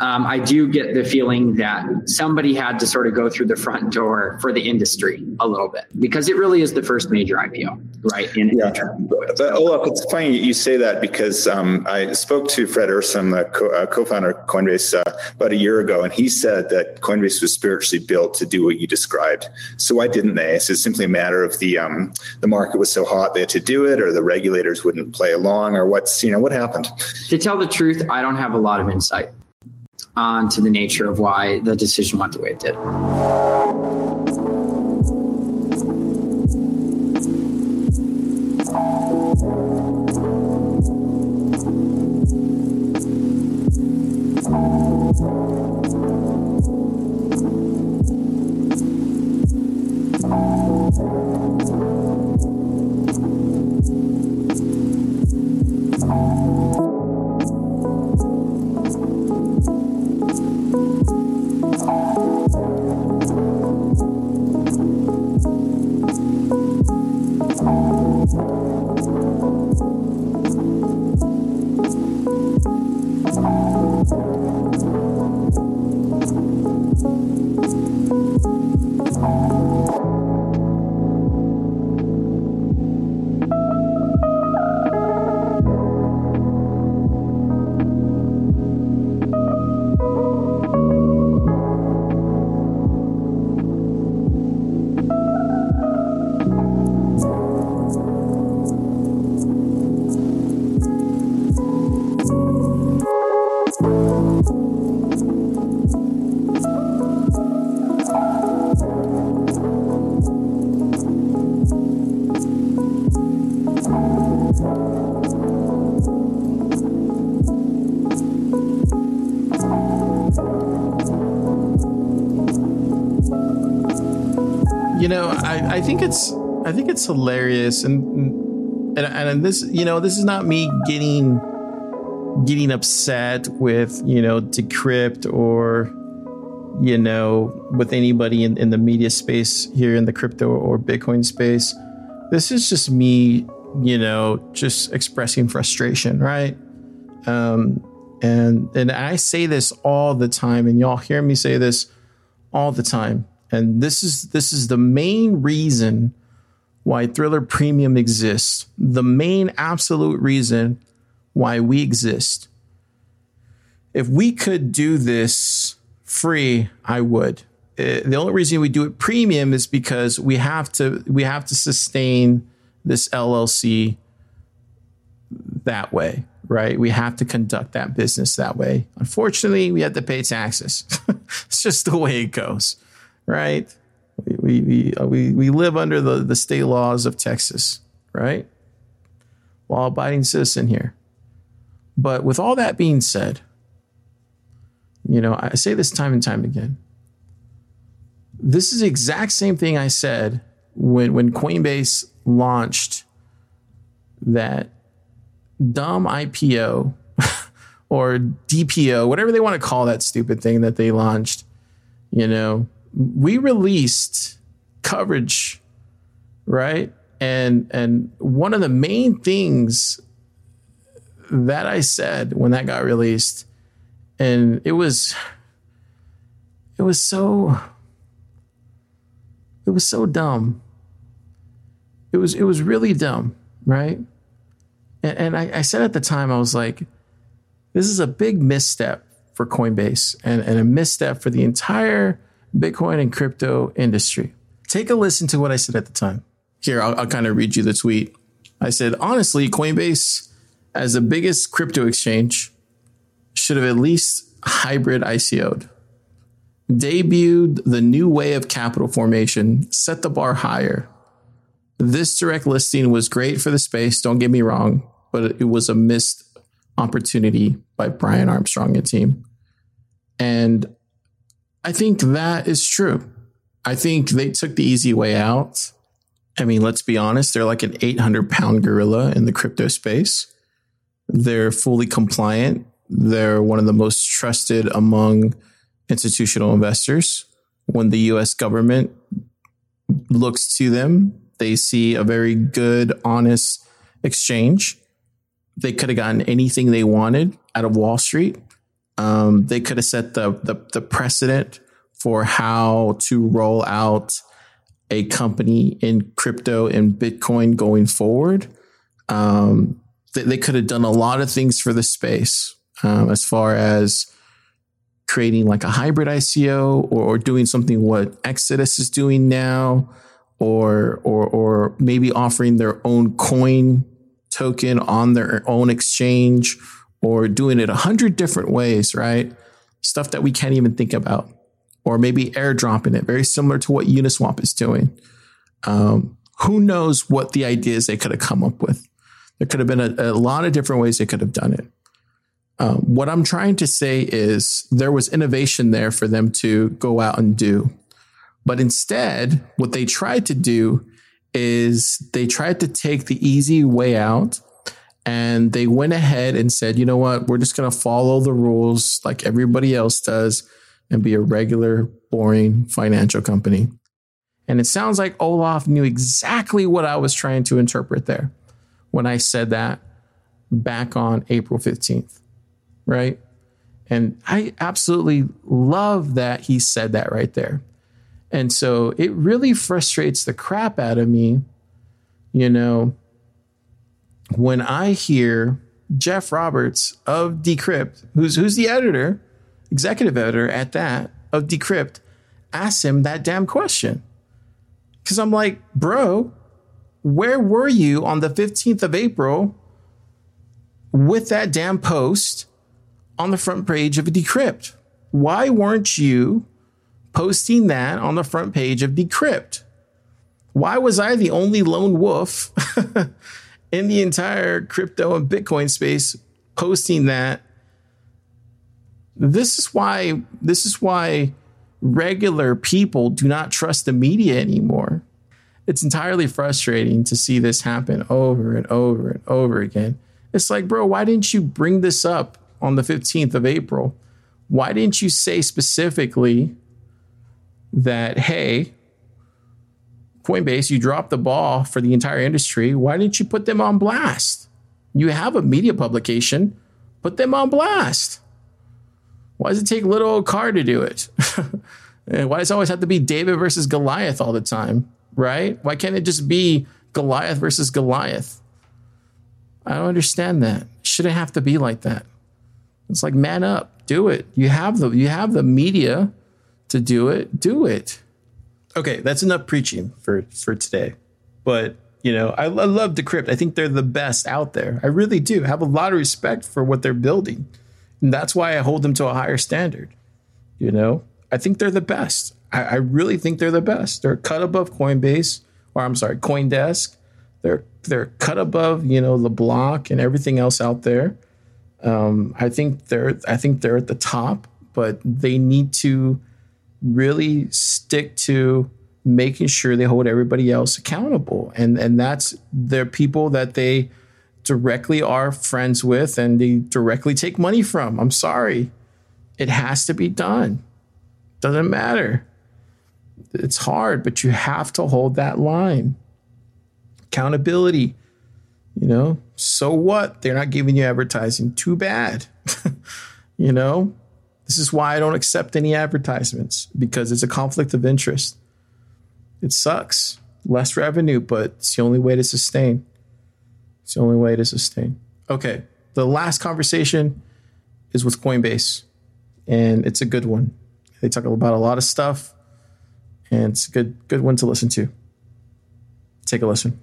um, I do get the feeling that somebody had to sort of go through the front door for the industry a little bit because it really is the first major IPO, right? In, yeah. but Olaf, it's funny you say that because um, I spoke to Fred Ehrsam, the co- uh, founder of Coinbase, uh, about a year ago, and he said that Coinbase was spiritually built to do what you described. So why didn't they? Is it simply a matter of the um, the market was so hot they had to do it, or the regulators wouldn't play along, or what's you know what happened? To tell the truth, I don't have a lot of insight onto the nature of why the decision went the way it did. It's hilarious. And and and this you know this is not me getting getting upset with you know decrypt or you know with anybody in, in the media space here in the crypto or bitcoin space. This is just me you know just expressing frustration right? Um and and i say this all the time and y'all hear me say this all the time. And this is this is the main reason why thriller premium exists the main absolute reason why we exist. If we could do this free, I would. Uh, the only reason we do it premium is because we have to we have to sustain this LLC that way, right? We have to conduct that business that way. Unfortunately, we have to pay taxes. it's just the way it goes, right? We we uh, we we live under the the state laws of Texas, right? Law abiding citizen here. But with all that being said, you know, I say this time and time again. This is the exact same thing I said when when Coinbase launched that dumb IPO or DPO, whatever they want to call that stupid thing that they launched. You know, we released coverage, right? And and one of the main things that I said when that got released, and it was it was so it was so dumb. It was it was really dumb, right? And, and I, I said at the time, I was like, this is a big misstep for Coinbase and, and a misstep for the entire Bitcoin and crypto industry. Take a listen to what I said at the time. Here, I'll, I'll kind of read you the tweet. I said, honestly, Coinbase as the biggest crypto exchange, should have at least hybrid ICO'd. Debuted the new way of capital formation, set the bar higher. This direct listing was great for the space, don't get me wrong, but it was a missed opportunity by Brian Armstrong and team. And I think that is true. I think they took the easy way out. I mean, let's be honest, they're like an 800 pound gorilla in the crypto space. They're fully compliant. They're one of the most trusted among institutional investors. When the US government looks to them, they see a very good, honest exchange. They could have gotten anything they wanted out of Wall Street. Um, they could have set the, the, the precedent for how to roll out a company in crypto and Bitcoin going forward. Um, they, they could have done a lot of things for the space um, as far as creating like a hybrid ICO or, or doing something what Exodus is doing now, or or or maybe offering their own coin token on their own exchange, or doing it a hundred different ways, right? Stuff that we can't even think about, or maybe airdropping it, very similar to what Uniswap is doing. Um, who knows what the ideas they could have come up with? There could have been a, a lot of different ways they could have done it. Um, what I'm trying to say is there was innovation there for them to go out and do. But instead, what they tried to do is they tried to take the easy way out and they went ahead and said, you know what, we're just going to follow the rules like everybody else does and be a regular, boring financial company. And it sounds like Olaf knew exactly what I was trying to interpret there when I said that back on April 15th, right? And I absolutely love that he said that right there. And so it really frustrates the crap out of me, you know, when I hear Jeff Roberts of Decrypt, who's who's the editor, executive editor at that of Decrypt, ask him that damn question. Cause I'm like, bro, where were you on the 15th of April with that damn post on the front page of Decrypt? Why weren't you posting that on the front page of Decrypt? Why was I the only lone wolf in the entire crypto and Bitcoin space posting that? This is why this is why regular people do not trust the media anymore. It's entirely frustrating to see this happen over and over and over again. It's like, bro, why didn't you bring this up on the 15th of April? Why didn't you say specifically that, hey, Coinbase, you dropped the ball for the entire industry. Why didn't you put them on blast? You have a media publication, put them on blast. Why does it take little old car to do it? and Why does it always have to be David versus Goliath all the time? Right? Why can't it just be Goliath versus Goliath? I don't understand that. shouldn't have to be like that. It's like man up, do it. You have the you have the media to do it. Do it. Okay, that's enough preaching for for today. But you know, I, I love Decrypt. I think they're the best out there. I really do. Have a lot of respect for what they're building, and that's why I hold them to a higher standard. You know, I think they're the best. I, I really think they're the best. They're cut above Coinbase, or I'm sorry, CoinDesk. They're they're cut above you know LeBlanc and everything else out there. Um, I think they're I think they're at the top, but they need to really stick to making sure they hold everybody else accountable, and and that's they're people that they directly are friends with and they directly take money from. I'm sorry, it has to be done. Doesn't matter. It's hard, but you have to hold that line accountability. You know, so what? They're not giving you advertising. Too bad. you know, this is why I don't accept any advertisements because it's a conflict of interest. It sucks. Less revenue, but it's the only way to sustain. It's the only way to sustain. Okay. The last conversation is with Coinbase, and it's a good one. They talk about a lot of stuff, and it's a good good one to listen to. Take a listen.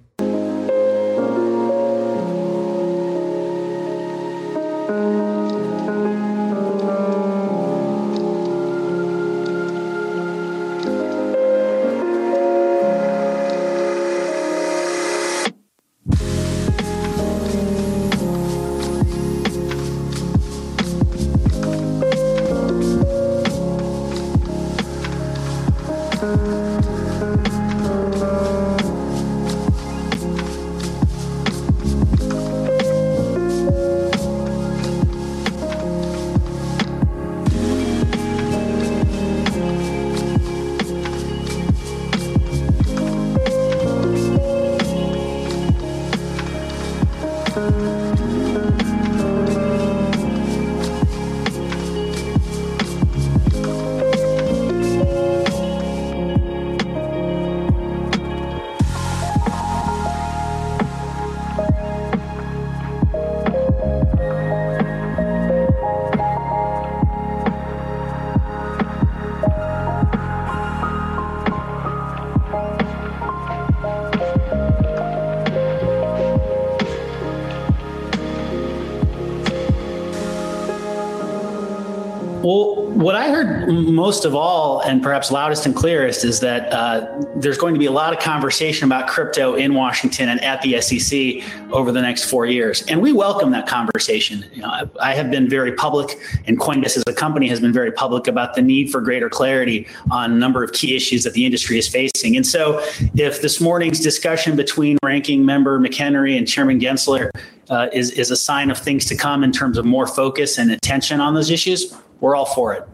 And perhaps loudest and clearest, is that uh, there's going to be a lot of conversation about crypto in Washington and at the SEC over the next four years. And we welcome that conversation. You know, I, I have been very public, and Coinbase as a company has been very public about the need for greater clarity on a number of key issues that the industry is facing. And so, if this morning's discussion between ranking member McHenry and Chairman Gensler uh, is, is a sign of things to come in terms of more focus and attention on those issues, we're all for it.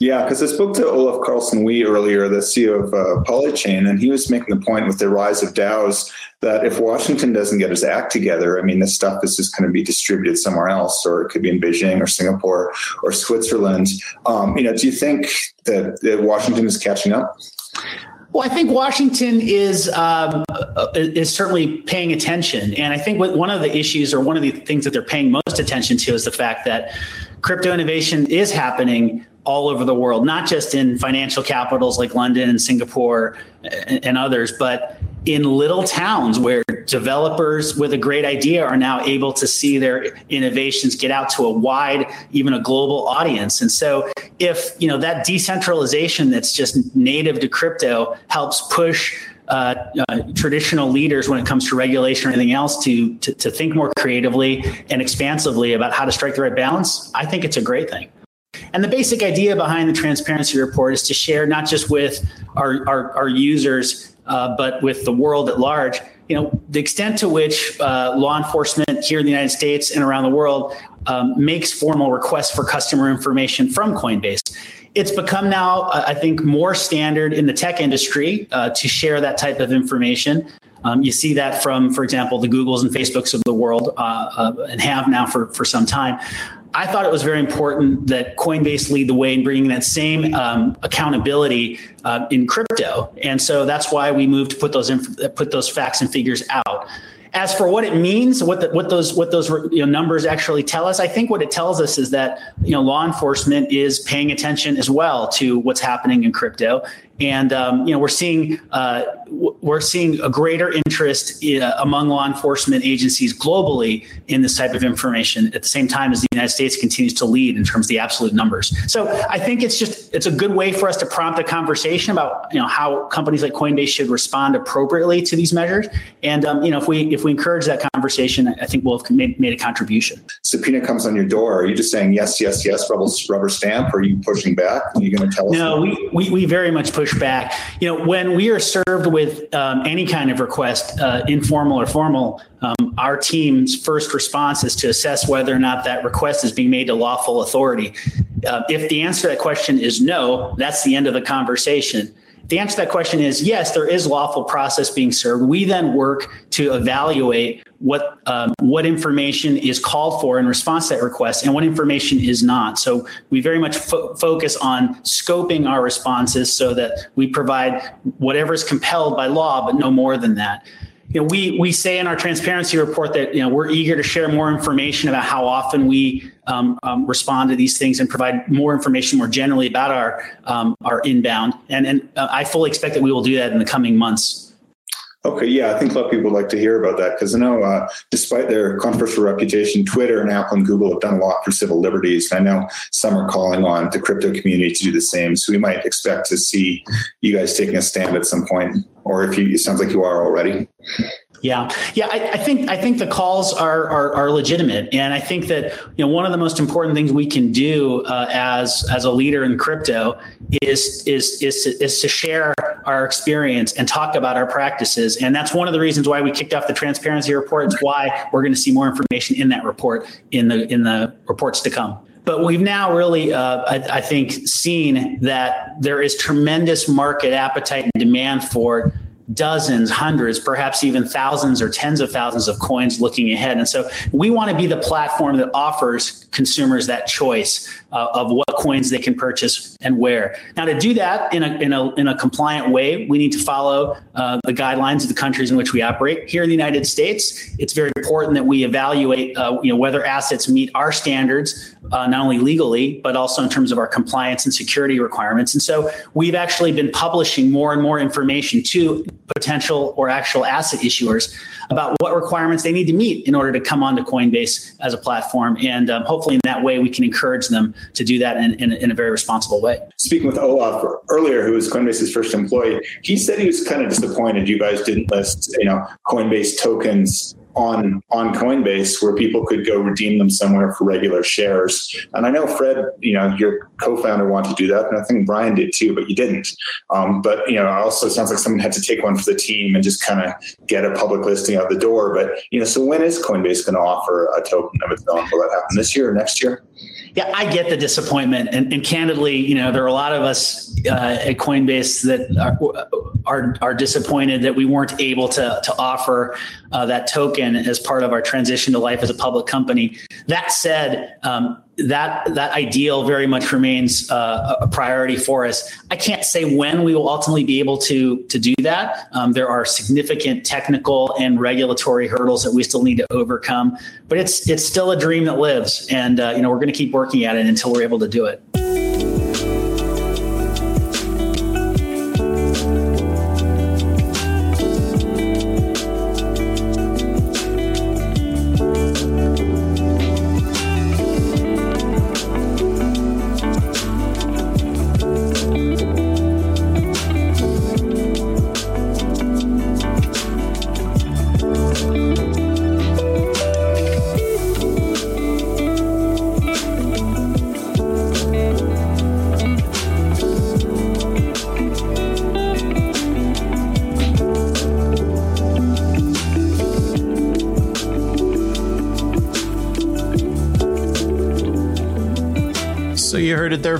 Yeah, because I spoke to Olaf Carlson Wee earlier, the CEO of uh, Polychain, and he was making the point with the rise of DAOs that if Washington doesn't get its act together, I mean, this stuff is just going to be distributed somewhere else, or it could be in Beijing or Singapore or Switzerland. Um, you know, do you think that, that Washington is catching up? Well, I think Washington is um, is certainly paying attention, and I think what, one of the issues or one of the things that they're paying most attention to is the fact that crypto innovation is happening all over the world, not just in financial capitals like London and Singapore and, others, but in little towns where developers with a great idea are now able to see their innovations get out to a wide even a global audience. And so if you know that decentralization that's just native to crypto helps push uh, uh, traditional leaders when it comes to regulation or anything else to, to to think more creatively and expansively about how to strike the right balance i think it's a great thing And the basic idea behind the transparency report is to share not just with our, our, our users, uh, but with the world at large, you know, the extent to which uh, law enforcement here in the United States and around the world um, makes formal requests for customer information from Coinbase. It's become now, uh, I think, more standard in the tech industry uh, to share that type of information. Um, you see that from, for example, the Googles and Facebooks of the world, uh, uh, and have now for, for some time. I thought it was very important that Coinbase lead the way in bringing that same um, accountability uh, in crypto, and so that's why we moved to put those inf- put those facts and figures out. As for what it means, what the, what those what those you know, numbers actually tell us, I think what it tells us is that you know law enforcement is paying attention as well to what's happening in crypto, and um, you know we're seeing uh, we're seeing a greater interest in, uh, among law enforcement agencies globally in this type of information at the same time as the United States continues to lead in terms of the absolute numbers. So I think it's just it's a good way for us to prompt a conversation about you know how companies like Coinbase should respond appropriately to these measures. And um, you know if we if we encourage that conversation, I think we'll have made, made a contribution. Subpoena comes on your door. Are you just saying yes, yes, yes, rubber, rubber stamp? Or are you pushing back? Are you going to tell us? No, we, we we very much push back. You know when we are served with um, any kind of request, uh, informal or formal, um, our team's first response is to assess whether or not that request is being made to lawful authority. Uh, if the answer to that question is no, that's the end of the conversation. The answer to that question is yes, there is lawful process being served. We then work to evaluate what um, what information is called for in response to that request and what information is not. So we very much fo- focus on scoping our responses so that we provide whatever is compelled by law, but no more than that you know, we we say in our transparency report that you know we're eager to share more information about how often we um, um, respond to these things and provide more information more generally about our um, our inbound. And and uh, I fully expect that we will do that in the coming months. Okay, yeah, I think a lot of people would like to hear about that because I know, uh, despite their controversial reputation, Twitter and Apple and Google have done a lot for civil liberties. And I know some are calling on the crypto community to do the same. So we might expect to see you guys taking a stand at some point, or if you, it sounds like you are already. Yeah, yeah. I, I, think I think the calls are, are, are legitimate, and I think that you know one of the most important things we can do uh, as as a leader in crypto is is is is to share our experience and talk about our practices, and that's one of the reasons why we kicked off the transparency report. It's why we're going to see more information in that report in the in the reports to come but we've now really, uh, I, I, think, seen that there is tremendous market appetite and demand for dozens, hundreds, perhaps even thousands or tens of thousands of coins looking ahead. And so we want to be the platform that offers consumers that choice uh, of what coins they can purchase and where. Now, to do that in a, in a, in a compliant way, we need to follow uh, the guidelines of the countries in which we operate. Here in the United States, it's very important that we evaluate uh, you know, whether assets meet our standards, uh, not only legally, but also in terms of our compliance and security requirements. And so we've actually been publishing more and more information to potential or actual asset issuers about what requirements they need to meet in order to come onto Coinbase as a platform. And um, hopefully, in that way, we can encourage them to do that in, in, in, a very responsible way. Speaking with Olaf earlier, who was Coinbase's first employee, he said he was kind of disappointed you guys didn't list, you know, Coinbase tokens on on Coinbase where people could go redeem them somewhere for regular shares. And I know Fred, you know, your co-founder wanted to do that, and I think Brian did too, but you didn't. Um, but you know, also sounds like someone had to take one for the team and just kind of get a public listing out the door. But you know, so when is Coinbase going to offer a token of its own? Will that happen this year or next year? Yeah, I get the disappointment, and, and candidly, you know, there are a lot of us uh, at Coinbase that are, are, are disappointed that we weren't able to to offer uh, that token as part of our transition to life as a public company. That said, um, that that ideal very much remains uh, a priority for us. I can't say when we will ultimately be able to to do that. Um, there are significant technical and regulatory hurdles that we still need to overcome, but it's it's still a dream that lives, and uh, you know we're going to keep working at it until we're able to do it.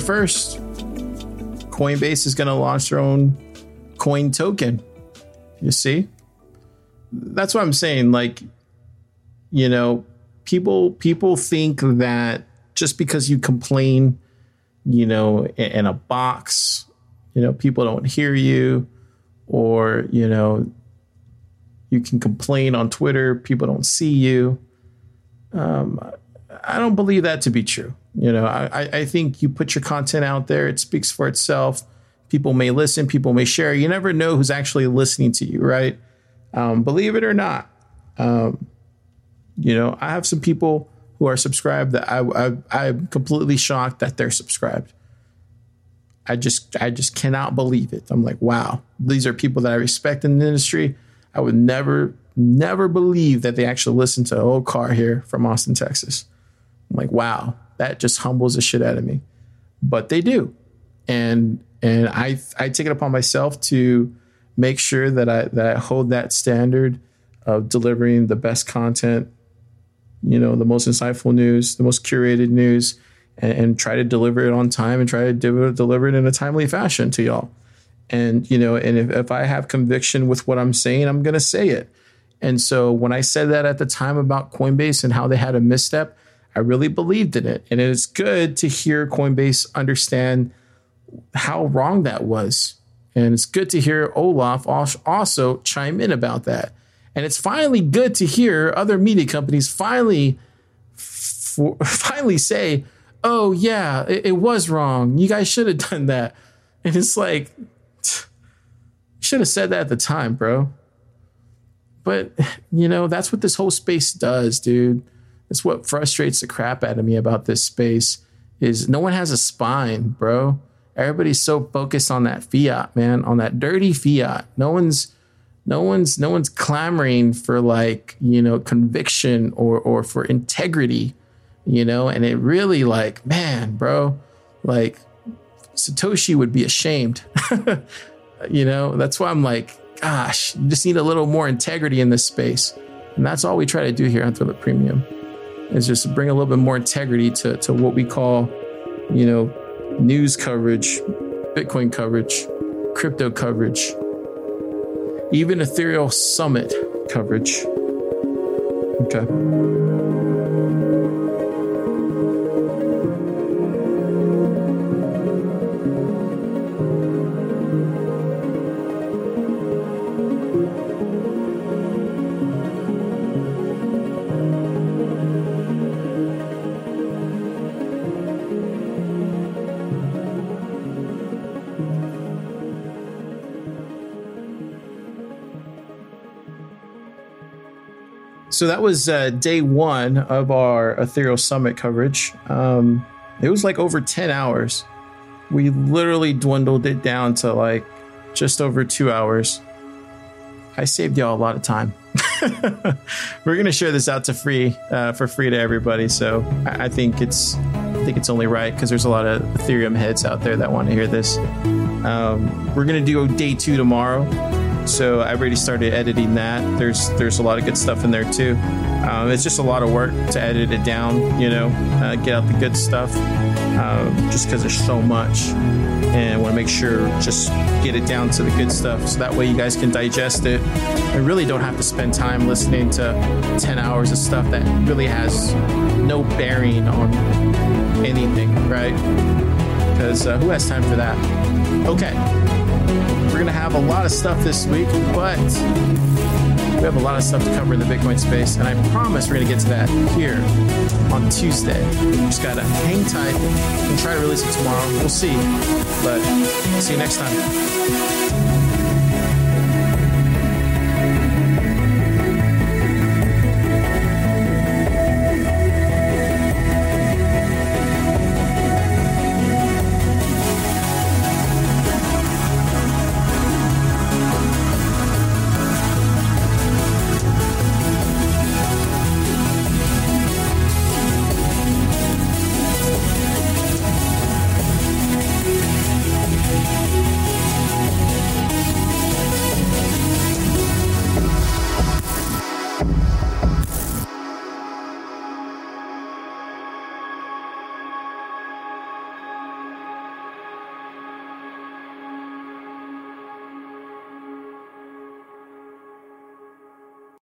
1st, Coinbase is going to launch their own coin token. You see? That's what I'm saying. Like, you know, people people think that just because you complain, you know, in, in a box, you know, people don't hear you, or, you know, you can complain on Twitter, people don't see you. Um, I don't believe that to be true. You know, I, I think you put your content out there, it speaks for itself. People may listen, people may share. You never know who's actually listening to you, right? Um, believe it or not. Um, you know, I have some people who are subscribed that I, I I'm completely shocked that they're subscribed. I just I just cannot believe it. I'm like, wow, these are people that I respect in the industry. I would never never believe that they actually listen to old car here from Austin, Texas. I'm like, wow, that just humbles the shit out of me. But they do. And and I I take it upon myself to make sure that I that I hold that standard of delivering the best content, you know, the most insightful news, the most curated news, and, and try to deliver it on time and try to do, deliver it in a timely fashion to y'all. And you know, and if, if I have conviction with what I'm saying, I'm gonna say it. And so when I said that at the time about Coinbase and how they had a misstep, I really believed in it. And it's good to hear Coinbase understand how wrong that was. And it's good to hear Olaf also chime in about that. And it's finally good to hear other media companies finally for, finally say, "Oh yeah, it, it was wrong. You guys should have done that." And it's like should have said that at the time, bro. But, you know, that's what this whole space does, dude. That's what frustrates the crap out of me about this space is no one has a spine, bro. Everybody's so focused on that fiat, man, on that dirty fiat. No one's no one's no one's clamoring for like, you know, conviction or or for integrity, you know, and it really like, man, bro, like Satoshi would be ashamed. you know, that's why I'm like, gosh, you just need a little more integrity in this space. And that's all we try to do here on Thriller Premium is just bring a little bit more integrity to, to what we call, you know, news coverage, Bitcoin coverage, crypto coverage, even Ethereal Summit coverage. Okay. So that was uh, day one of our Ethereal Summit coverage. Um, it was like over 10 hours. We literally dwindled it down to like just over two hours. I saved y'all a lot of time. We're gonna share this out to free uh, for free to everybody. So I, I think it's I think it's only right because there's a lot of Ethereum heads out there that want to hear this. Um, we're gonna do day two tomorrow. So I've already started editing that. There's there's a lot of good stuff in there too. Um, it's just a lot of work to edit it down, you know, uh, get out the good stuff, um, just because there's so much, and I want to make sure just get it down to the good stuff, so that way you guys can digest it and really don't have to spend time listening to 10 hours of stuff that really has no bearing on anything, right? Because uh, who has time for that? Okay. Have a lot of stuff this week, but we have a lot of stuff to cover in the Bitcoin space, and I promise we're going to get to that here on Tuesday. Just got to hang tight and try to release it tomorrow. We'll see, but see you next time.